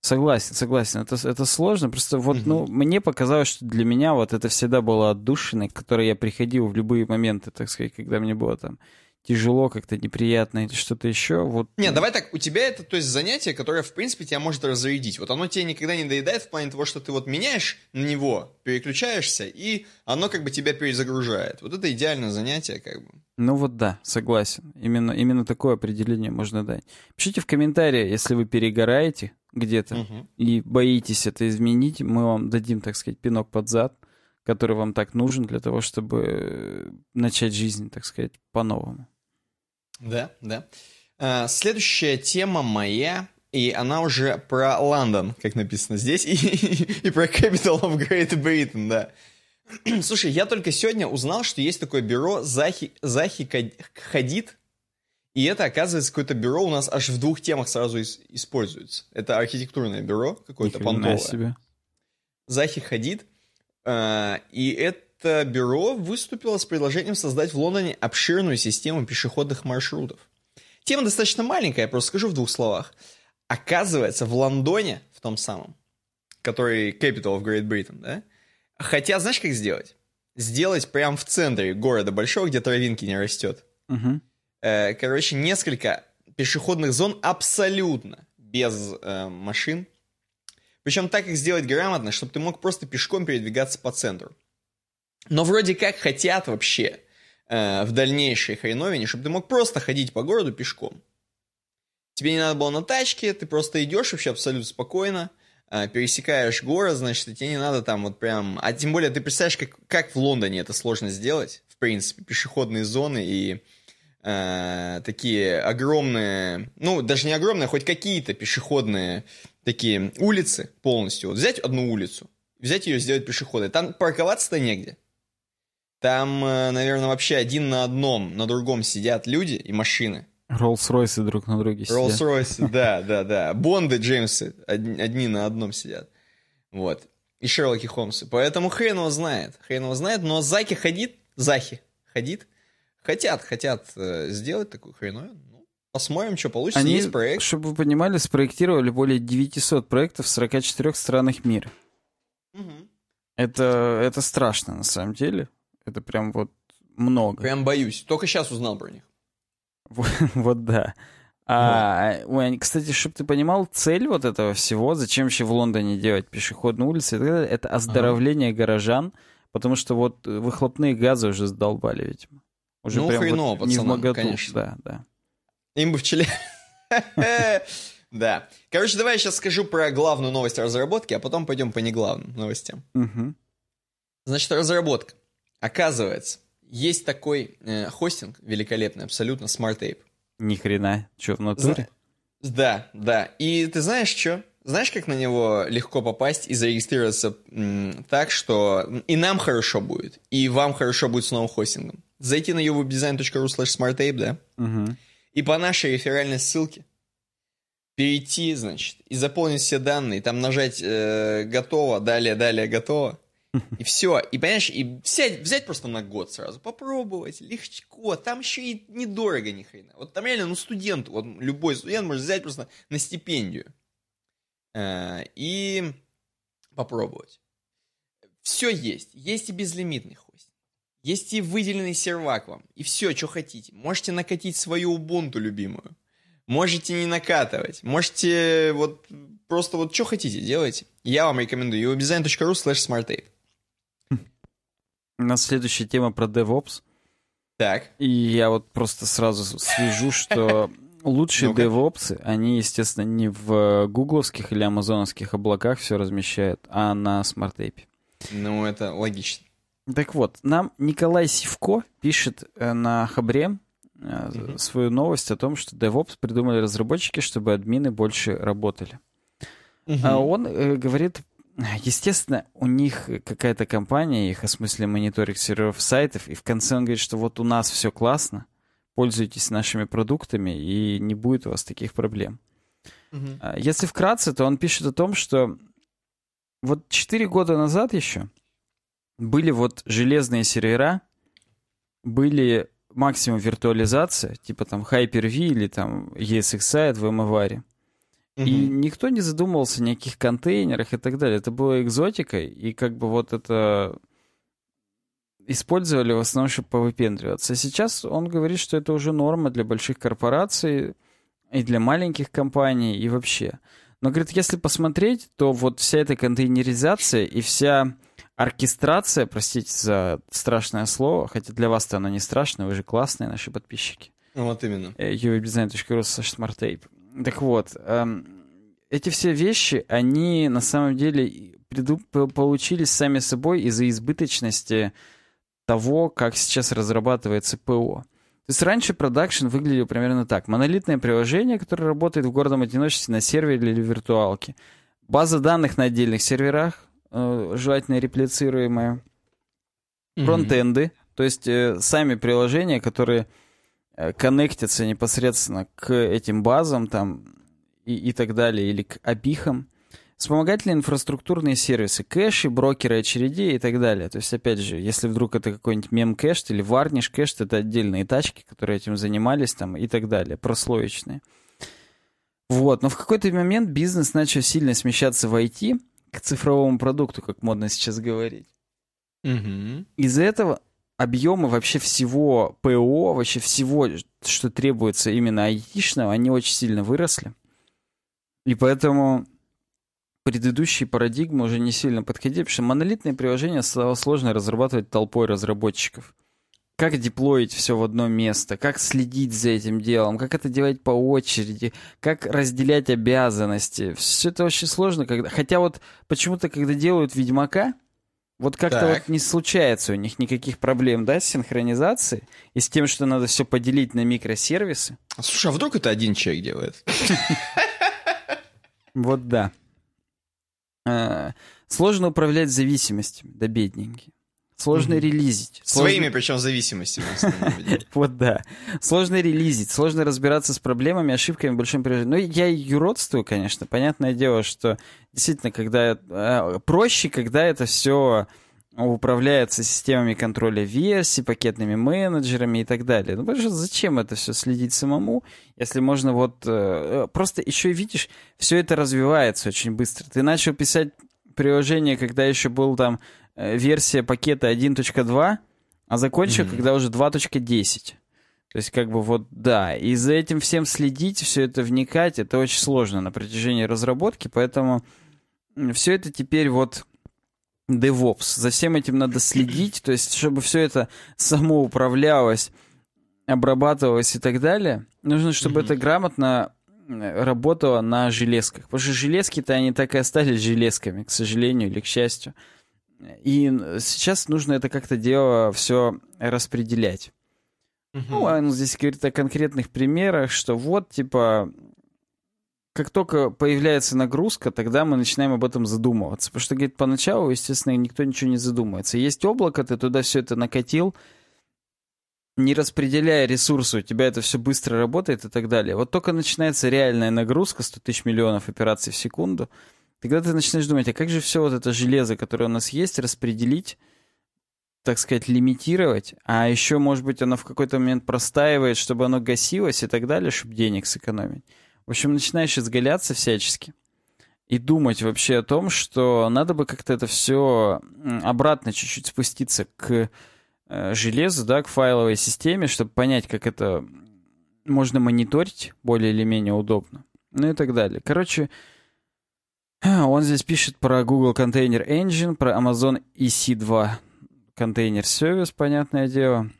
Согласен, согласен, это, это сложно, просто вот, ну, мне показалось, что для меня вот это всегда было отдушиной, к которой я приходил в любые моменты, так сказать, когда мне было там тяжело, как-то неприятно или что-то еще, вот. Не, давай так, у тебя это, то есть, занятие, которое, в принципе, тебя может разрядить. Вот оно тебе никогда не доедает в плане того, что ты вот меняешь на него, переключаешься, и оно как бы тебя перезагружает. Вот это идеальное занятие, как бы. Ну вот да, согласен. Именно, именно такое определение можно дать. Пишите в комментарии, если вы перегораете где-то и боитесь это изменить, мы вам дадим, так сказать, пинок под зад, который вам так нужен для того, чтобы э, начать жизнь, так сказать, по-новому. Да, да. А, следующая тема моя, и она уже про Лондон, как написано здесь, и, и про Capital of Great Britain, да. Слушай, я только сегодня узнал, что есть такое бюро Захи, Захи Хадид, и это, оказывается, какое-то бюро у нас аж в двух темах сразу ис- используется. Это архитектурное бюро какое-то понтовое. себе. Захи Хадид. А, И это бюро выступило с предложением создать в Лондоне обширную систему пешеходных маршрутов. Тема достаточно маленькая, я просто скажу в двух словах. Оказывается, в Лондоне, в том самом, который Capital of Great Britain, да, хотят, знаешь, как сделать? Сделать прямо в центре города большого, где травинки не растет. Мгм. Э, короче, несколько пешеходных зон абсолютно без э, машин. Причем так их сделать грамотно, чтобы ты мог просто пешком передвигаться по центру. Но вроде как хотят вообще э, в дальнейшей хреновине, чтобы ты мог просто ходить по городу пешком. Тебе не надо было на тачке, ты просто идешь вообще абсолютно спокойно, э, пересекаешь город, значит, и тебе не надо там вот прям... А тем более, ты представляешь, как, как в Лондоне это сложно сделать, в принципе, пешеходные зоны и э, такие огромные, ну, даже не огромные, а хоть какие-то пешеходные такие улицы полностью. Вот взять одну улицу, взять ее сделать пешеходной. Там парковаться-то негде. Там, э, наверное, вообще один на одном, на другом сидят люди и машины. Роллс-Ройсы друг на друге сидят. Роллс-Ройсы, да, да, да. Бонды, Джеймсы одни, на одном сидят. Вот. И Шерлоки Холмсы. Поэтому хрен его знает. Хрен его знает, но Заки ходит, Захи ходит, хотят, хотят э, сделать такую хреновину. Ну, посмотрим, что получится. Они, Есть проект. чтобы вы понимали, спроектировали более 900 проектов в 44 странах мира. Мгм. Это, это страшно, на самом деле. Это прям вот много. Прям боюсь. Только сейчас узнал про них. Вот да. А, ой, кстати, чтобы ты понимал, цель вот этого всего, зачем еще в Лондоне делать пешеходные улицы, это оздоровление горожан, потому что вот выхлопные газы уже задолбали, видимо. Уже Ну, прям вот хреново, не в пацанам, моготу. конечно. Да, да. Им бы в челе... Да. Короче, давай я сейчас скажу про главную новость разработки, а потом пойдем по неглавным новостям. Значит, разработка. Оказывается, есть такой э, хостинг великолепный, абсолютно, Smart Ape. Ни хрена. Че, в натуре? Да, да. И ты знаешь что? Знаешь, как на него легко попасть и зарегистрироваться м, так, что и нам хорошо будет, и вам хорошо будет с новым хостингом? Зайти на uwebdesign.ru slash smartape, да? Угу. И по нашей реферальной ссылке перейти, значит, и заполнить все данные, там нажать э, «Готово», далее, далее, «Готово», и все. И, понимаешь, и взять, взять просто на год сразу, попробовать, легко, там еще и недорого ни хрена. Вот там реально, ну, студент, вот любой студент может взять просто на стипендию э, и попробовать. Все есть. Есть и безлимитный хостинг. Есть и выделенный сервак вам. И все, что хотите. Можете накатить свою Ubuntu любимую. Можете не накатывать. Можете вот просто вот что хотите, делайте. Я вам рекомендую uwebdesign.ru slash smartape. У нас следующая тема про DevOps. Так. И я вот просто сразу свяжу, что лучшие Ну-ка. DevOps, они, естественно, не в гугловских или амазоновских облаках все размещают, а на SmartApe. Ну, это логично. Так вот, нам Николай Сивко пишет э, на Хабре э, свою новость о том, что DevOps придумали разработчики, чтобы админы больше работали. А он э, говорит, естественно, у них какая-то компания, их осмысле мониторинг серверов сайтов, и в конце он говорит, что вот у нас все классно, пользуйтесь нашими продуктами, и не будет у вас таких проблем. А Если вкратце, то он пишет о том, что вот 4 года назад еще были вот железные сервера, были максимум виртуализация, типа там Hyper-V или там ESXi в VMware. И никто не задумывался о каких контейнерах и так далее. Это было экзотикой, и как бы вот это использовали в основном, чтобы повыпендриваться. А сейчас он говорит, что это уже норма для больших корпораций и для маленьких компаний, и вообще. Но, говорит, если посмотреть, то вот вся эта контейнеризация и вся оркестрация, простите за страшное слово, хотя для вас-то оно не страшное, вы же классные наши подписчики, Ну, Вот именно. uwebdesign.ru slash smarttape. Так вот, эм, эти все вещи, они на самом деле получились сами собой из-за избыточности того, как сейчас разрабатывается ПО. То есть раньше продакшн выглядел примерно так. Монолитное приложение, которое работает в гордом одиночестве на сервере или виртуалке. База данных на отдельных серверах, э, желательно реплицируемая фронтенды, то есть э, сами приложения, которые коннектятся непосредственно к этим базам там и, и так далее, или к API хам. Вспомогательные инфраструктурные сервисы, кэши, брокеры очередей и так далее. То есть, опять же, если вдруг это какой-нибудь Memcache или Varnish Cache, то это отдельные тачки, которые этим занимались там и так далее, прослоечные. Вот, но в какой-то момент бизнес начал сильно смещаться в IT, к цифровому продукту, как модно сейчас говорить. Мгм. Из-за этого объемы вообще всего ПО, вообще всего, что требуется именно айтишного, они очень сильно выросли. И поэтому предыдущие парадигмы уже не сильно подходили, потому что монолитные приложения стало сложно разрабатывать толпой разработчиков. Как деплоить все в одно место, как следить за этим делом, как это делать по очереди, как разделять обязанности. Все это очень сложно, когда... Хотя вот почему-то, когда делают Ведьмака, вот как-то вот не случается у них никаких проблем, да, с синхронизацией и с тем, что надо все поделить на микросервисы. Слушай, а вдруг это один человек делает? Вот да. Э, Сложно управлять зависимостями, да бедненькие. Сложно Мгм. релизить. сложно- Своими, причем, зависимостями. Вот да. Сложно релизить, сложно разбираться с проблемами, ошибками в большом приложении. Ну, я юродствую, конечно. Понятное дело, что действительно, когда э, проще, когда это все управляется системами контроля версий, пакетными менеджерами и так далее. Ну, потому что зачем это все следить самому, если можно вот... э, просто еще видишь, все это развивается очень быстро. Ты начал писать приложение, когда еще был там э, версия пакета 1.2, а закончил, Мгм. когда уже 2.10. То есть, как бы вот, да, и за этим всем следить, все это вникать, это очень сложно на протяжении разработки, поэтому все это теперь вот DevOps. За всем этим надо следить, то есть, чтобы все это само управлялось, обрабатывалось и так далее, нужно, чтобы Мгм. это грамотно э, работало на железках. Потому что железки-то они так и остались железками, к сожалению или к счастью. И сейчас нужно это как-то дело все распределять. Ну, Мгм. он здесь говорит о конкретных примерах, что вот, типа, как только появляется нагрузка, тогда мы начинаем об этом задумываться. Потому что, говорит, поначалу, естественно, никто ничего не задумается. Есть облако, ты туда все это накатил, не распределяя ресурсы, у тебя это все быстро работает и так далее. Вот только начинается реальная нагрузка, 100 тысяч миллионов операций в секунду, тогда ты начинаешь думать, а как же все вот это железо, которое у нас есть, распределить, так сказать, лимитировать, а еще, может быть, оно в какой-то момент простаивает, чтобы оно гасилось и так далее, чтобы денег сэкономить. В общем, начинаешь изгаляться всячески и думать вообще о том, что надо бы как-то это все обратно чуть-чуть спуститься к э, железу, да, к файловой системе, чтобы понять, как это можно мониторить более или менее удобно. Ну и так далее. Короче, он здесь пишет про Google Container Engine, про Amazon EC2 контейнер сервис, понятное дело.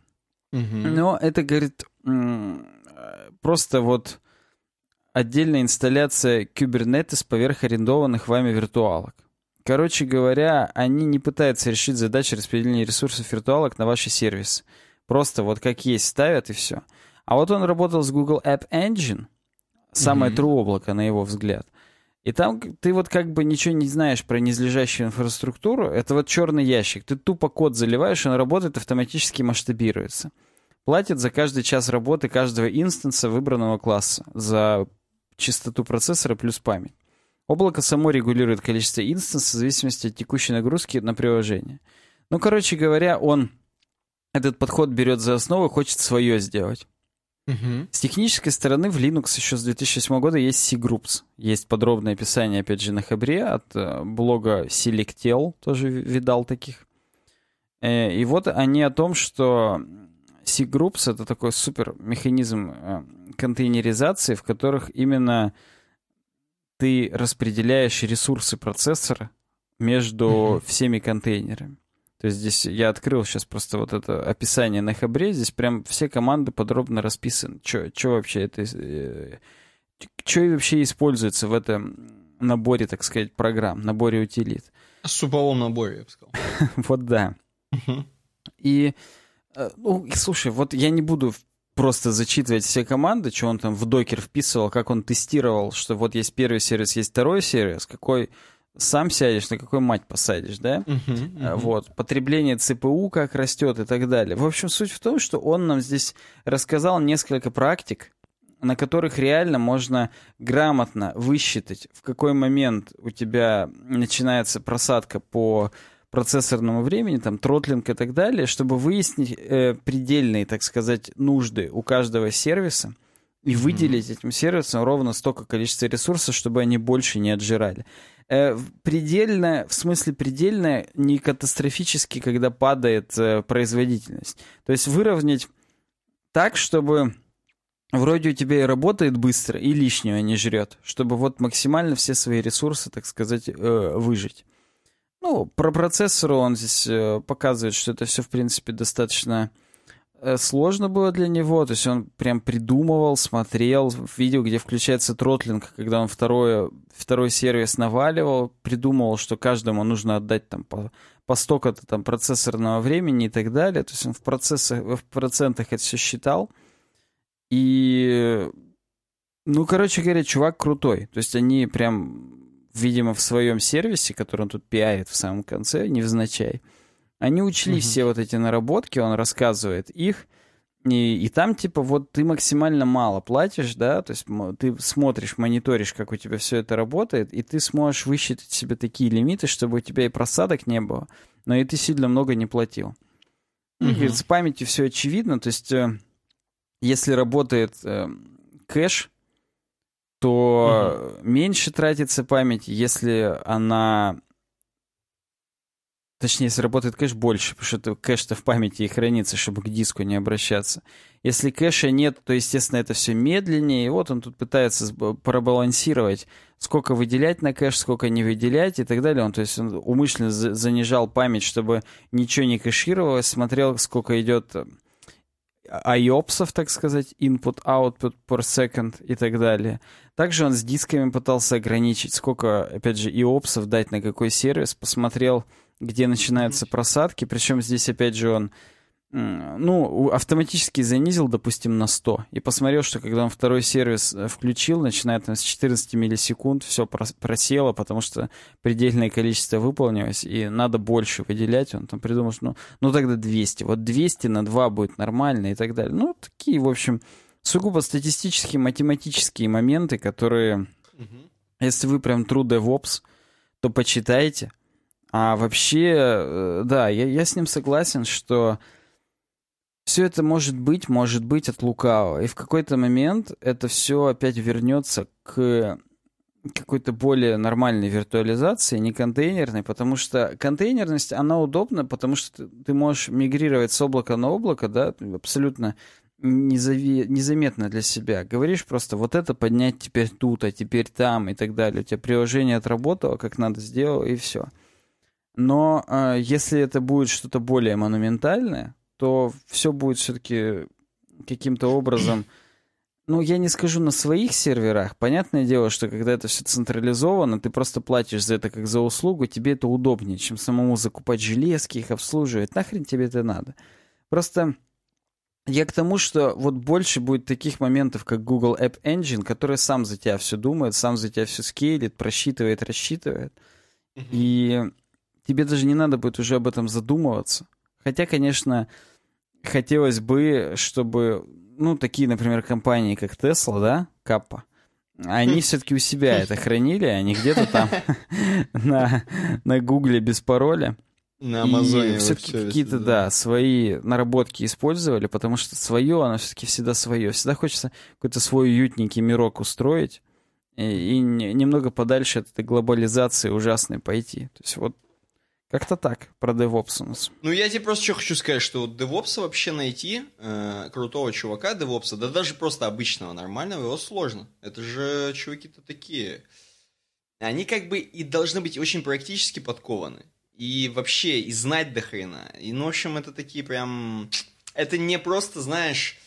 Угу. Но это, говорит, просто вот отдельная инсталляция Kubernetes поверх арендованных вами виртуалок. Короче говоря, они не пытаются решить задачи распределения ресурсов виртуалок на ваши сервисы. Просто вот как есть ставят и все. А вот он работал с Google App Engine, самое mm-hmm. true облако, на его взгляд. И там ты вот как бы ничего не знаешь про низлежащую инфраструктуру. Это вот черный ящик. Ты тупо код заливаешь, он работает, автоматически масштабируется. Платит за каждый час работы каждого инстанса выбранного класса. За частоту процессора плюс память. Облако само регулирует количество инстансов в зависимости от текущей нагрузки на приложение. Ну, короче говоря, он этот подход берет за основу и хочет свое сделать. Угу. С технической стороны в Linux еще с 2008 года есть C-Groups. Есть подробное описание, опять же, на Хабре от э, блога Selectel, тоже видал таких. Э, и вот они о том, что C-Groups — это такой супер механизм э, контейнеризации, в которых именно ты распределяешь ресурсы процессора между mm-hmm. всеми контейнерами. То есть здесь я открыл сейчас просто вот это описание на Хабре, здесь прям все команды подробно расписаны. Что вообще это... Э, что вообще используется в этом наборе, так сказать, программ, наборе утилит. Суповом наборе, я бы сказал. вот да. И, э, ну, слушай, вот я не буду просто зачитывать все команды, что он там в докер вписывал, как он тестировал, что вот есть первый сервис, есть второй сервис, какой сам сядешь, на какой мать посадишь, да? Uh-huh, uh-huh. Вот. Потребление ЦПУ как растет и так далее. В общем, суть в том, что он нам здесь рассказал несколько практик, на которых реально можно грамотно высчитать, в какой момент у тебя начинается просадка по процессорному времени, там, тротлинг и так далее, чтобы выяснить э, предельные, так сказать, нужды у каждого сервиса и выделить mm-hmm. этим сервисам ровно столько количества ресурсов, чтобы они больше не отжирали. Э, предельно, в смысле предельно, не катастрофически, когда падает э, производительность. То есть выровнять так, чтобы вроде у тебя и работает быстро, и лишнего не жрет, чтобы вот максимально все свои ресурсы, так сказать, э, выжить. Ну, про процессор он здесь показывает, что это все, в принципе, достаточно сложно было для него. То есть он прям придумывал, смотрел, видел, где включается тротлинг, когда он второе, второй сервис наваливал, придумывал, что каждому нужно отдать там по, по столько-то там процессорного времени и так далее. То есть он в, процессах, в процентах это все считал. И, ну, короче говоря, чувак крутой. То есть они прям видимо, в своем сервисе, который он тут пиарит в самом конце, невзначай, они учли угу. все вот эти наработки, он рассказывает их, и, и там, типа, вот ты максимально мало платишь, да, то есть ты смотришь, мониторишь, как у тебя все это работает, и ты сможешь высчитать себе такие лимиты, чтобы у тебя и просадок не было, но и ты сильно много не платил. Угу. И, говорит, с памятью все очевидно, то есть э, если работает э, кэш, то угу. меньше тратится память, если она... Точнее, если работает кэш больше, потому что кэш-то в памяти и хранится, чтобы к диску не обращаться. Если кэша нет, то, естественно, это все медленнее. И вот он тут пытается пробалансировать, сколько выделять на кэш, сколько не выделять и так далее. Он, то есть он умышленно занижал память, чтобы ничего не кэшировалось, смотрел, сколько идет IOPS, так сказать, input, output per second и так далее. Также он с дисками пытался ограничить, сколько, опять же, IOPS дать на какой сервис, посмотрел, где начинаются просадки, причем здесь, опять же, он ну, автоматически занизил, допустим, на 100, и посмотрел, что когда он второй сервис э, включил, начиная там с 14 миллисекунд, все просело, потому что предельное количество выполнилось, и надо больше выделять. Он там придумал, что ну, ну тогда 200. Вот 200 на 2 будет нормально и так далее. Ну, такие, в общем, сугубо статистические, математические моменты, которые, угу. если вы прям true DevOps, то почитайте. А вообще, э, да, я, я с ним согласен, что все это может быть, может быть от лукавого. И в какой-то момент это все опять вернется к какой-то более нормальной виртуализации, не контейнерной, потому что контейнерность, она удобна, потому что ты можешь мигрировать с облака на облако, да, абсолютно незави... незаметно для себя. Говоришь просто, вот это поднять теперь тут, а теперь там и так далее. У тебя приложение отработало, как надо сделал, и все. Но э, если это будет что-то более монументальное, то все будет все-таки каким-то образом... Ну, я не скажу на своих серверах. Понятное дело, что когда это все централизовано, ты просто платишь за это как за услугу, тебе это удобнее, чем самому закупать железки, их обслуживать. Нахрен тебе это надо? Просто я к тому, что вот больше будет таких моментов, как Google App Engine, который сам за тебя все думает, сам за тебя все скейлит, просчитывает, рассчитывает. И тебе даже не надо будет уже об этом задумываться. Хотя, конечно, хотелось бы, чтобы, ну, такие, например, компании, как Tesla, да, Каппа, они все-таки у себя это хранили, они где-то там на, на Гугле без пароля. На Амазоне. все-таки какие-то, да, свои наработки использовали, потому что свое, оно все-таки всегда свое. Всегда хочется какой-то свой уютненький мирок устроить и, и немного подальше от этой глобализации ужасной пойти. То есть вот как-то так про DevOps у нас. Ну, я тебе просто что хочу сказать, что вот DevOps вообще найти, э, крутого чувака DevOps, да даже просто обычного, нормального, его сложно. Это же чуваки-то такие. Они как бы и должны быть очень практически подкованы. И вообще, и знать до хрена. И, ну, в общем, это такие прям... Это не просто, знаешь...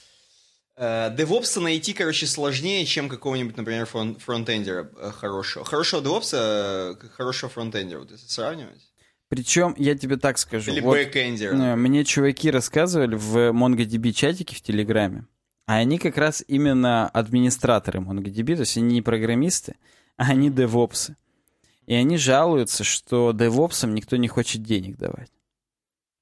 Э, DevOps найти, короче, сложнее, чем какого-нибудь, например, фронт фронтендера э, хорошего. Хорошего DevOps, э, хорошего фронтендера, вот если сравнивать. Причем, я тебе так скажу. Или вот, бэкэндер. Э, мне чуваки рассказывали в MongoDB чатике в Телеграме, а они как раз именно администраторы MongoDB, то есть они не программисты, а они девопсы. И они жалуются, что девопсам никто не хочет денег давать.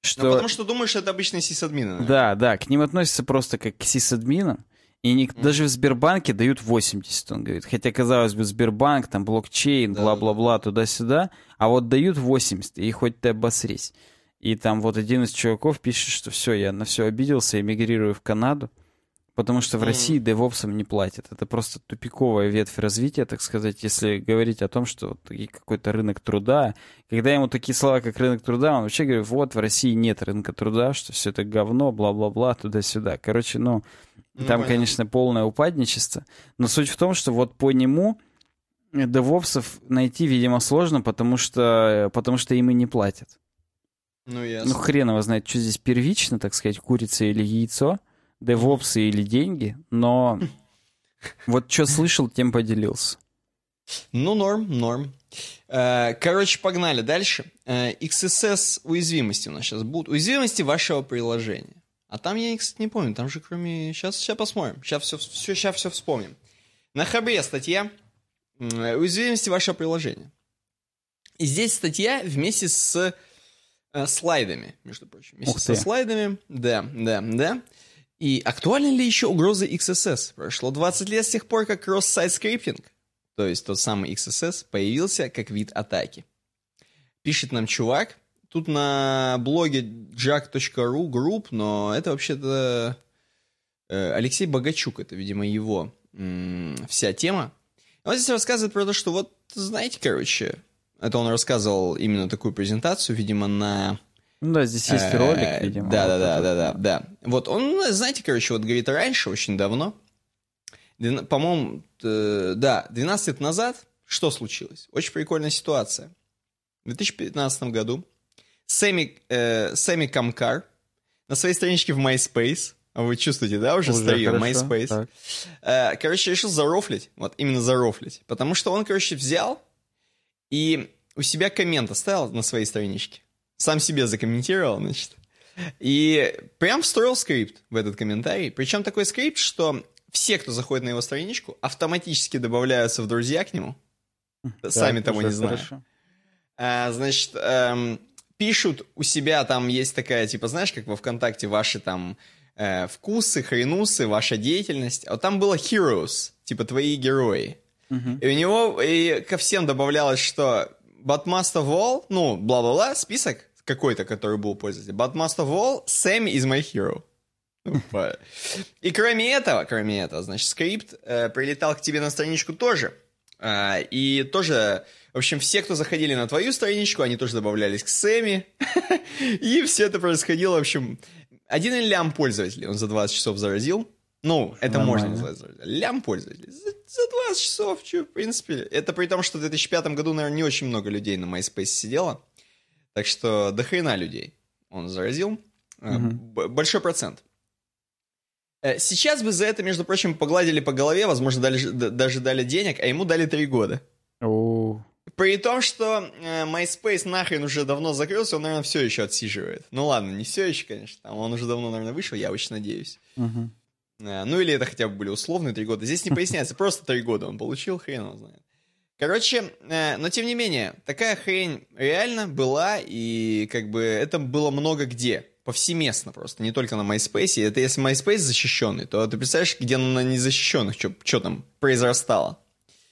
Что... Ну, потому что думаешь, это обычные сисадмины. Да, да, к ним относятся просто как к сисадминам. И не, mm. даже в Сбербанке дают 80, он говорит. Хотя, казалось бы, Сбербанк, там, блокчейн, бла-бла-бла, туда-сюда. А вот дают 80, и хоть ты обосрись. И там вот один из чуваков пишет, что все, я на все обиделся, эмигрирую в Канаду. Потому что в mm. России девопсам не платят. Это просто тупиковая ветвь развития, так сказать, если говорить о том, что какой-то рынок труда. Когда ему такие слова, как рынок труда, он вообще говорит, вот в России нет рынка труда, что все это говно, бла-бла-бла, туда-сюда. Короче, ну, ну, Там, понятно. конечно, полное упадничество. Но суть в том, что вот по нему девопсов найти, видимо, сложно, потому что, потому что им и не платят. Ну, ясно. Ну, хрен его знает, что здесь первично, так сказать, курица или яйцо, девопсы или деньги, но вот что слышал, тем поделился. Ну, норм, норм. Э, короче, погнали дальше. Э, XSS уязвимости у нас сейчас будут. Уязвимости вашего приложения. А там я, кстати, не помню, там же кроме... Сейчас, сейчас посмотрим, сейчас все, все, сейчас все вспомним. На Хабре статья «Уязвимости вашего приложения». И здесь статья вместе с э, слайдами, между прочим. Вместе со слайдами, да, да, да. И актуальны ли еще угрозы XSS? Прошло 20 лет с тех пор, как кросс-сайт скриптинг, то есть тот самый XSS, появился как вид атаки. Пишет нам чувак, Тут на блоге jack.ru групп, но это вообще-то э, Алексей Богачук, это, видимо, его вся тема. Он здесь рассказывает про то, что вот, знаете, короче, это он рассказывал именно такую презентацию, видимо, на... Ну да, здесь есть э, ролик, видимо. Да, да, да, да, да, да. Вот он, знаете, короче, вот говорит, раньше, очень давно, по-моему, да, 12 лет назад, что случилось? Очень прикольная ситуация. В 2015 году Сэмми, э, Сэмми Камкар на своей страничке в MySpace, а вы чувствуете, да, уже, уже старею, MySpace, э, короче, решил зарофлить, вот именно зарофлить, потому что он, короче, взял и у себя коммент оставил на своей страничке, сам себе закомментировал, значит, И прям встроил скрипт в этот комментарий. Причем такой скрипт, что все, кто заходит на его страничку, автоматически добавляются в друзья к нему. Сами того не зная. А, значит, эм, пишут у себя, там есть такая, типа, знаешь, как во ВКонтакте ваши там э, вкусы, хренусы, ваша деятельность. А вот там было heroes, типа твои герои. Uh-huh. И у него и ко всем добавлялось, что but must of all, ну, бла-бла-бла, список какой-то, который был пользователь. But must of all, Sam is my hero. И кроме этого, кроме этого, значит, скрипт э, прилетал к тебе на страничку тоже. Э, и тоже, в общем, все, кто заходили на твою страничку, они тоже добавлялись к Сэми. И все это происходило, в общем, один лям пользователей он за 20 часов заразил. Ну, это Нормально. можно назвать. Лям пользователей. За, за 20 часов, что, в принципе. Это при том, что в 2005 году, наверное, не очень много людей на MySpace сидело. Так что до хрена людей он заразил. Угу. Большой процент. Э, сейчас бы за это, между прочим, погладили по голове, возможно, дали, даже дали денег, а ему дали три года. О. При том, что э, MySpace нахрен уже давно закрылся, он, наверное, все еще отсиживает. Ну ладно, не все еще, конечно, там он уже давно, наверное, вышел, я очень надеюсь. Угу. Ну или это хотя бы были условные три года. Здесь не поясняется, просто три года он получил, хрен его знает. Короче, но тем не менее, такая хрень реально была, и как бы это было много где повсеместно просто, не только на MySpace. Это если MySpace защищенный, то ты представляешь, где на незащищенных, что там произрастало.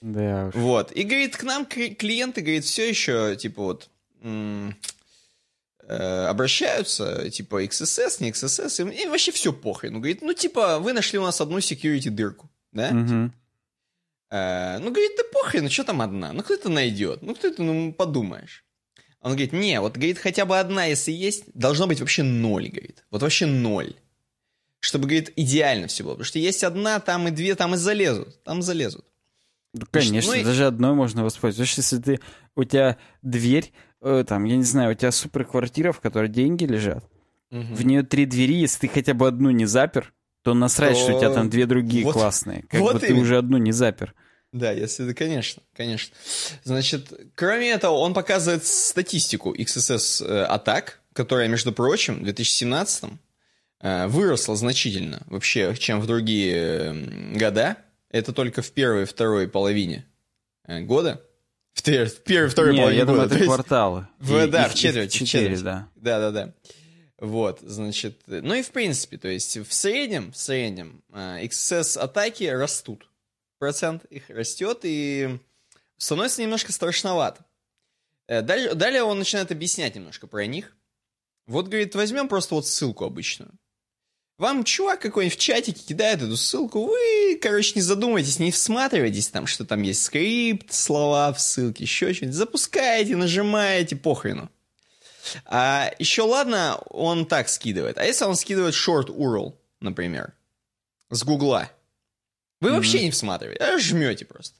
Да уж. Вот. И, говорит, к нам клиенты, говорит, все еще, типа, вот, э, обращаются, типа, XSS, не XSS, им, им вообще все похрен. Ну, говорит, ну, типа, вы нашли у нас одну security дырку, да? Угу. Э, ну, говорит, да похрен, ну, что там одна? Ну, кто это найдет? Ну, кто это, ну, подумаешь. Он говорит, не, вот, говорит, хотя бы одна, если есть, должно быть вообще ноль, говорит. Вот вообще ноль. Чтобы, говорит, идеально все было. Потому что есть одна, там и две, там и залезут. Там залезут. Ну, конечно, ну, даже одной можно воспользоваться. Если ты, у тебя дверь, э, там, я не знаю, у тебя суперквартира, в которой деньги лежат, угу. в нее три двери, если ты хотя бы одну не запер, то насрать, то... что у тебя там две другие вот, классные. Как вот бы именно. ты уже одну не запер. Да, если да, конечно, конечно. Значит, кроме этого, он показывает статистику XSS э, атак, которая, между прочим, в 2017 э, выросла значительно вообще, чем в другие года. Это только в первой и второй половине э, года. В, в первой и второй Не, половине я года. думаю, это кварталы. В, и, да, и, в. Четыре, четверть. да. Да, да, да. Вот, значит, ну и в принципе, то есть в среднем, в среднем XSS атаки растут процент их растет, и становится немножко страшновато. Э, далее, далее он начинает объяснять немножко про них. Вот, говорит, возьмем просто вот ссылку обычную. Вам чувак какой-нибудь в чатике кидает эту ссылку, вы, короче, не задумайтесь, не всматривайтесь там, что там есть скрипт, слова в ссылке, еще что-нибудь. Запускаете, нажимаете, похрену. А еще ладно, он так скидывает. А если он скидывает short URL, например, с Гугла, вы mm-hmm. вообще не всматриваете, а жмете просто.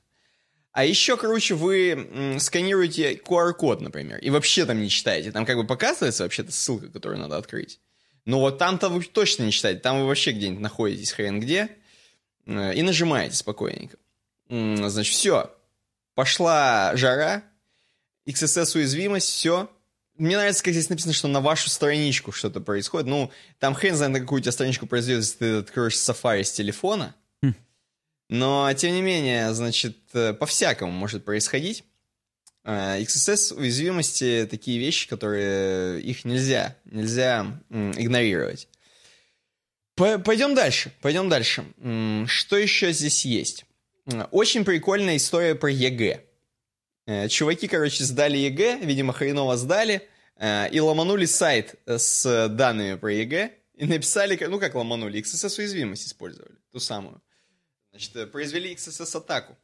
А еще, короче, вы сканируете QR-код, например, и вообще там не читаете. Там как бы показывается вообще-то ссылка, которую надо открыть. Но вот там-то вы точно не читаете. Там вы вообще где-нибудь находитесь хрен где. Э, и нажимаете спокойненько. Значит, все. Пошла жара. XSS-уязвимость, все. Мне нравится, как здесь написано, что на вашу страничку что-то происходит. Ну, там хрен знает, на какую у тебя страничку произойдет, если ты откроешь Safari с телефона. Но, тем не менее, значит, э, по-всякому может происходить. XSS э, уязвимости такие вещи, которые их нельзя, нельзя игнорировать. Пойдем дальше, пойдем дальше. Что еще здесь есть? Очень прикольная история про ЕГЭ. Э, чуваки, короче, сдали ЕГЭ, видимо, хреново сдали, и ломанули сайт с данными про ЕГЭ, и написали, ну как ломанули, XSS уязвимость использовали, ту самую. Значит, э, произвели XSS-атаку.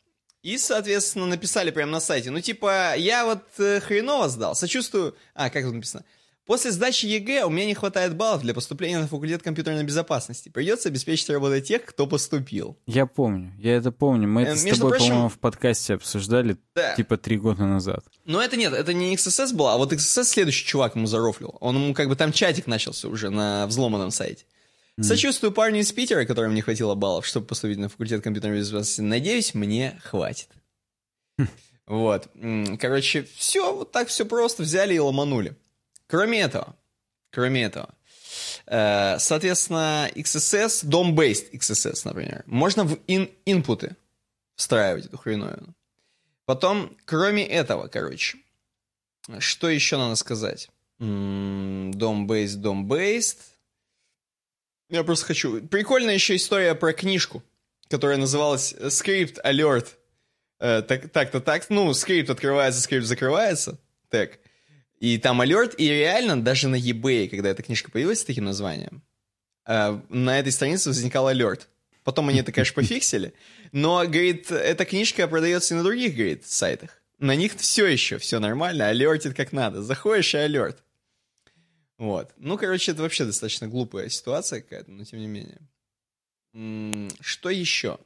И, соответственно, написали прямо на сайте. Ну, типа, я вот э, хреново сдал, сочувствую... А, как тут написано? После сдачи ЕГЭ у меня не хватает баллов для поступления на факультет компьютерной безопасности. Придется обеспечить работу тех, кто поступил. Я помню, я это помню. Мы это э, с тобой, прочим... по-моему, в подкасте обсуждали да. типа три года назад. Но это нет, это не XSS было, а вот XSS следующий чувак ему зарофлил. Он ему как бы там чатик начался уже на взломанном сайте. Сочувствую парню из Питера, которым не хватило баллов, чтобы поступить на факультет компьютерной безопасности. Надеюсь, мне хватит. Вот. Короче, все, вот так все просто взяли и ломанули. Кроме этого, кроме этого, Э, соответственно, XSS, DOM-based XSS, например, можно в in инпуты встраивать эту хреновину. Потом, кроме этого, короче, что еще надо сказать? DOM-based, DOM-based. Я просто хочу... Прикольная еще история про книжку, которая называлась Script Alert. Э, так, так-то так. Ну, скрипт открывается, скрипт закрывается. Так. И там алерт, и реально даже на eBay, когда эта книжка появилась с таким названием, э, на этой странице возникал алерт. Потом они это, конечно, пофиксили. Но, говорит, эта книжка продается и на других, говорит, сайтах. На них все еще все нормально, алертит как надо. Заходишь и алерт. Вот. Ну, короче, это вообще достаточно глупая ситуация какая-то, но тем не менее. Что еще?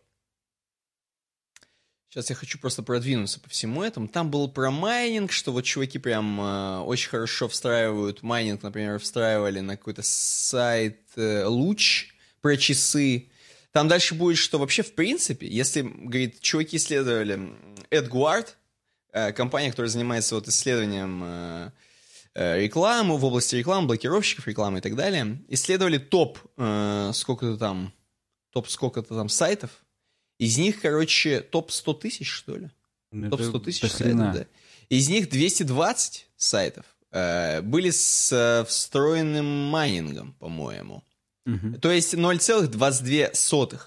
Сейчас я хочу просто продвинуться по всему этому. Там был про майнинг, что вот чуваки прям э, очень хорошо встраивают майнинг, например, встраивали на какой-то сайт э, Луч про часы. Там дальше будет, что вообще в принципе, если, говорит, чуваки исследовали AdGuard, э, компания, которая занимается вот исследованием э, э, рекламы в области рекламы, блокировщиков рекламы и так далее, исследовали топ э, сколько-то там, топ сколько-то там сайтов, из них, короче, топ 100 тысяч, что ли? Ну, топ 100 тысяч сайтов, да. Из них 220 сайтов э, были с э, встроенным майнингом, по-моему. Угу. То есть 0,22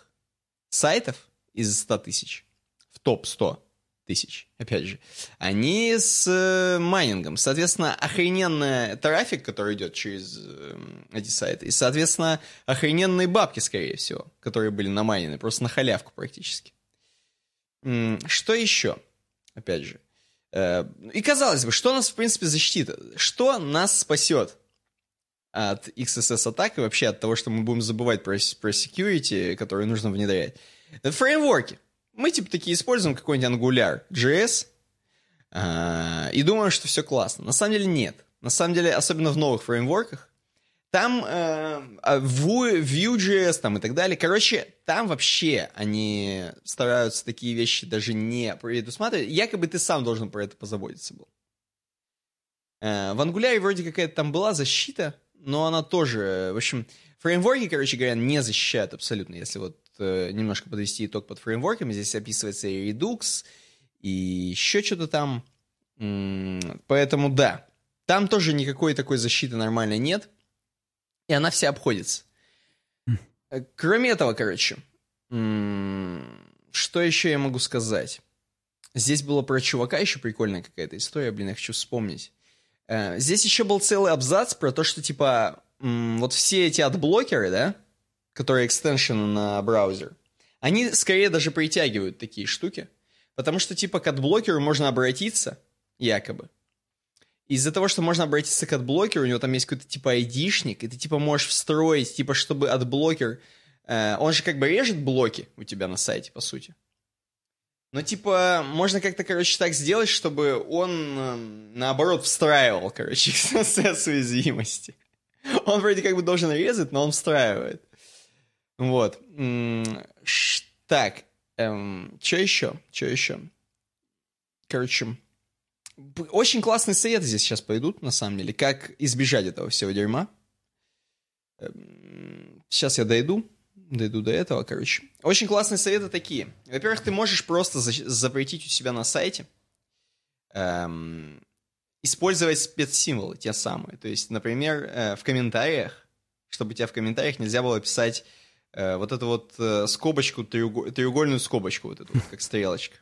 сайтов из 100 тысяч в топ 100 тысяч, опять же, они с э, майнингом. Соответственно, охрененный трафик, который идет через э, эти сайты, и, соответственно, охрененные бабки, скорее всего, которые были намайнены, просто на халявку практически. Что еще? Опять же. Э, и казалось бы, что нас, в принципе, защитит? Что нас спасет от XSS атак и вообще от того, что мы будем забывать про, про security, которые нужно внедрять? Это фреймворки мы типа такие используем какой-нибудь Angular JS э, и думаем, что все классно. На самом деле нет. На самом деле, особенно в новых фреймворках, там э, а, Vue.js там и так далее. Короче, там вообще они стараются такие вещи даже не предусматривать. Якобы ты сам должен про это позаботиться был. Э, в Angular вроде какая-то там была защита, но она тоже... В общем, фреймворки, короче говоря, не защищают абсолютно, если вот немножко подвести итог под фреймворками. Здесь описывается и Redux, и еще что-то там. Поэтому да, там тоже никакой такой защиты нормальной нет. И она вся обходится. Э, кроме этого, короче, что еще я могу сказать? Здесь было про чувака еще прикольная какая-то история, блин, я хочу вспомнить. Э, здесь еще был целый абзац про то, что, типа, вот все эти адблокеры, да, которые экстеншены на браузер, они скорее даже притягивают такие штуки, потому что типа к адблокеру можно обратиться, якобы. Из-за того, что можно обратиться к адблокеру, у него там есть какой-то типа айдишник, и ты типа можешь встроить, типа, чтобы адблокер... Э, он же как бы режет блоки у тебя на сайте, по сути. Но типа можно как-то, короче, так сделать, чтобы он э, наоборот встраивал, короче, XSS уязвимости. Он вроде как бы должен резать, но он встраивает. Вот. Так, эм, что еще? Что еще? Короче, очень классные советы здесь сейчас пойдут, на самом деле, как избежать этого всего дерьма. Эм, сейчас я дойду, дойду до этого, короче. Очень классные советы такие. Во-первых, ты можешь просто запретить у себя на сайте эм, использовать спецсимволы, те самые. То есть, например, э, в комментариях, чтобы тебя в комментариях нельзя было писать Э, вот эту вот э, скобочку, треугольную скобочку, вот эту вот, как стрелочка.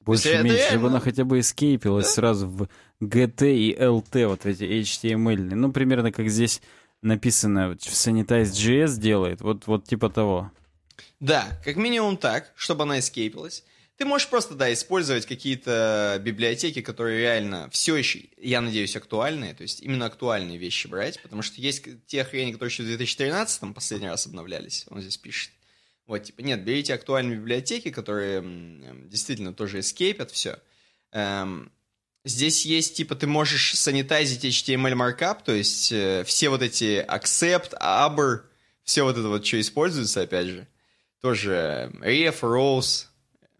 Больше меньше, чтобы она хотя бы эскейпилась да? сразу в GT и LT, вот эти HTML. Ну, примерно как здесь написано в Sanitize.js делает, вот, вот типа того. Да, как минимум так, чтобы она эскейпилась. Ты можешь просто, да, использовать какие-то библиотеки, которые реально все еще, я надеюсь, актуальные, то есть именно актуальные вещи брать, потому что есть те хрени, которые еще в 2013 последний раз обновлялись, он здесь пишет. Вот, типа, нет, берите актуальные библиотеки, которые действительно тоже эскейпят все. Эм, здесь есть, типа, ты можешь санитайзить HTML markup, то есть э, все вот эти accept, abr, все вот это вот, что используется, опять же, тоже ref, rows,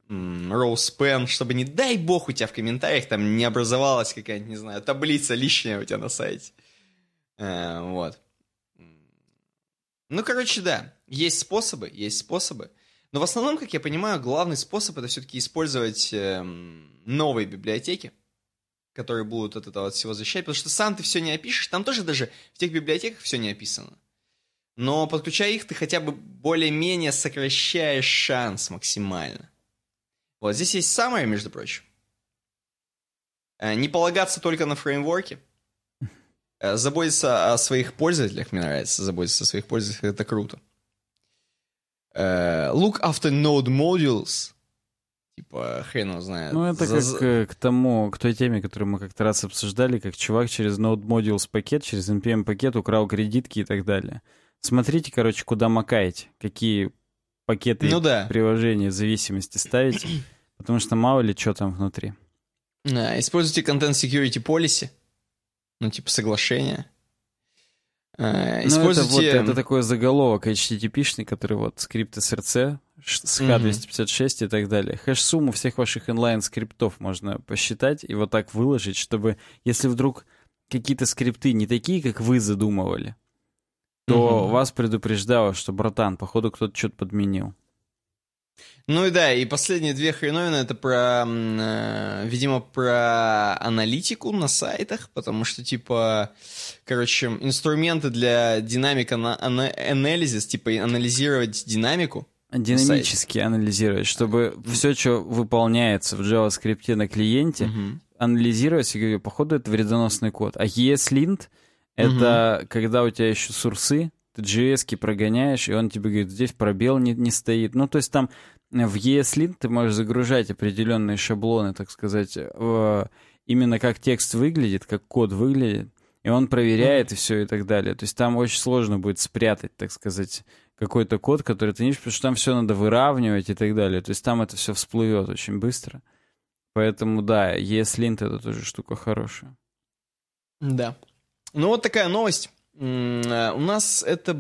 Роуспен, чтобы не дай бог у тебя в комментариях там не образовалась какая-нибудь, не знаю, таблица лишняя у тебя на сайте. Э, вот. Ну, короче, да, есть способы, есть способы. Но в основном, как я понимаю, главный способ это все-таки использовать эм, новые библиотеки, которые будут от этого от всего защищать, потому что сам ты все не опишешь, там тоже даже в тех библиотеках все не описано. Но подключая их, ты хотя бы более-менее сокращаешь шанс максимально. Вот здесь есть summary, между прочим. Э, не полагаться только на фреймворки. Э, заботиться о своих пользователях, мне нравится, заботиться о своих пользователях, это круто. Uh, look after node modules. Типа, хрен его знает. Ну, это За... как э, к тому, к той теме, которую мы как-то раз обсуждали, как чувак через Node Modules пакет, через NPM пакет украл кредитки и так далее. Смотрите, короче, куда макаете, какие пакеты ну, да. приложения зависимости ставите, потому что мало ли что там внутри. Да, используйте Content Security Policy, ну, типа соглашение. Используйте... Ну, это, вот, это такой заголовок HTTP-шный, который вот script SRC, SHA256 и так далее. Хэш-сумму всех ваших инлайн-скриптов можно посчитать и вот так выложить, чтобы, если вдруг какие-то скрипты не такие, как вы задумывали, то угу. вас предупреждало, что, братан, походу кто-то что-то подменил. Ну и да, и последние две хреновины это про, э, видимо, про аналитику на сайтах, потому что, типа, короче, инструменты для динамика на анализис, типа, анализировать динамику. Динамически анализировать, чтобы все, что выполняется в JavaScript на клиенте, угу. анализировать и говорю, походу, это вредоносный код. А ESLint — это угу. когда у тебя еще сурсы, ты JS прогоняешь, и он тебе говорит, здесь пробел не, не стоит. Ну, то есть там в ESLint ты можешь загружать определенные шаблоны, так сказать, в, именно как текст выглядит, как код выглядит, и он проверяет и все и так далее. То есть там очень сложно будет спрятать, так сказать, какой-то код, который ты не потому что там все надо выравнивать и так далее. То есть там это все всплывет очень быстро. Поэтому да, ESLint это тоже штука хорошая. Да. Ну вот такая новость. Э, у нас это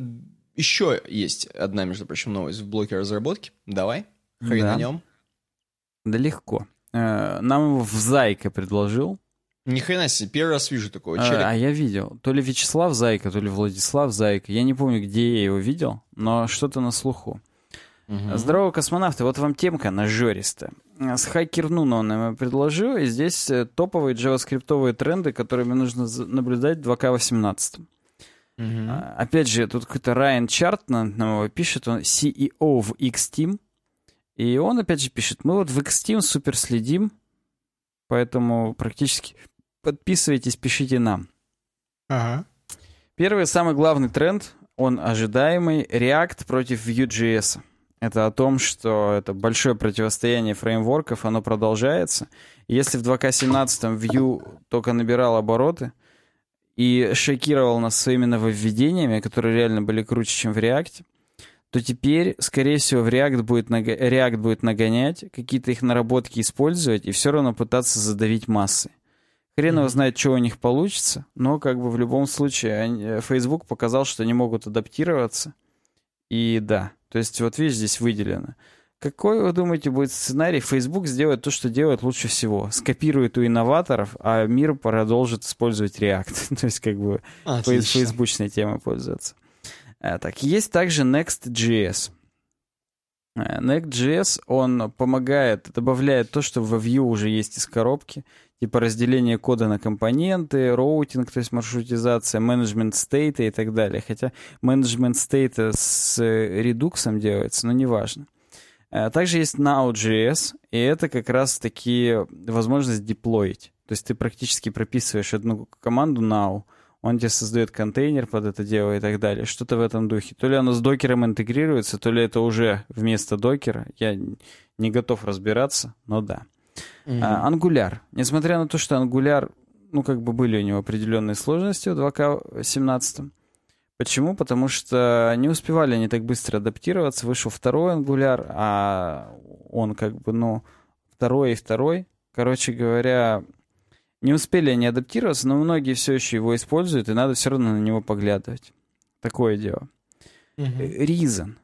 еще есть одна, между прочим, новость в блоке разработки. Давай, хрен да. нем. Да легко. Э, нам его в Зайка предложил. Ни хрена себе, первый раз вижу такого человека. А, а я видел. То ли Вячеслав Зайка, то ли Владислав Зайка. Я не помню, где я его видел, но что-то на слуху. Угу. Здорово, космонавты. Вот вам темка нажористая. С Хакернун он нам предложил, и здесь э, топовые джаваскриптовые тренды, которыми нужно наблюдать в 2К18. Угу. Опять же, тут какой-то Райан Чарт нам его пишет, он CEO в X-Team. И он опять же пишет, мы вот в X-Team супер следим, поэтому практически подписывайтесь, пишите нам. Ага. Первый самый главный тренд, он ожидаемый, React против Vue.js. Это о том, что это большое противостояние фреймворков, оно продолжается. Если в 2К17 Vue только набирал обороты, и шокировал нас своими нововведениями, которые реально были круче, чем в React, то теперь, скорее всего, в React будет, наг... React будет нагонять, какие-то их наработки использовать и все равно пытаться задавить массы. Хрен его знает, что у них получится, но как бы в любом случае они... Facebook показал, что они могут адаптироваться. И да, то есть вот видишь, здесь выделено. Какой, вы думаете, будет сценарий? Facebook сделает то, что делает лучше всего. Скопирует у инноваторов, а мир продолжит использовать React. то есть как бы Отлично. фейсбучной темой пользоваться. А, так, есть также Next.js. А, Next.js, он помогает, добавляет то, что во Vue уже есть из коробки, типа разделение кода на компоненты, роутинг, то есть маршрутизация, менеджмент стейта и так далее. Хотя менеджмент стейта с редуксом делается, но неважно. Э, также есть Now.js, и это как раз-таки возможность деплоить. То есть ты практически прописываешь одну команду Now, он тебе создает контейнер под это дело и так далее. Что-то в этом духе. То ли оно с докером интегрируется, то ли это уже вместо докера. Я не готов разбираться, но да. Mm-hmm. А, Angular. Несмотря на то, что Angular, ну, как бы были у него определенные сложности в 2К17, Почему? Потому что не успевали они так быстро адаптироваться. Вышел второй ангуляр, а он как бы, ну, второй и второй. Короче говоря, не успели они адаптироваться, но многие все еще его используют, и надо все равно на него поглядывать. Такое дело. Reason.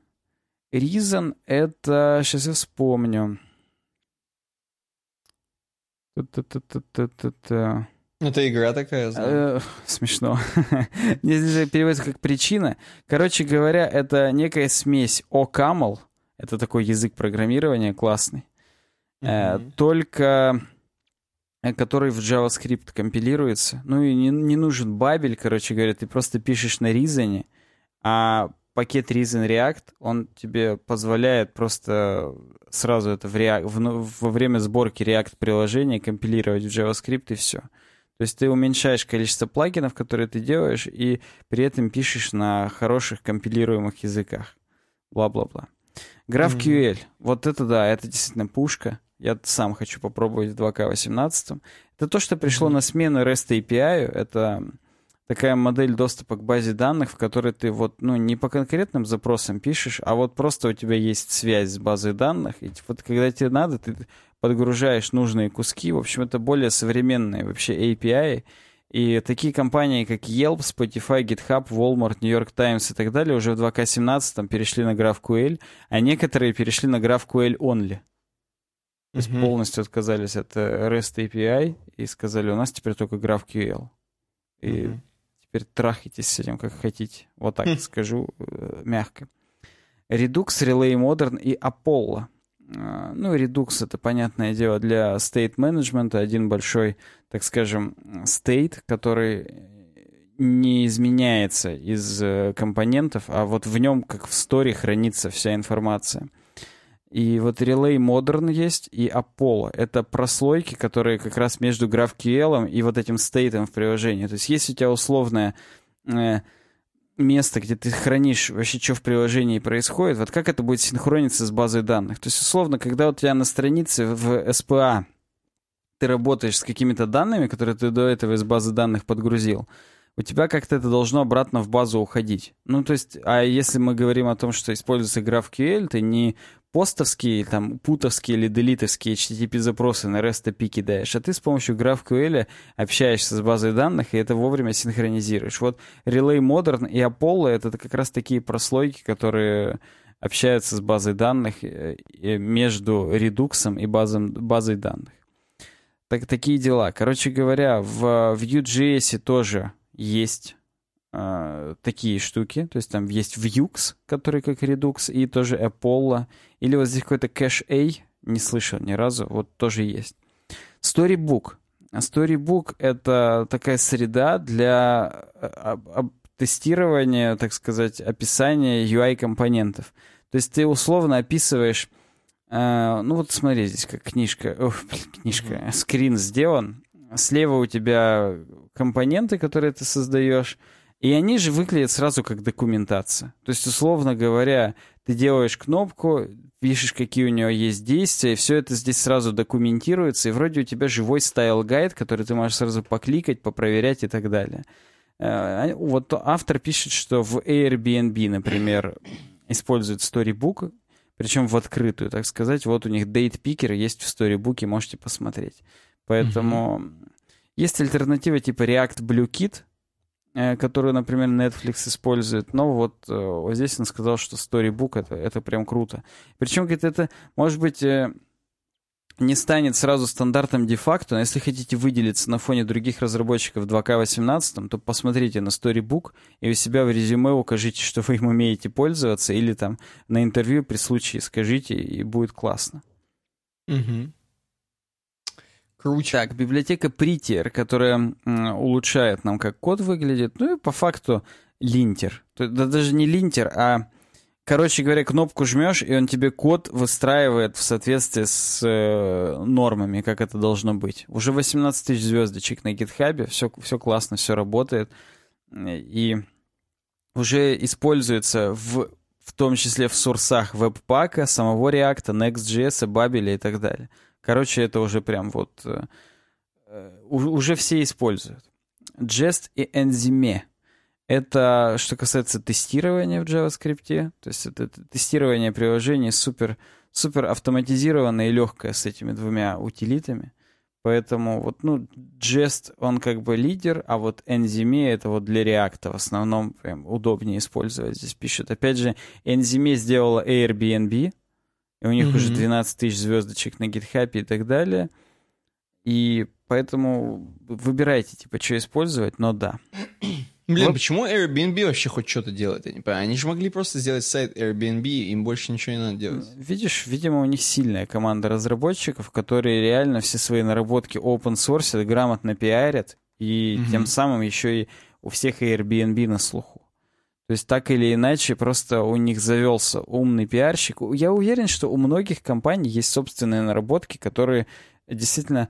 Reason — это... Сейчас я вспомню. Это игра такая, знаю. Э, смешно. Здесь переводится как причина. Короче говоря, это некая смесь OCaml, это такой язык программирования классный, mm-hmm. только э, который в JavaScript компилируется. Ну и не, не нужен бабель, короче говоря, ты просто пишешь на Reason, а пакет Reason React, он тебе позволяет просто сразу это в React, в, ну, во время сборки React приложения компилировать в JavaScript и все. То есть ты уменьшаешь количество плагинов, которые ты делаешь, и при этом пишешь на хороших компилируемых языках. Бла-бла-бла. GraphQL. Mm-hmm. Вот это да, это действительно пушка. Я сам хочу попробовать в 2К18. Это то, что пришло mm-hmm. на смену REST API. Это такая модель доступа к базе данных, в которой ты вот, ну, не по конкретным запросам пишешь, а вот просто у тебя есть связь с базой данных, и вот когда тебе надо, ты подгружаешь нужные куски. В общем, это более современные вообще API. И такие компании, как Yelp, Spotify, GitHub, Walmart, New York Times и так далее, уже в 2К17 перешли на GraphQL, а некоторые перешли на GraphQL only. То есть mm-hmm. полностью отказались от э, REST API и сказали, у нас теперь только GraphQL. И mm-hmm теперь трахайтесь с этим, как хотите. Вот так скажу э, мягко. Redux, Relay Modern и Apollo. А, ну, Redux — это, понятное дело, для state management. Один большой, так скажем, state, который не изменяется из э, компонентов, а вот в нем, как в сторе, хранится вся информация. И вот Relay Modern есть, и Apollo. Это прослойки, которые как раз между GraphQL и вот этим стейтом в приложении. То есть если у тебя условное э, место, где ты хранишь вообще, что в приложении происходит, вот как это будет синхрониться с базой данных. То есть, условно, когда у тебя на странице в SPA ты работаешь с какими-то данными, которые ты до этого из базы данных подгрузил, у тебя как-то это должно обратно в базу уходить. Ну, то есть, а если мы говорим о том, что используется GraphQL, ты не постовские, там, путовские или делитовские HTTP-запросы на REST API кидаешь, а ты с помощью GraphQL общаешься с базой данных, и это вовремя синхронизируешь. Вот Relay Modern и Apollo — это как раз такие прослойки, которые общаются с базой данных э, между Redux и базом, базой данных. Так, такие дела. Короче говоря, в Vue.js тоже есть э, такие штуки. То есть там есть Vux, который как Redux, и тоже Apollo. Или вот здесь какой-то кэш A, не слышал ни разу, вот тоже есть. Storybook. Storybook — это такая среда для э, тестирования, так сказать, описания UI-компонентов. То есть ты условно описываешь ну вот смотри, здесь как книжка, ох, книжка, mm-hmm. скрин сделан. Слева у тебя компоненты, которые ты создаешь, и они же выглядят сразу как документация. То есть, условно говоря, ты делаешь кнопку, пишешь, какие у нее есть действия, и все это здесь сразу документируется, и вроде у тебя живой style guide, который ты можешь сразу покликать, попроверять и так далее. Э, вот автор пишет, что в Airbnb, например, используют Storybook, причем в открытую, так сказать. Вот у них Picker есть в Storybook, можете посмотреть. Поэтому mm-hmm. есть альтернатива типа React Blue Kit, Э, которую, например, Netflix использует. Но вот, э, вот здесь он сказал, что Storybook это, это прям круто. Причем, говорит, это, может быть, э, не станет сразу стандартом де-факто, но если хотите выделиться на фоне других разработчиков 2К18, то посмотрите на Storybook и у себя в резюме укажите, что вы им умеете пользоваться, или там на интервью при случае скажите, и будет классно. Угу. Круче. Так, библиотека Prettier, которая улучшает нам, как код выглядит. Ну и по факту линтер. Да даже не линтер, а, короче говоря, кнопку жмешь, и он тебе код выстраивает в соответствии с э, нормами, как это должно быть. Уже 18 тысяч звездочек на гитхабе, все, все классно, все работает. И уже используется в, в том числе в сурсах веб-пака, самого React, Next.js, Babel и так далее. Короче, это уже прям вот... Э, э уже все используют. Jest и Enzyme. Это что касается тестирования в JavaScript. То есть это тестирование приложений супер, супер автоматизированное и легкое с этими двумя утилитами. Поэтому вот, ну, Jest, он как бы лидер, а вот Enzyme это вот для React в основном прям удобнее использовать. Здесь пишут. Опять же, Enzyme сделала Airbnb, и у них mm-hmm. уже 12 тысяч звездочек на GitHub и так далее. И поэтому выбирайте, типа, что использовать, но да. Блин, вот. почему Airbnb вообще хоть что-то делает? Я не понимаю. Они же могли просто сделать сайт Airbnb, им больше ничего не надо делать. Видишь, видимо, у них сильная команда разработчиков, которые реально все свои наработки open source грамотно пиарят, и mm-hmm. тем самым еще и у всех Airbnb на слуху. То есть так или иначе просто у них завелся умный пиарщик. Я уверен, что у многих компаний есть собственные наработки, которые действительно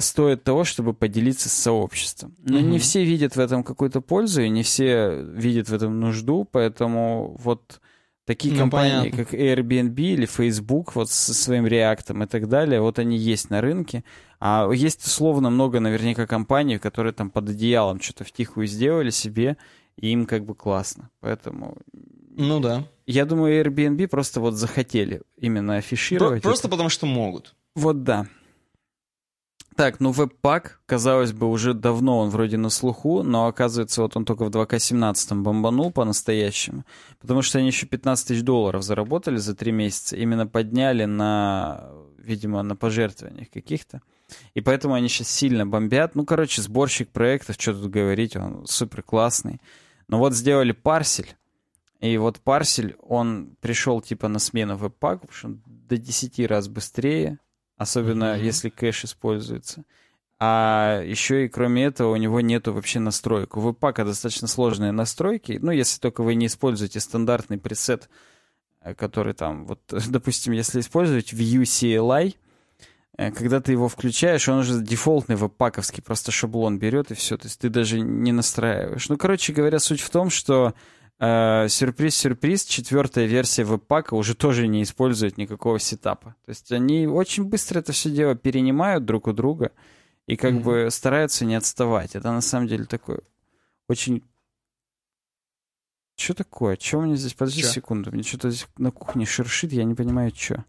стоит того, чтобы поделиться с сообществом. Но mm-hmm. не все видят в этом какую-то пользу, и не все видят в этом нужду, поэтому вот такие ну, компании, понятно. как Airbnb или Facebook, вот со своим реактом и так далее, вот они есть на рынке. А есть условно много наверняка компаний, которые там под одеялом что-то втихую сделали себе, и им как бы классно. Поэтому... Ну да. Я думаю, Airbnb просто вот захотели именно афишировать. Про- просто это. потому что могут. Вот да. Так, ну веб-пак, казалось бы, уже давно он вроде на слуху, но оказывается, вот он только в 2К17 бомбанул по-настоящему, потому что они еще 15 тысяч долларов заработали за три месяца, именно подняли на, видимо, на пожертвованиях каких-то. И поэтому они сейчас сильно бомбят. Ну, короче, сборщик проектов, что тут говорить, он супер классный. Но вот сделали парсель, и вот парсель, он пришел типа на смену веб-паку, потому что он до 10 раз быстрее, особенно mm-hmm. если кэш используется. А еще и кроме этого у него нету вообще настроек. У веб-пака достаточно сложные настройки, ну, если только вы не используете стандартный пресет, э, который там, вот, допустим, если использовать Vue CLI, когда ты его включаешь, он уже дефолтный веб-паковский, просто шаблон берет и все, то есть ты даже не настраиваешь. Ну, короче говоря, суть в том, что Сюрприз-сюрприз, четвертая версия веб-пака уже тоже не использует никакого сетапа. То есть они очень быстро это все дело перенимают друг у друга и как mm-hmm. бы стараются не отставать. Это на самом деле такой очень... Что такое? Что у меня здесь? Подожди Чё? секунду. Мне что-то здесь на кухне шершит, я не понимаю, что.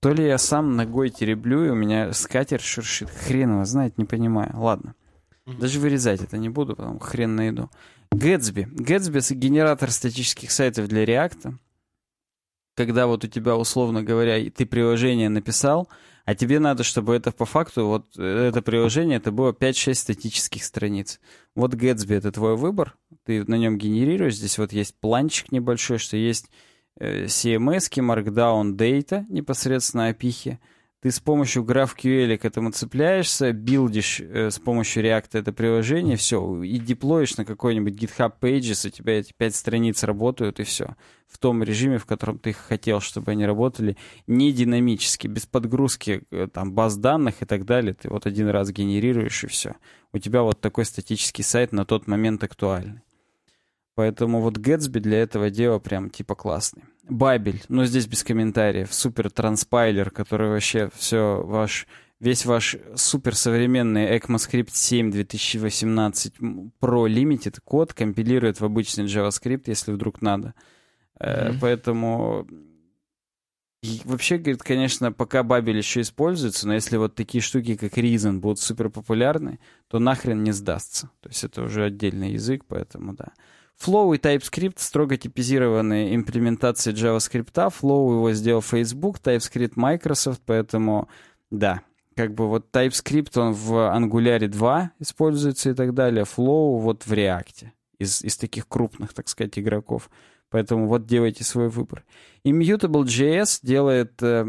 То ли я сам ногой тереблю, и у меня скатер шершит. Хрен его знает, не понимаю. Ладно. Даже вырезать это не буду, потом хрен найду. Гэтсби. Гэтсби — генератор статических сайтов для React. Когда вот у тебя, условно говоря, ты приложение написал, а тебе надо, чтобы это по факту, вот это приложение, это было 5-6 статических страниц. Вот Гэтсби — это твой выбор, ты на нем генерируешь, здесь вот есть планчик небольшой, что есть Э, CMS, Markdown Data, непосредственно опихи. Ты с помощью GraphQL к этому цепляешься, билдишь э, с помощью React это приложение, все, и деплоишь на какой-нибудь GitHub Pages, у тебя эти пять страниц работают, и все. В том режиме, в котором ты хотел, чтобы они работали, не динамически, без подгрузки э, там, баз данных и так далее. Ты вот один раз генерируешь, и все. У тебя вот такой статический сайт на тот момент актуальный. Поэтому вот Гэтсби для этого дела прям типа классный. Бабель, но здесь без комментариев. Супер транспайлер, который вообще все ваш весь ваш суперсовременный ECMAScript 7 2018 Pro Limited код компилирует в обычный JavaScript, если вдруг надо. Mm-hmm. Поэтому и вообще, говорит, конечно, пока Бабель еще используется, но если вот такие штуки, как Reason, будут супер популярны, то нахрен не сдастся. То есть это уже отдельный язык, поэтому да. Flow и TypeScript строго типизированные имплементации JavaScript. Flow его сделал Facebook, TypeScript Microsoft, поэтому да, как бы вот TypeScript он в Angular 2 используется и так далее, Flow вот в React из, из таких крупных, так сказать, игроков. Поэтому вот делайте свой выбор. Immutable.js делает э,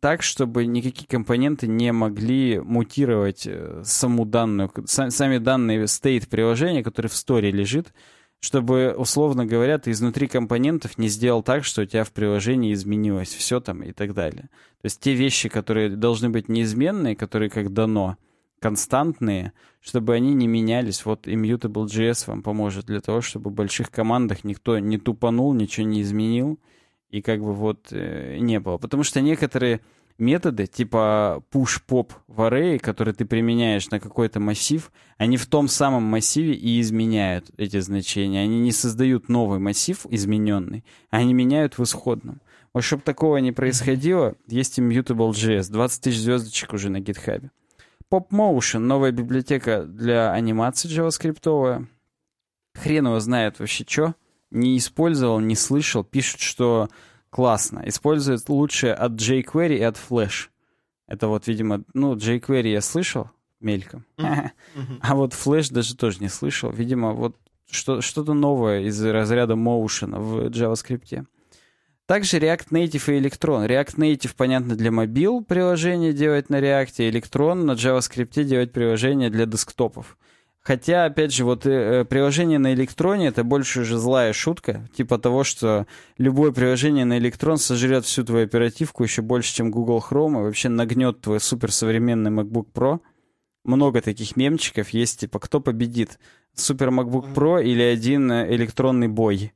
так, чтобы никакие компоненты не могли мутировать э, саму данную, сами данные state приложения, который в сторе лежит, чтобы, условно говоря, ты изнутри компонентов не сделал так, что у тебя в приложении изменилось все там и так далее. То есть те вещи, которые должны быть неизменные, которые как дано, константные, чтобы они не менялись. Вот Immutable.js вам поможет для того, чтобы в больших командах никто не тупанул, ничего не изменил, и как бы вот э, не было. Потому что некоторые методы, типа push-pop в array, которые ты применяешь на какой-то массив, они в том самом массиве и изменяют эти значения. Они не создают новый массив измененный, а они меняют в исходном. Вот чтобы такого не происходило, есть Immutable.js, 20 тысяч звездочек уже на GitHub. PopMotion, новая библиотека для анимации JavaScript. Хрен его знает вообще что. Не использовал, не слышал. Пишут, что Классно. Использует лучше от jQuery и от Flash. Это вот, видимо, ну, jQuery я слышал мельком. А вот Flash даже тоже не слышал. Видимо, вот что-то новое из разряда Motion в JavaScript. Также React Native и Electron. React Native, понятно, для мобил приложения делать на React, Electron на JavaScript делать приложение для десктопов. Хотя, опять же, вот э, приложение на электроне это больше уже злая шутка, типа того, что любое приложение на электрон сожрет всю твою оперативку еще больше, чем Google Chrome, и вообще нагнет твой суперсовременный MacBook Pro. Много таких мемчиков есть, типа, кто победит, супер MacBook Pro или один э, электронный бой.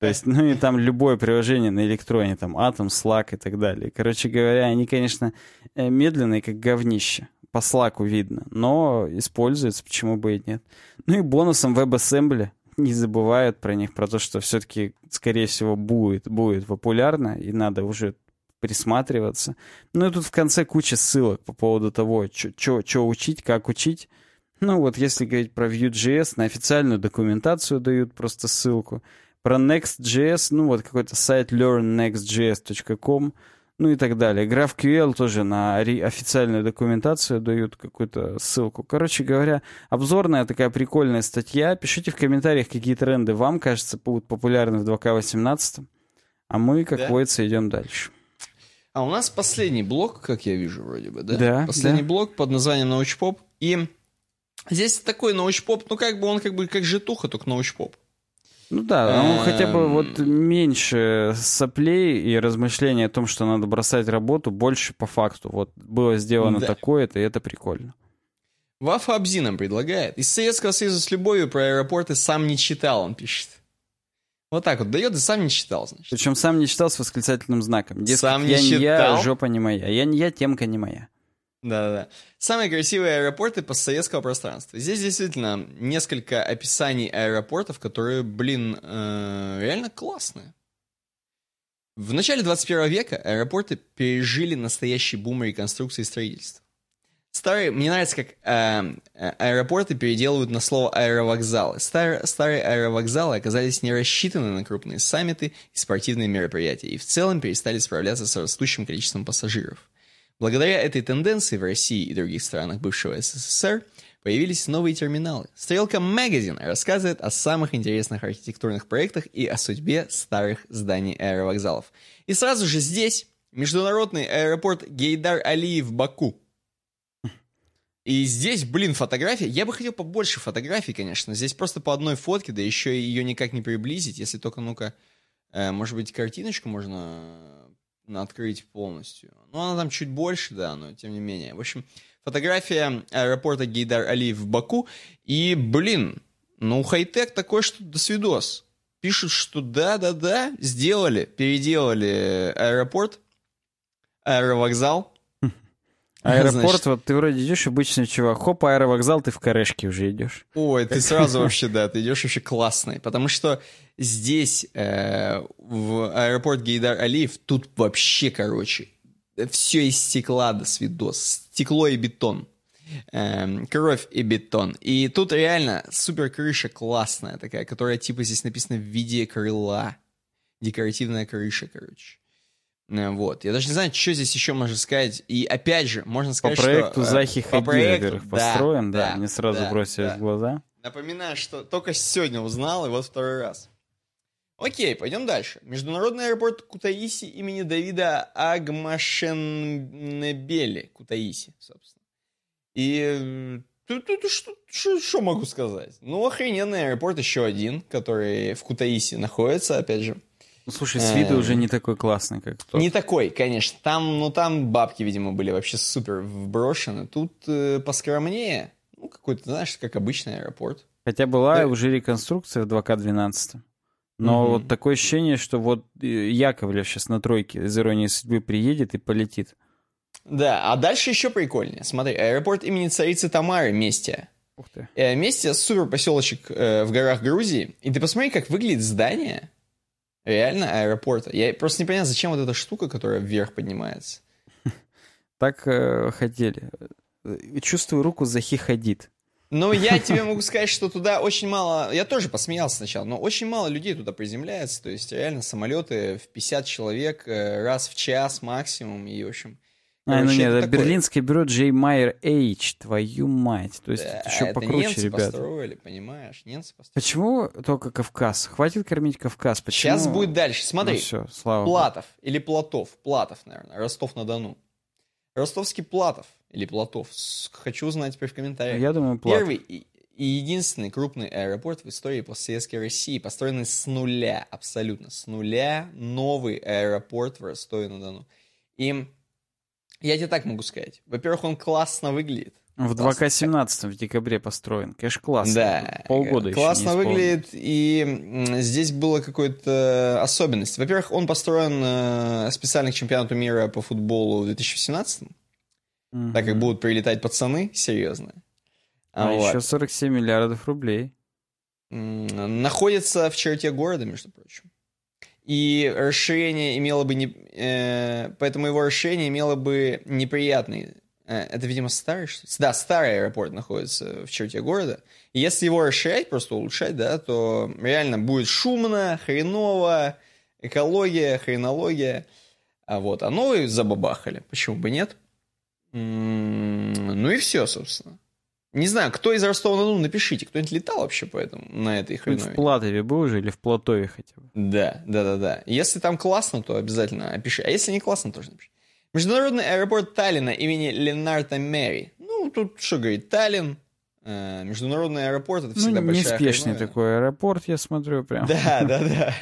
То есть, ну и там любое приложение на электроне, там Atom, Slack и так далее. Короче говоря, они, конечно, э, медленные, как говнище по слаку видно, но используется, почему бы и нет. Ну и бонусом WebAssembly не забывают про них, про то, что все-таки, скорее всего, будет, будет популярно, и надо уже присматриваться. Ну и тут в конце куча ссылок по поводу того, что учить, как учить. Ну вот если говорить про Vue.js, на официальную документацию дают просто ссылку. Про Next.js, ну вот какой-то сайт learnnextjs.com, ну и так далее. GraphQL тоже на официальную документацию дают какую-то ссылку. Короче говоря, обзорная такая прикольная статья. Пишите в комментариях, какие тренды вам, кажется, будут популярны в 2К18. А мы, как да? водится, идем дальше. А у нас последний блок, как я вижу, вроде бы, да? Да. Последний да. блок под названием научпоп. И здесь такой научпоп, ну как бы он как бы как житуха, только научпоп. Ну да, он хотя бы вот эм. меньше соплей и размышлений о том, что надо бросать работу, больше по факту. Вот было сделано да. такое-то, и это прикольно. Вафа Абзи нам предлагает. Из Советского Союза с любовью про аэропорты сам не читал, он пишет. Вот так вот дает и сам не читал, значит. Причем сам не читал с восклицательным знаком. Дескать, сам не я читал. не я, жопа не моя. Я не я, темка не моя. Да-да-да. Самые красивые аэропорты постсоветского пространства. Здесь действительно несколько описаний аэропортов, которые, блин, э, реально классные. В начале 21 века аэропорты пережили настоящий бум реконструкции и строительства. Старые, мне нравится, как э, э, аэропорты переделывают на слово аэровокзалы. Стар, старые аэровокзалы оказались не рассчитаны на крупные саммиты и спортивные мероприятия, и в целом перестали справляться с растущим количеством пассажиров. Благодаря этой тенденции в России и других странах бывшего СССР появились новые терминалы. Стрелка Magazine рассказывает о самых интересных архитектурных проектах и о судьбе старых зданий аэровокзалов. И сразу же здесь международный аэропорт Гейдар Алиев Баку. И здесь, блин, фотография. Я бы хотел побольше фотографий, конечно. Здесь просто по одной фотке, да еще ее никак не приблизить, если только, ну-ка, э, может быть, картиночку можно открыть полностью. Ну, она там чуть больше, да, но тем не менее. В общем, фотография аэропорта Гейдар Алиев в Баку. И, блин, ну, хай-тек такой, что до свидос. Пишут, что да-да-да, сделали, переделали аэропорт, аэровокзал, Аэропорт, Значит... вот ты вроде идешь обычный чувак, хоп, аэровокзал, ты в корешке уже идешь. Ой, ты сразу вообще, да, ты идешь вообще классный, потому что здесь, э, в аэропорт Гейдар Алиев, тут вообще, короче, все из стекла до свидос, стекло и бетон. Эм, кровь и бетон. И тут реально супер крыша классная такая, которая типа здесь написана в виде крыла. Декоративная крыша, короче. Э, вот. Я даже не знаю, что здесь еще можно сказать. И опять же, можно сказать, по проекту что... Захи по Хади, проекту, во-первых, да, построен, да, да, мне сразу да, бросилось да. в глаза. Напоминаю, что только сегодня узнал, и вот второй раз. Окей, пойдем дальше. Международный аэропорт Кутаиси имени Давида Агмашенбели. Кутаиси, собственно. И тут, тут что, что, что могу сказать? Ну, охрененный аэропорт еще один, который в Кутаиси находится, опять же. Ну, слушай, с виду уже не такой классный, как тот. Не такой, конечно. Там, ну, там бабки, видимо, были вообще супер вброшены. Тут э, поскромнее. Ну, какой-то, знаешь, как обычный аэропорт. Хотя была да. уже реконструкция в 2К12. Но угу. вот такое ощущение, что вот э, Яковлев сейчас на тройке из «Иронии судьбы» приедет и полетит. Да, а дальше еще прикольнее. Смотри, аэропорт имени царицы Тамары, Местия. Ух ты. Э, Местия супер поселочек э, в горах Грузии. И ты посмотри, как выглядит здание. Реально аэропорта. Я просто не понимаю, зачем вот эта штука, которая вверх поднимается. Так э, хотели. Чувствую руку Захи Хадид. Ну, я тебе могу сказать, что туда очень мало... Я тоже посмеялся сначала, но очень мало людей туда приземляется. То есть, реально, самолеты в 50 человек э, раз в час максимум. И, в общем... А, ну нет, это такое... берлинское бюро J. Майер H, твою мать. То есть да, это еще это покруче, немцы ребята. построили, понимаешь? Немцы построили. Почему только Кавказ? Хватит кормить Кавказ. Почему? Сейчас будет дальше. Смотри. Ну все, слава Платов или Платов. Платов, наверное. Ростов-на-Дону. Ростовский Платов или Платов. Хочу узнать теперь в комментариях. Я думаю, Платов. Первый и, и единственный крупный аэропорт в истории постсоветской России, построенный с нуля, абсолютно с нуля, новый аэропорт в Ростове-на-Дону. И я тебе так могу сказать. Во-первых, он классно выглядит. В 2К17 в декабре построен. Конечно, классно. Да. Полгода классно еще не выглядит, и здесь была какая-то особенность. Во-первых, он построен э, специально к чемпионату мира по футболу в 2017 Мгм. так как будут прилетать пацаны серьезные. А вот. еще 47 миллиардов рублей. Находится в черте города, между прочим. И расширение имело бы не... э, поэтому его расширение имело бы неприятный... э, это, видимо, старый? Да, старый аэропорт находится в черте города. И если его расширять, просто улучшать, да, то реально будет шумно, хреново, экология, хренология. А вот, а новый забабахали. Почему бы нет? М, Ну и все, собственно. Не знаю, кто из Ростова-на-Дону, напишите, кто-нибудь летал вообще по этому, на этой Хоть в хреновине? Платове был уже или в Платове хотя бы? Да, да, да, да. Если там классно, то обязательно опиши. А если не классно, тоже напиши. Международный аэропорт Таллина имени Ленарта Мэри. Ну, тут что говорит, Таллин, э, международный аэропорт, это всегда ну, большая неспешный хреновина. такой аэропорт, я смотрю прям. Да, да, да.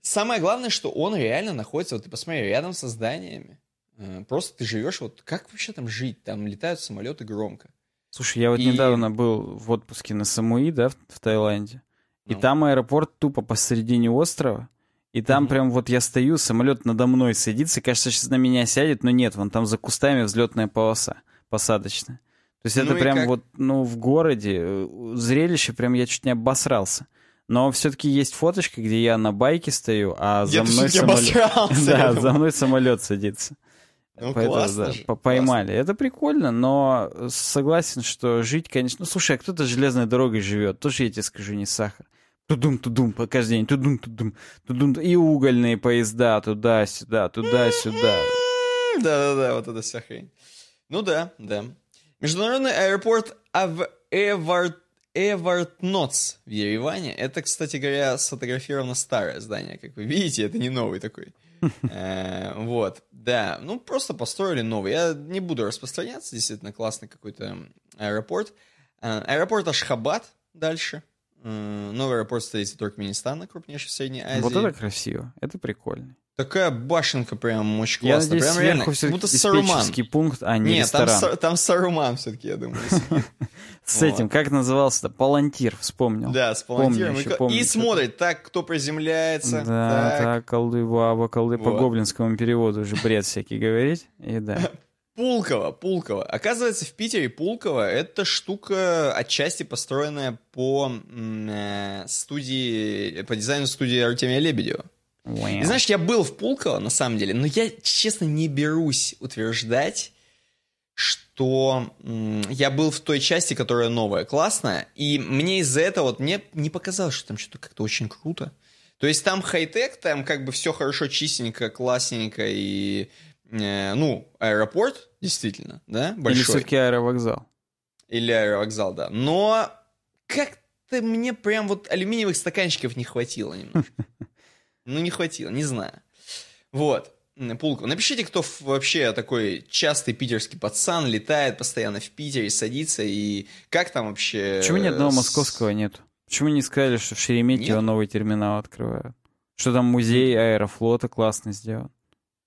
Самое главное, что он реально находится, вот ты посмотри, рядом со зданиями. Э, Просто ты живешь, вот как вообще там жить? Там летают самолеты громко. Слушай, я вот И- недавно был в отпуске на Самуи, да, в, в Таиланде. И Ну. там аэропорт тупо посередине острова. И там Мгм. прям вот я стою, самолет надо мной садится, кажется, сейчас на меня сядет, но нет, вон там за кустами взлетная полоса посадочная. То есть это Ну и прям как? вот, ну, в городе, э, зрелище, прям я чуть не обосрался. Но все-таки есть фоточка, где я на байке стою, а за Я мной самолет... обосрался. Да, за мной самолет садится. Ну, Поэтому, классно да, же, по- поймали. Это прикольно, но согласен, что жить, конечно... Ну, слушай, а кто-то железной дорогой живет, тоже я тебе скажу, не сахар. Тудум-тудум, по каждый день, тудум-тудум, тудум, и угольные поезда туда-сюда, туда-сюда. Да-да-да, вот эта вся хрень. Ну да, да. Международный аэропорт Ав... Эвар... Эвартноц в Ереване. Это, кстати говоря, сфотографировано старое здание, как вы видите, это не новый такой. Э, Вот, да. Ну, просто построили новый. Я не буду распространяться, действительно классный какой-то аэропорт. Э, Аэропорт Ашхабад дальше. Э, Новый аэропорт столицы Туркменистана, крупнейший в Средней Азии. Вот это красиво, это прикольно. Такая башенка прям очень Я классная. надеюсь, прям реально, сверху все-таки будто Саруман. пункт, а не Нет, там, ресторан. Са- там Саруман все-таки, я думаю. С этим, как назывался-то? Палантир, вспомнил. Да, с палантиром. И смотрит, так, кто приземляется. Да, так. колды баба, колды по гоблинскому переводу уже бред всякий говорить. И да. Пулково, Пулково. Оказывается, в Питере Пулково это штука отчасти построенная по э, студии, по дизайну студии Артемия Лебедева. И знаешь, я был в Пулково, на самом деле, но я, честно, не берусь утверждать, что я был в той части, которая новая, классная, и мне из-за этого вот мне не показалось, что там что-то как-то очень круто. То есть там хай-тек, там как бы все хорошо, чистенько, классненько, и, э, ну, аэропорт, действительно, да, Или большой. все-таки аэровокзал. Или аэровокзал, да. Но как-то мне прям вот алюминиевых стаканчиков не хватило немножко. Ну, не хватило, не знаю. Вот. М, Пулково. Напишите, кто ф- вообще такой частый питерский пацан, летает постоянно в Питере, садится, и как там вообще... Почему ни одного с- московского нет? Почему не сказали, что в Шереметьево Нет. новый терминал открывают? Что там музей аэрофлота классно сделан.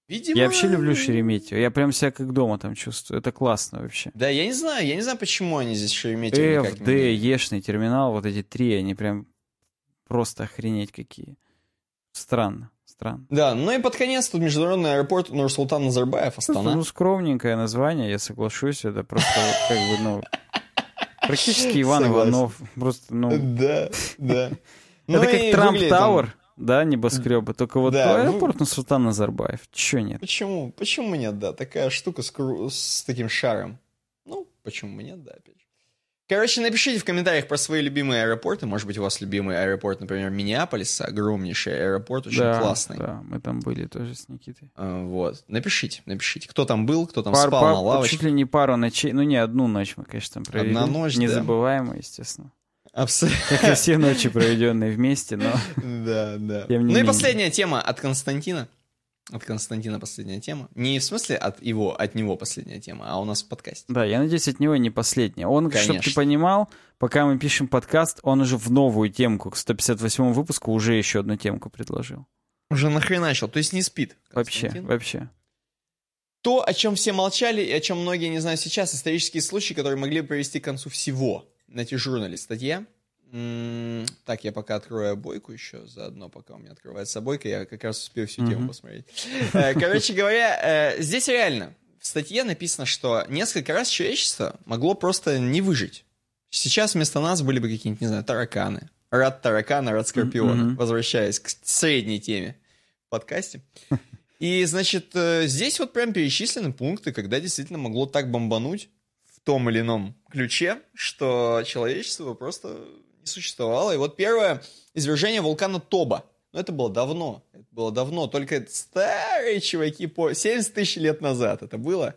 Видимо... Я вообще люблю Шереметьево. Я прям себя как дома там чувствую. Это классно вообще. Да, я не знаю, я не знаю, почему они здесь Шереметьево не- D, Ешный терминал, вот эти три, они прям просто охренеть какие. Странно, странно. Да, ну и под конец тут международный аэропорт Нурсултан Назарбаев, Просто, Астана. ну, скромненькое название, я соглашусь. Это просто как бы, ну... Практически Иван. Иванов. Просто, ну... Да, да. Это Ну как Трамп Тауэр, да, небоскребы. Только вот Да, аэропорт на Султан Назарбаев. Чё нет? Почему? Почему нет, да? Такая штука с, таким шаром. Ну, почему нет, да, опять же. Короче, напишите в комментариях про свои любимые аэропорты. Может быть, у вас любимый аэропорт, например, Миннеаполис, огромнейший аэропорт, очень да, классный. Да, мы там были тоже с Никитой. А, вот. Напишите, напишите, кто там был, кто там Пар- спал пар- на лавочке. Чуть ли не пару ночей, ну не одну ночь мы, конечно, там провели. Одна ночь, да. Незабываемая, естественно. Абсолютно. Как и все ночи, проведенные вместе, но... Да, да. Ну и последняя тема от Константина. От Константина последняя тема. Не в смысле от его, от него последняя тема, а у нас в подкасте. Да, я надеюсь, от него не последняя. Он, чтобы ты понимал, пока мы пишем подкаст, он уже в новую темку, к 158 выпуску, уже еще одну темку предложил. Уже нахреначил, то есть не спит. Вообще, Константин. вообще. То, о чем все молчали и о чем многие не знают сейчас, исторические случаи, которые могли бы привести к концу всего. На журнале статья. Так, я пока открою обойку еще заодно, пока у меня открывается обойка, я как раз успею всю тему посмотреть. Э, Короче говоря, э, здесь реально в статье написано, что несколько раз человечество могло просто не выжить. Сейчас вместо нас были бы какие-нибудь, не знаю, тараканы. Рад таракана, рад скорпиона. Возвращаясь к средней теме в подкасте. И, значит, э, здесь вот прям перечислены пункты, когда действительно могло так бомбануть в том или ином ключе, что человечество просто не существовало. И вот первое извержение вулкана Тоба. Ну, это было давно. Это было давно. Только старые чуваки по 70 тысяч лет назад это было.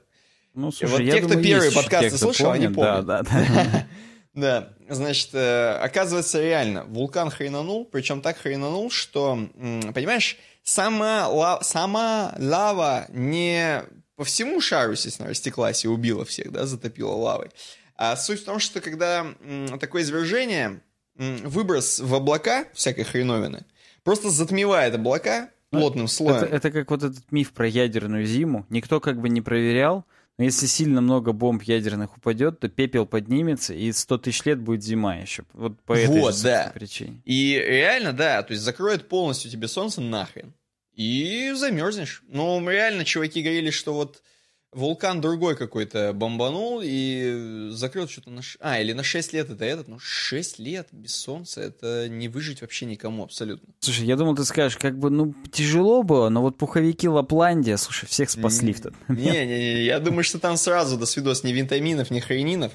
Ну, И слушай, вот я те, кто думаю, первые есть еще подкасты те, кто слушал, они помнят. Да, да, да. Да, значит, э, оказывается, реально, вулкан хренанул, причем так хренанул, что, м, понимаешь, сама, ла- сама лава не по всему шару, естественно, растеклась и убила всех, да, затопила лавой. А суть в том, что когда м, такое извержение, выброс в облака всякой хреновины, просто затмевает облака плотным слоем. Это, это как вот этот миф про ядерную зиму. Никто как бы не проверял, но если сильно много бомб ядерных упадет, то пепел поднимется, и 100 тысяч лет будет зима еще. Вот по этой Вот, же да. причине. И реально, да, то есть закроет полностью тебе солнце нахрен. И замерзнешь. Ну, реально, чуваки говорили, что вот вулкан другой какой-то бомбанул и закрыл что-то на... ш- А, или на 6 лет это этот. Ну, 6 лет без солнца, это не выжить вообще никому абсолютно. Слушай, я думал, ты скажешь, как бы, ну, тяжело было, но вот пуховики Лапландия, слушай, всех спасли в тот. Не-не-не, я думаю, что там сразу до свидос ни витаминов, ни хренинов.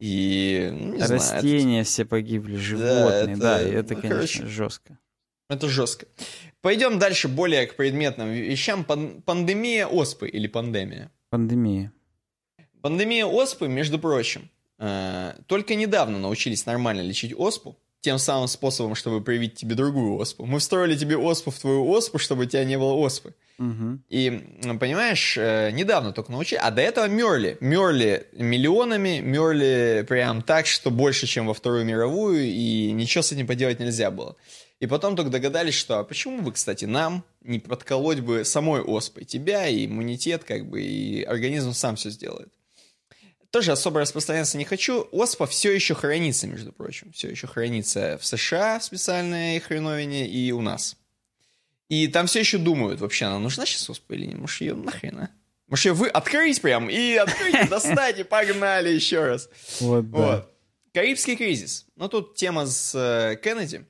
И, ну, не знаю, это- Растения все погибли, животные, да, это- и это, ну, конечно, короче. жестко. Это жестко. Пойдем дальше более к предметным вещам. Пан- Пандемия оспы или пандемия. Пандемия. Пандемия оспы, между прочим, э, только недавно научились нормально лечить оспу, тем самым способом, чтобы привить тебе другую оспу. Мы встроили тебе оспу в твою оспу, чтобы у тебя не было оспы. Мгм. И, понимаешь, э, недавно только научили, а до этого мерли. Мерли миллионами, мерли прям так, что больше, чем во Вторую мировую, и ничего с этим поделать нельзя было. И потом только догадались, что а почему бы, кстати, нам не подколоть бы самой оспой тебя, и иммунитет, как бы, и организм сам все сделает. Тоже особо распространяться не хочу. Оспа все еще хранится, между прочим. Все еще хранится в США в специальной хреновине и у нас. И там все еще думают, вообще она нужна сейчас оспа или нет. Может, ее нахрен, а? Может, ее вы открыть прям и открыть, достать и погнали еще раз. Вот, да. Вот. Карибский кризис. Ну, тут тема с э, Кеннеди.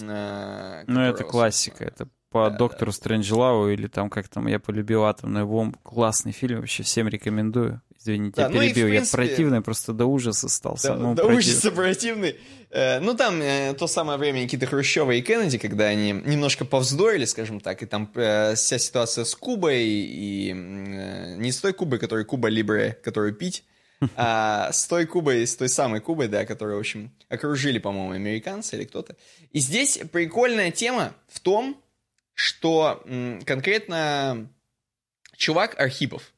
Э, Ну, это классика, это по доктору Стрэнджлаву или там как там я полюбил атомную бомбу. Классный фильм, вообще всем рекомендую. Извините, Да, я ну перебил. принципе- Я противный просто до ужаса стал. Да, да противному. ужаса противный. Э, ну, там э, то самое время Никиты Хрущева и Кеннеди, когда они немножко повздорили, скажем так, и там э, вся ситуация с Кубой, и э, не с той Кубой, которой Куба Либре, которую пить, а с той Кубой, с той самой Кубой, да, которую, в общем, окружили, по-моему, американцы или кто-то. И здесь прикольная тема в том, что м, конкретно чувак Архипов,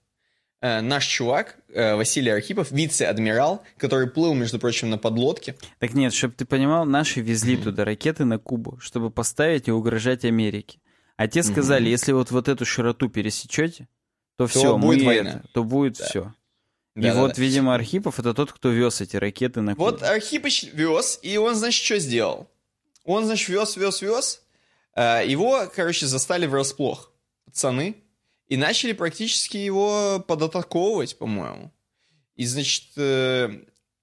э, наш чувак, э, Василий Архипов, вице-адмирал, который плыл, между прочим, на подлодке. Так нет, чтобы ты понимал, наши везли туда ракеты на Кубу, чтобы поставить и угрожать Америке. А те сказали, если вот вот эту широту пересечете, то все, будет мы война. это, то будет Да. все. И Да-да-да. вот, видимо, Архипов это тот, кто вез эти ракеты на. Вот Архипыч вез, и он, значит, что сделал? Он, значит, вез, вез, вез. Э, Его, короче, застали врасплох пацаны и начали практически его податаковывать, по-моему. И, значит, э,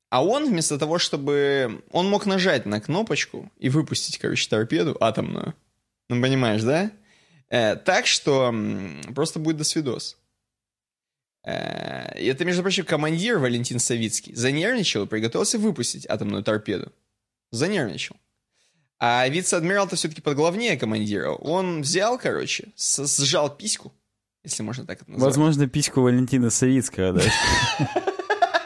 а он вместо того, чтобы... Он мог нажать на кнопочку и выпустить, короче, торпеду атомную. Ну, понимаешь, да? Э, так что просто будет досвидос. Э, это, между прочим, командир Валентин Савицкий занервничал и приготовился выпустить атомную торпеду. Занервничал. А вице-адмирал-то все-таки подглавнее командира. Он взял, короче, сжал письку, если можно так это назвать. Возможно, письку Валентина Савицкого, да?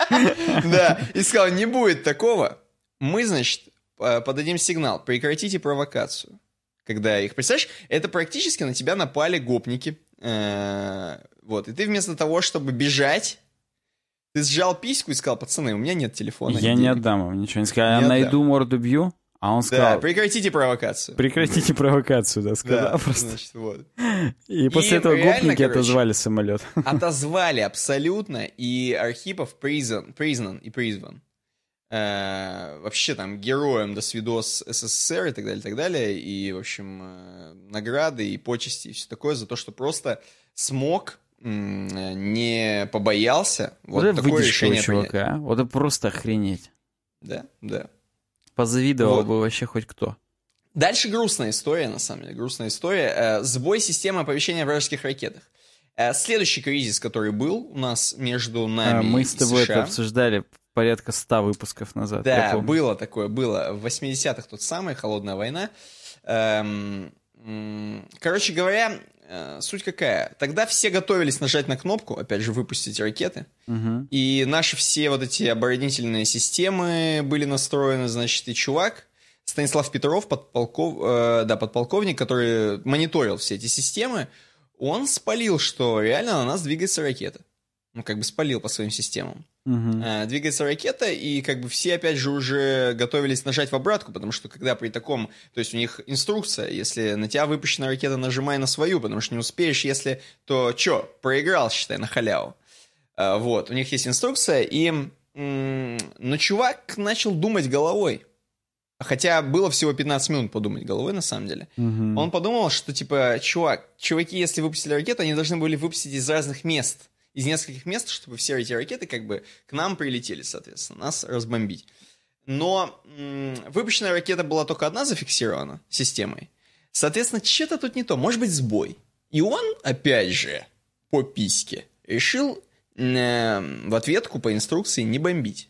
Да, и сказал, не будет такого. Мы, значит, подадим сигнал, прекратите провокацию. Когда их, представляешь, это практически на тебя напали гопники. Э, вот, и ты вместо того, чтобы бежать, ты сжал письку и сказал, пацаны, у меня нет телефона. Я не отдам вам ничего. Не сказал, я найду морду бью. А он сказал... Да, прекратите провокацию. Прекратите провокацию, да, сказал да, просто. Значит, вот. И после и этого реально, гопники короче, отозвали самолет. Отозвали абсолютно, и Архипов признан, признан и призван. Э, вообще там героем до свидос СССР и так далее, и так далее. И, в общем, э, награды и почести и все такое за то, что просто смог не побоялся вот, вот такое решение чувака, принять. А? Вот это просто охренеть. Да, да. Позавидовал вот. бы вообще хоть кто. Дальше грустная история, на самом деле, грустная история. Э, сбой системы оповещения о вражеских ракетах. Э, следующий кризис, который был у нас между нами Мы с тобой США, это обсуждали порядка ста выпусков назад. Да, было такое, было. В 80-х тот самый, холодная война. Эм, короче говоря, э, суть какая? Тогда все готовились нажать на кнопку, опять же, выпустить ракеты. Угу. И наши все вот эти оборонительные системы были настроены, значит, и чувак, Станислав Петров, подполков, э, да, подполковник, который мониторил все эти системы, он спалил, что реально на нас двигается ракета. Ну, как бы спалил по своим системам. Угу. Э, двигается ракета, и как бы все, опять же, уже готовились нажать в обратку, потому что когда при таком... То есть у них инструкция, если на тебя выпущена ракета, нажимай на свою, потому что не успеешь, если... То чё, проиграл, считай, на халяву. Э, вот, у них есть инструкция, и... Но чувак начал думать головой. Хотя было всего 15 минут подумать головой, на самом деле. Угу. Он подумал, что, типа, чувак, чуваки, если выпустили ракету, они должны были выпустить из разных мест из нескольких мест, чтобы все эти ракеты как бы к нам прилетели, соответственно, нас разбомбить. Но выпущенная ракета была только одна зафиксирована системой. Соответственно, что-то тут не то, может быть сбой. И он, опять же, по письке, решил в ответку по инструкции не бомбить.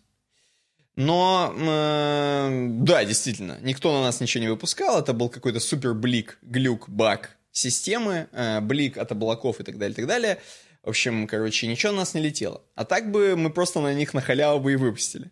Но, э, да, действительно, никто на нас ничего не выпускал. Это был какой-то супер блик, глюк, баг системы, э, блик от облаков и так далее, и так далее. В общем, короче, ничего на нас не летело. А так бы мы просто на них на халяву бы и выпустили.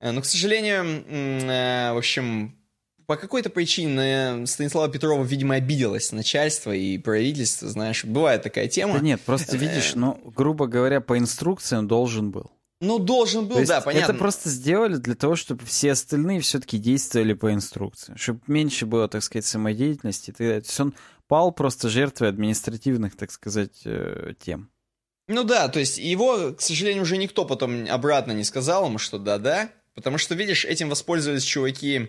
Э, но, к сожалению, э, в общем, по какой-то причине Станислава Петрова, видимо, обиделась начальство и правительство, знаешь, бывает такая тема. Да нет, просто э, видишь, ну, грубо говоря, по инструкциям должен был. Ну, должен был, да, понятно. Это просто сделали для того, чтобы все остальные все-таки действовали по инструкции, чтобы меньше было, так сказать, самодеятельности. То есть он пал просто жертвой административных, так сказать, тем. Ну да, то есть его, к сожалению, уже никто потом обратно не сказал ему, что да-да, потому что, видишь, этим воспользовались чуваки, э,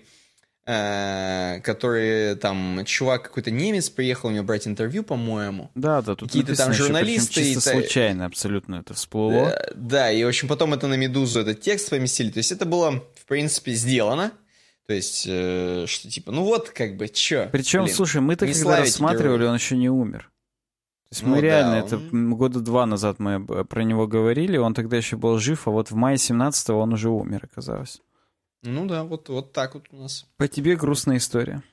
которые там, чувак какой-то немец приехал у него брать интервью, по-моему. Да, да, тут какие-то там журналисты. Еще, чисто и, случайно абсолютно это всплыло. Да, да, и, в общем, потом это на «Медузу» этот текст поместили, то есть это было, в принципе, сделано. То есть, э, что типа, ну вот, как бы, чё? Причем, блин, слушай, мы-то когда рассматривали, героя. он еще не умер. То есть ну, мы реально, да, он... это года два назад мы про него говорили, он тогда еще был жив, а вот в мае 17-го он уже умер, оказалось. Ну да, вот, вот так вот у нас. По тебе грустная история.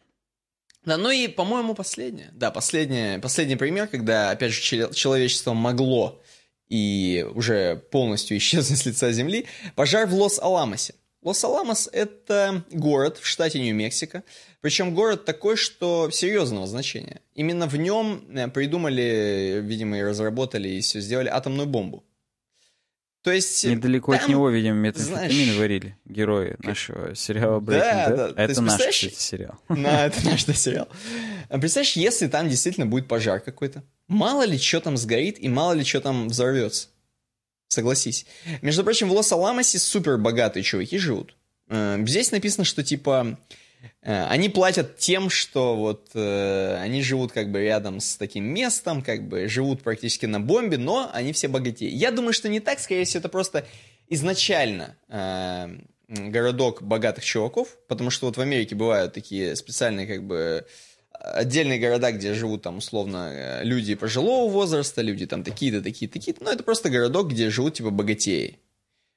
Да, ну и, по-моему, последняя. Да, последняя, последний пример, когда, опять же, человечество могло и уже полностью исчезнуть с лица Земли. Пожар в Лос-Аламосе. Лос-Аламос — это город в штате Нью-Мексико, причем город такой, что серьезного значения. Именно в нем э, придумали, видимо, и разработали, и все сделали атомную бомбу. То есть... Э, Недалеко там, от него, видимо, метамфетамин знаешь, варили герои нашего сериала Breaking да, Bad. Да, это наш, кстати, сериал. Да, это наш сериал. Представляешь, если там действительно будет пожар какой-то, мало ли что там сгорит и мало ли что там взорвется. Согласись. Между прочим, в Лос-Аламосе супер богатые чуваки живут. Э, здесь написано, что типа они платят тем, что вот э, они живут как бы рядом с таким местом, как бы живут практически на бомбе, но они все богатеи. Я думаю, что не так, скорее всего, это просто изначально э, городок богатых чуваков, потому что вот в Америке бывают такие специальные как бы отдельные города, где живут там условно э, люди пожилого возраста, люди там такие-то, такие-то, такие-то. Ну, это просто городок, где живут типа богатеи.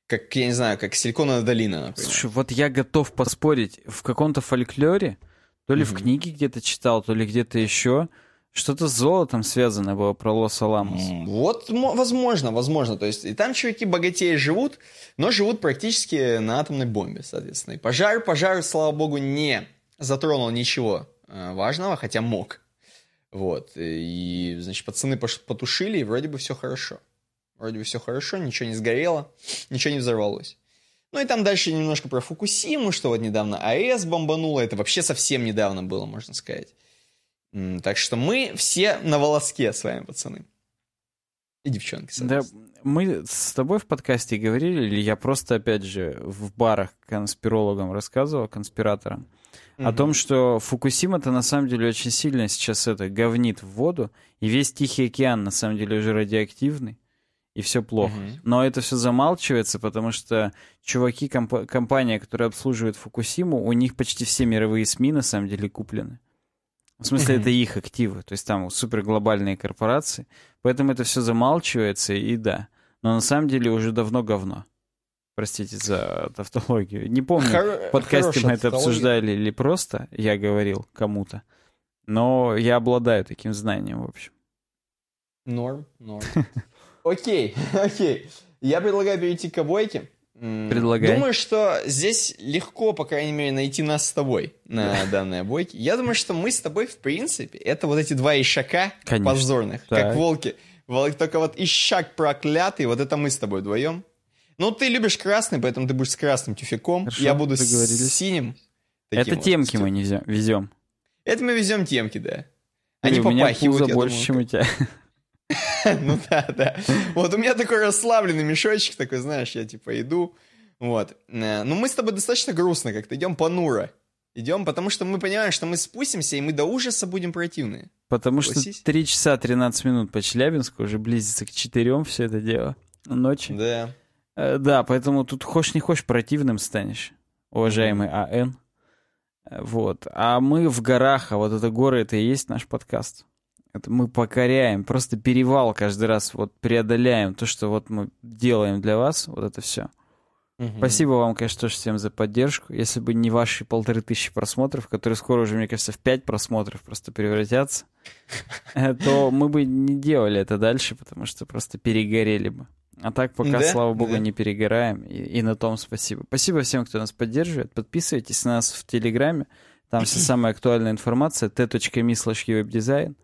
Как, я не знаю, как Силиконовая долина, например. Слушай, вот я готов поспорить, в каком-то фольклоре, то ли mm-hmm. в книге где-то читал, то ли где-то еще, что-то с золотом связано было про Лос-Аламос. Вот, возможно, возможно. То есть и там чуваки богатеи живут, но живут практически на атомной бомбе, соответственно. И пожар, пожар, слава богу, не затронул ничего э, важного, хотя мог. Вот. И, значит, пацаны потушили, и вроде бы все хорошо. Вроде бы все хорошо, ничего не сгорело, ничего не взорвалось. Ну и там дальше немножко про Фукусиму, что вот недавно АЭС бомбануло. Это вообще совсем недавно было, можно сказать. Так что мы все на волоске с вами, пацаны. И девчонки, Да, мы с тобой в подкасте говорили, или я просто, опять же, в барах конспирологам рассказывал, конспираторам, угу. о том, что Фукусима-то на самом деле очень сильно сейчас это говнит в воду, и весь Тихий океан на самом деле уже радиоактивный, и все плохо. Угу. Но это все замалчивается, потому что чуваки, комп- компания, которая обслуживает Фукусиму, у них почти все мировые СМИ на самом деле куплены. В смысле, это их активы, то есть там суперглобальные корпорации. Поэтому это все замалчивается, и да. Но на самом деле уже давно говно. Простите за тавтологию. Не помню, Хор- в подкасте мы это обсуждали или просто я говорил кому-то. Но я обладаю таким знанием, в общем. Норм, норм. Окей, окей. Я предлагаю перейти к обойке. Предлагай. Думаю, что здесь легко, по крайней мере, найти нас с тобой на данной обойке. Я думаю, что мы с тобой, в принципе, это вот эти два ишака Конечно. позорных, так. как волки. Только вот ишак проклятый, вот это мы с тобой вдвоем. Ну, ты любишь красный, поэтому ты будешь с красным тюфяком. Хорошо, Я буду с синим. Это вот темки мы не везем. Это мы везем темки, да. Они попахивают, я больше, думаю, чем у тебя. Ну да, да. Вот у меня такой расслабленный мешочек, такой, знаешь, я типа иду. Вот. Э, ну мы с тобой достаточно грустно как-то идем понуро. Идем, потому что мы понимаем, что мы спустимся, и мы до ужаса будем противны. Потому что 3 часа 13 минут по Челябинску уже близится к 4 все это дело. Ночи. Да. Э, да, поэтому тут хочешь не хочешь противным станешь, уважаемый АН. Вот. А мы в горах, а вот это горы, это и есть наш подкаст. Это мы покоряем, просто перевал каждый раз вот преодоляем то, что вот мы делаем для вас, вот это все. Угу. Спасибо вам, конечно, тоже всем за поддержку. Если бы не ваши полторы тысячи просмотров, которые скоро уже, мне кажется, в пять просмотров просто превратятся, э, то мы бы не делали это дальше, потому что просто перегорели бы. А так пока, да? слава богу, да. не перегораем. И, и на том спасибо. Спасибо всем, кто нас поддерживает. Подписывайтесь на нас в Телеграме. Там вся самая актуальная информация. t.me slash webdesign.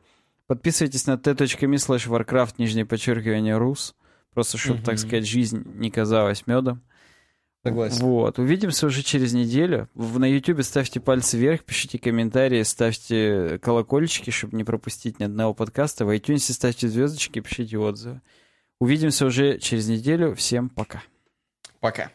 Подписывайтесь на t.me slash warcraft, нижнее подчеркивание, рус. Просто, чтобы, угу. так сказать, жизнь не казалась медом. Согласен. Вот. Увидимся уже через неделю. На YouTube ставьте пальцы вверх, пишите комментарии, ставьте колокольчики, чтобы не пропустить ни одного подкаста. В iTunes ставьте звездочки, пишите отзывы. Увидимся уже через неделю. Всем пока. Пока.